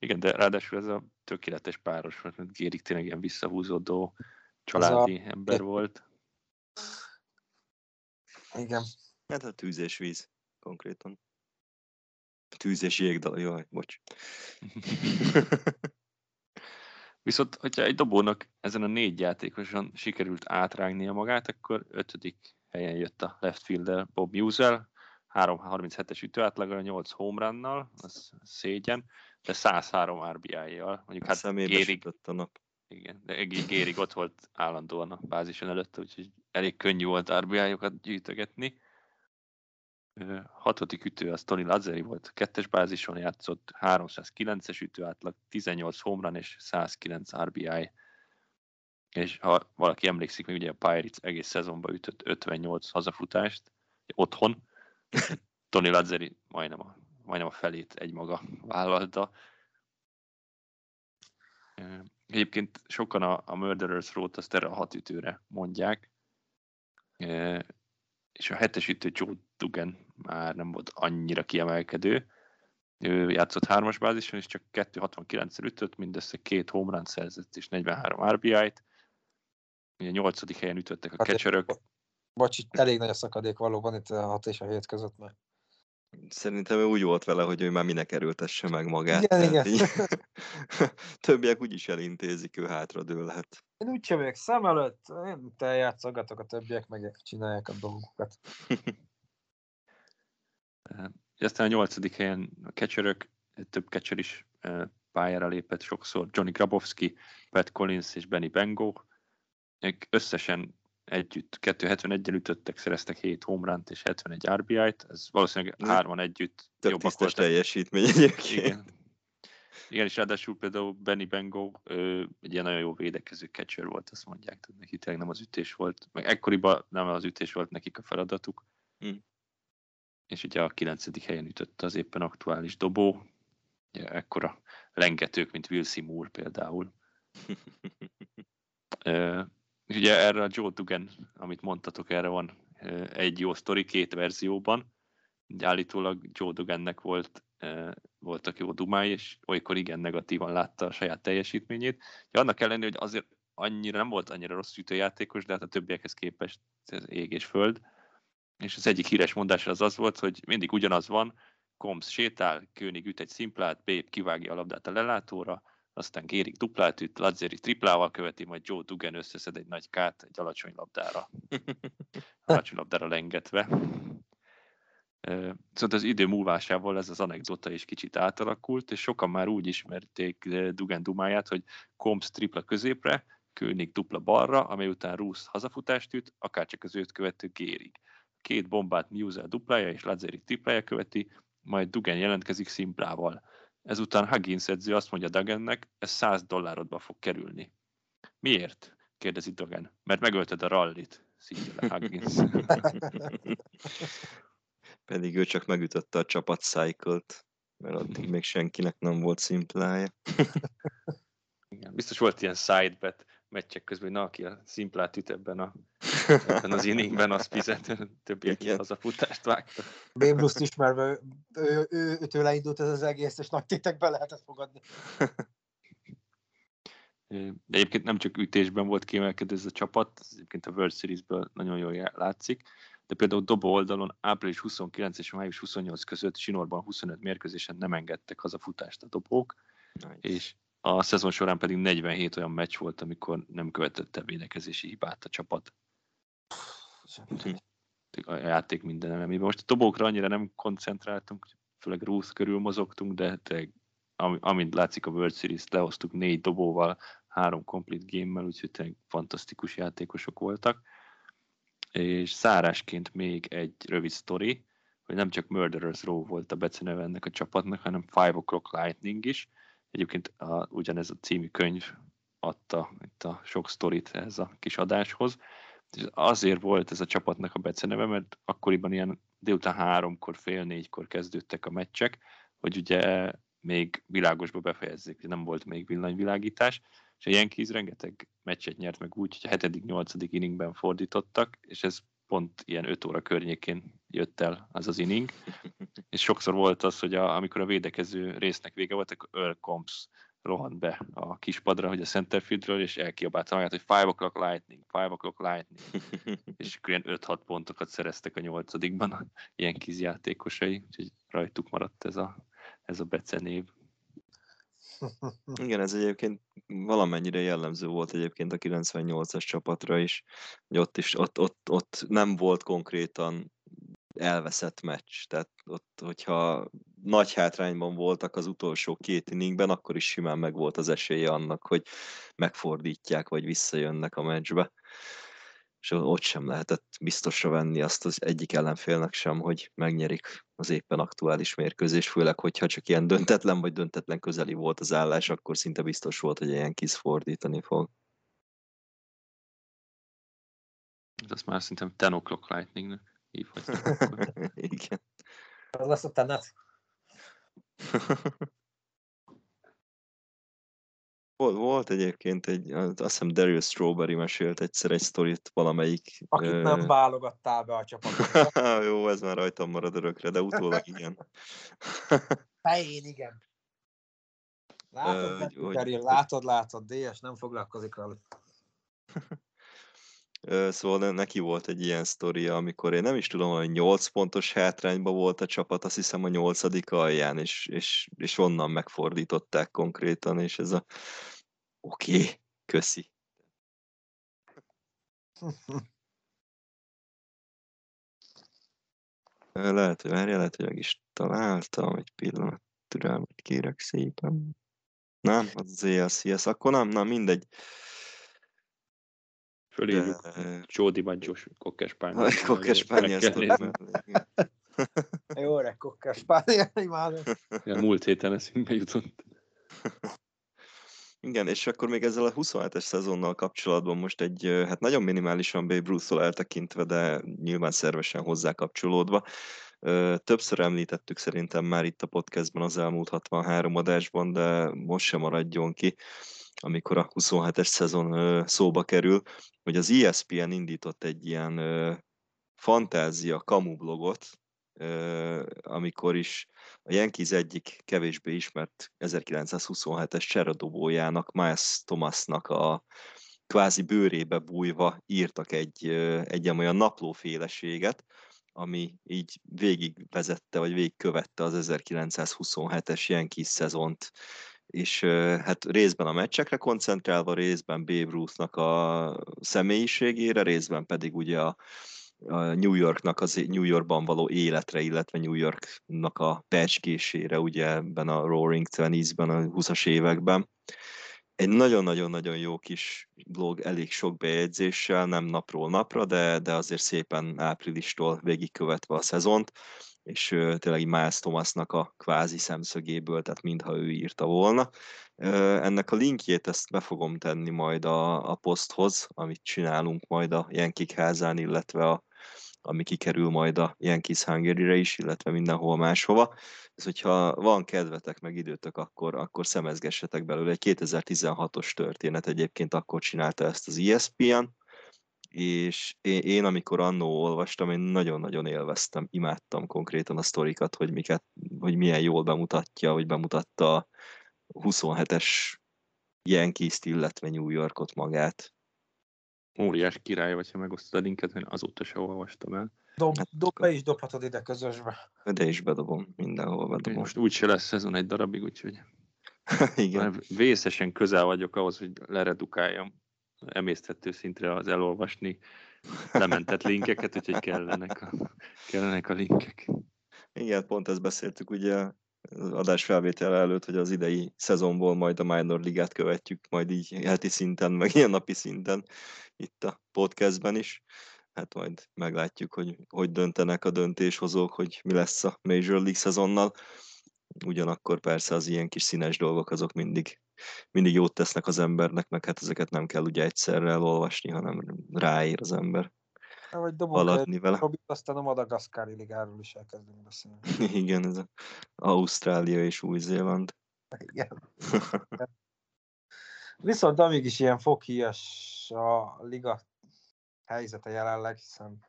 Igen, de ráadásul ez a tökéletes páros volt, mert Gérik tényleg ilyen visszahúzódó családi a- ember volt. Igen. Hát a tűz és víz, konkrétan. Tűz és jégdal, jaj, bocs. [laughs] Viszont, hogyha egy dobónak ezen a négy játékosan sikerült átrágnia magát, akkor ötödik helyen jött a left fielder Bob Musel, 337-es ütőátlaggal, 8 home runnal, az szégyen, de 103 RBI-jal. Mondjuk hát Gérig, a nap. Igen, de Gérig ott volt állandóan a bázison előtte, úgyhogy elég könnyű volt RBI-okat gyűjtögetni. Hatodik ütő az Tony Lazzeri volt, kettes bázison játszott, 309-es ütő átlag, 18 home run és 109 RBI. És ha valaki emlékszik, még ugye a Pirates egész szezonban ütött 58 hazafutást, otthon, [laughs] Tony Lazzeri majdnem a, majdnem a felét egymaga vállalta. Egyébként sokan a, a Murderers Road azt erre a hat ütőre mondják, és a hetes ütő Joe Dugan már nem volt annyira kiemelkedő. Ő játszott hármas bázison, és csak 269-szer ütött, mindössze két home run szerzett, és 43 RBI-t. Ugye a nyolcadik helyen ütöttek a hát kecsörök. Bocs, itt elég nagy a szakadék valóban itt a 6 és a 7 között, mert Szerintem ő úgy volt vele, hogy ő már minek erőltesse meg magát. Igen, igen. Így, [laughs] többiek úgyis elintézik, ő hátradőlhet. Én úgy sem vagyok szem előtt, én te játszogatok, a többiek meg csinálják a dolgokat. Aztán a nyolcadik helyen a kecsörök, több kecsör is pályára lépett sokszor, Johnny Grabowski, Pat Collins és Benny Bengo. Összesen együtt 271-el ütöttek, szereztek 7 homerunt és 71 RBI-t, ez valószínűleg hárman együtt Több jobbak voltak. teljesítmény egyébként. Igen. Igen, és ráadásul például Benny Bengo ő, egy ilyen nagyon jó védekező catcher volt, azt mondják, tehát neki tényleg nem az ütés volt, meg ekkoriban nem az ütés volt nekik a feladatuk. Hmm. És ugye a 9. helyen ütött az éppen aktuális dobó, ugye ekkora lengetők, mint Will Moore például. [laughs] És ugye erre a Joe Dugan, amit mondtatok, erre van egy jó sztori két verzióban. Ugye állítólag Joe Dugannek volt, voltak jó dumái, és olykor igen negatívan látta a saját teljesítményét. Ugye annak ellenére, hogy azért annyira nem volt annyira rossz ütőjátékos, de hát a többiekhez képest ez ég és föld. És az egyik híres mondás az az volt, hogy mindig ugyanaz van, Combs sétál, König üt egy szimplát, Babe kivágja a labdát a lelátóra, aztán Gérik duplát üt, Lazzeri triplával követi, majd Joe Dugan összeszed egy nagy kát egy alacsony labdára. [laughs] alacsony labdára lengetve. Szóval az idő múlásával ez az anekdota is kicsit átalakult, és sokan már úgy ismerték Dugan dumáját, hogy Combs tripla középre, König dupla balra, amely után Rusz hazafutást üt, akárcsak az őt követő Gérig. Két bombát Musel duplája és Lazzeri triplája követi, majd Dugan jelentkezik szimplával Ezután Huggins edző azt mondja Dagennek, ez 100 dollárodba fog kerülni. Miért? kérdezi Dagen. Mert megölted a rallit, szívja le Huggins. [laughs] Pedig ő csak megütötte a csapat cycle-t, mert addig még senkinek nem volt szimplája. Igen, biztos volt ilyen sidebet meccsek közben, hogy na, aki a szimplát üt ebben, a, ebben az inningben, az fizet, többiek az a futást vágta. Bébruszt ismerve, ő, ő, ő, ő, tőle indult ez az egész, és nagy tétekbe lehetett fogadni. De egyébként nem csak ütésben volt kiemelkedő ez a csapat, egyébként a World Series-ből nagyon jól látszik, de például dobó oldalon április 29 és május 28 között Sinorban 25 mérkőzésen nem engedtek hazafutást a dobók, nice. és a szezon során pedig 47 olyan meccs volt, amikor nem követette védekezési hibát a csapat. A játék minden elemében. Most a dobókra annyira nem koncentráltunk, főleg Ruth körül mozogtunk, de tényleg, amint látszik a World Series, lehoztuk négy dobóval, három complete game-mel, úgyhogy tényleg fantasztikus játékosok voltak. És szárásként még egy rövid sztori, hogy nem csak Murderers Row volt a beceneve ennek a csapatnak, hanem Five O'Clock Lightning is, Egyébként a, ugyanez a című könyv adta itt a sok sztorit ez a kis adáshoz. Azért volt ez a csapatnak a beceneve, mert akkoriban ilyen délután háromkor, fél négykor kezdődtek a meccsek, hogy ugye még világosba befejezzék, nem volt még villanyvilágítás, és a Yankees rengeteg meccset nyert meg úgy, hogy a 7.-8. inningben fordítottak, és ez pont ilyen 5 óra környékén jött el az az inning, [laughs] és sokszor volt az, hogy a, amikor a védekező résznek vége volt, akkor Earl Combs rohant be a kispadra, hogy a centerfieldről, és elkiabálta magát, hogy 5 o'clock lightning, 5 o'clock lightning. [laughs] és akkor ilyen 5-6 pontokat szereztek a nyolcadikban ilyen kis játékosai, úgyhogy rajtuk maradt ez a, ez a becenév. Igen, ez egyébként valamennyire jellemző volt egyébként a 98-as csapatra is, hogy ott is, ott, ott, ott nem volt konkrétan elveszett meccs. Tehát ott, hogyha nagy hátrányban voltak az utolsó két inningben, akkor is simán meg volt az esélye annak, hogy megfordítják, vagy visszajönnek a meccsbe. És ott sem lehetett biztosra venni azt az egyik ellenfélnek sem, hogy megnyerik az éppen aktuális mérkőzés, főleg, hogyha csak ilyen döntetlen vagy döntetlen közeli volt az állás, akkor szinte biztos volt, hogy ilyen kis fordítani fog. Ez már szerintem 10 o'clock lightningnek hívhatjuk. [laughs] Igen. Az lesz a tenet. [laughs] Volt, volt egyébként egy, azt hiszem Darius Strawberry mesélt egyszer egy sztorit valamelyik... Akit ö, nem válogattál be a csapatba. [laughs] Jó, ez már rajtam marad örökre, de utólag igen. Fején, igen. Látod, Ö, Peril, látod, látod, DS nem foglalkozik vele. Szóval ne- neki volt egy ilyen sztoria, amikor én nem is tudom, hogy 8 pontos hátrányban volt a csapat, azt hiszem a nyolcadik alján, és, és, és onnan megfordították konkrétan, és ez a oké, okay, köszi. Lehet, hogy várjál, lehet, hogy meg is találtam, egy pillanat türelmet kérek szépen. Nem, az az ALCS, akkor nem, nem, mindegy. Fölírjuk De- vagy Josh Kokkespányol. Vagy igen. Jó, öreg kokkás Spánia, imádom. Ja, múlt héten eszünkbe jutott. Igen, és akkor még ezzel a 27-es szezonnal kapcsolatban most egy, hát nagyon minimálisan Babe Ruth-tól eltekintve, de nyilván szervesen hozzá kapcsolódva. Többször említettük szerintem már itt a podcastban az elmúlt 63 adásban, de most sem maradjon ki, amikor a 27-es szezon szóba kerül, hogy az ESPN indított egy ilyen fantázia kamu blogot, amikor is a Yankees egyik kevésbé ismert 1927-es cseradobójának, Miles Thomasnak a kvázi bőrébe bújva írtak egy, egy olyan naplóféleséget, ami így végigvezette, vagy végigkövette az 1927-es Yankees szezont, és hát részben a meccsekre koncentrálva, részben Babe Ruthnak a személyiségére, részben pedig ugye a, New Yorknak az New Yorkban való életre, illetve New Yorknak a percskésére, ugye ebben a Roaring Twenties-ben, a 20-as években. Egy nagyon-nagyon-nagyon jó kis blog, elég sok bejegyzéssel, nem napról napra, de, de azért szépen áprilistól végigkövetve a szezont, és tényleg Miles Thomasnak a kvázi szemszögéből, tehát mintha ő írta volna. Ennek a linkjét ezt be fogom tenni majd a, a poszthoz, amit csinálunk majd a Jenkik házán, illetve a, ami kikerül majd a Yankees Hungary-re is, illetve mindenhol máshova. Ez, hogyha van kedvetek, meg időtök, akkor, akkor szemezgessetek belőle. Egy 2016-os történet egyébként akkor csinálta ezt az ESPN, és én, én amikor annó olvastam, én nagyon-nagyon élveztem, imádtam konkrétan a sztorikat, hogy, miket, hogy milyen jól bemutatja, hogy bemutatta a 27-es Yankees-t, illetve New Yorkot magát. Óriás király vagy, ha megosztod a linket, én azóta se olvastam el. Dob, Hát dob be is dobhatod ide közösbe. De is bedobom, mindenhol bedobom. Most úgyse lesz szezon egy darabig, úgyhogy [laughs] Igen. már vészesen közel vagyok ahhoz, hogy leredukáljam emészthető szintre az elolvasni lementett linkeket, úgyhogy kellenek a, kellenek a linkek. Igen, pont ezt beszéltük ugye adás felvétel előtt, hogy az idei szezonból majd a minor ligát követjük, majd így heti szinten, meg ilyen napi szinten itt a podcastben is. Hát majd meglátjuk, hogy hogy döntenek a döntéshozók, hogy mi lesz a Major League szezonnal. Ugyanakkor persze az ilyen kis színes dolgok azok mindig, mindig jót tesznek az embernek, meg hát ezeket nem kell ugye egyszerre elolvasni, hanem ráér az ember Vagy haladni vele. Robit, aztán a Madagaszkári ligáról is elkezdünk beszélni. [laughs] Igen, ez a Ausztrália és Új-Zéland. [laughs] Igen. Viszont amíg is ilyen foghíjas a liga helyzete jelenleg, hiszen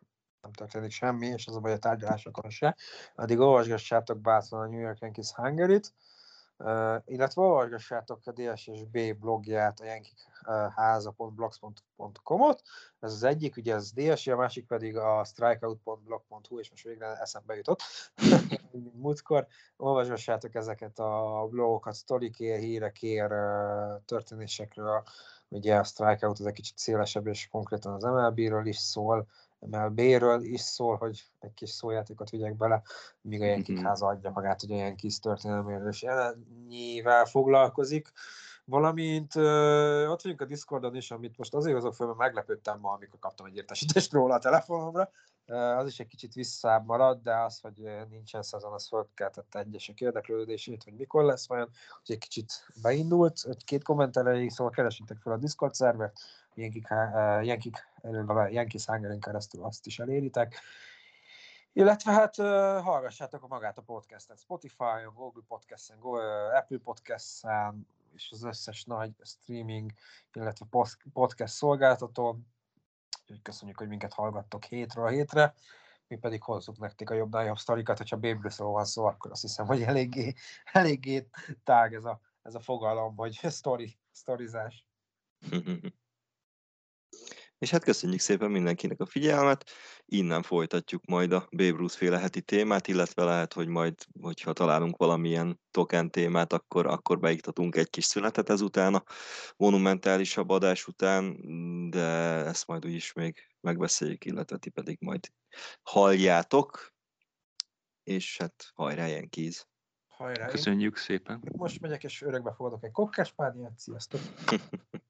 nem történik semmi, és az a baj a tárgyalásokon se, addig olvasgassátok bátran a New York Yankees hungary Uh, illetve olvasgassátok a DSSB blogját, a jenkikháza.blogspot.com-ot, ez az egyik, ugye ez DSI, a másik pedig a strikeout.blog.hu, és most végre eszembe jutott, [laughs] múltkor. Olvasgassátok ezeket a blogokat, sztorikért, hírekért, történésekről, ugye a strikeout az egy kicsit szélesebb, és konkrétan az MLB-ről is szól, MLB-ről is szól, hogy egy kis szójátékot vigyek bele, míg a Yankee mm-hmm. háza adja magát, hogy a Yankees történelméről és ennyivel foglalkozik. Valamint ö, ott vagyunk a Discordon is, amit most azért hozok fel, mert meglepődtem ma, amikor kaptam egy értesítést róla a telefonomra. Az is egy kicsit visszább marad, de az, hogy nincsen szezon, az fölkeltette egyesek érdeklődését, hogy mikor lesz majd, hogy egy kicsit beindult, két komment erejéig, szóval keresintek fel a Discord szervert, Yankik, uh, Yankik, Yankees Hungary keresztül azt is eléritek. Illetve hát hallgassátok magát a podcastet Spotify-on, Google Podcast-en, Apple Podcast-en, és az összes nagy streaming, illetve podcast szolgáltató. Úgyhogy köszönjük, hogy minket hallgattok hétről hétre, mi pedig hozzuk nektek a jobb jobb sztorikat, hogyha baby van szó, akkor azt hiszem, hogy eléggé, eléggé tág ez a, ez a fogalom, hogy story, [laughs] sztorizás. [laughs] És hát köszönjük szépen mindenkinek a figyelmet, innen folytatjuk majd a Babe Ruth féle heti témát, illetve lehet, hogy majd, hogyha találunk valamilyen token témát, akkor, akkor beiktatunk egy kis szünetet ezután a monumentálisabb adás után, de ezt majd úgyis még megbeszéljük, illetve ti pedig majd halljátok, és hát hajrá, ilyen kíz! Hajrá! Köszönjük szépen! Most megyek és örökbe fogadok egy kokkáspádiát, sziasztok! [laughs]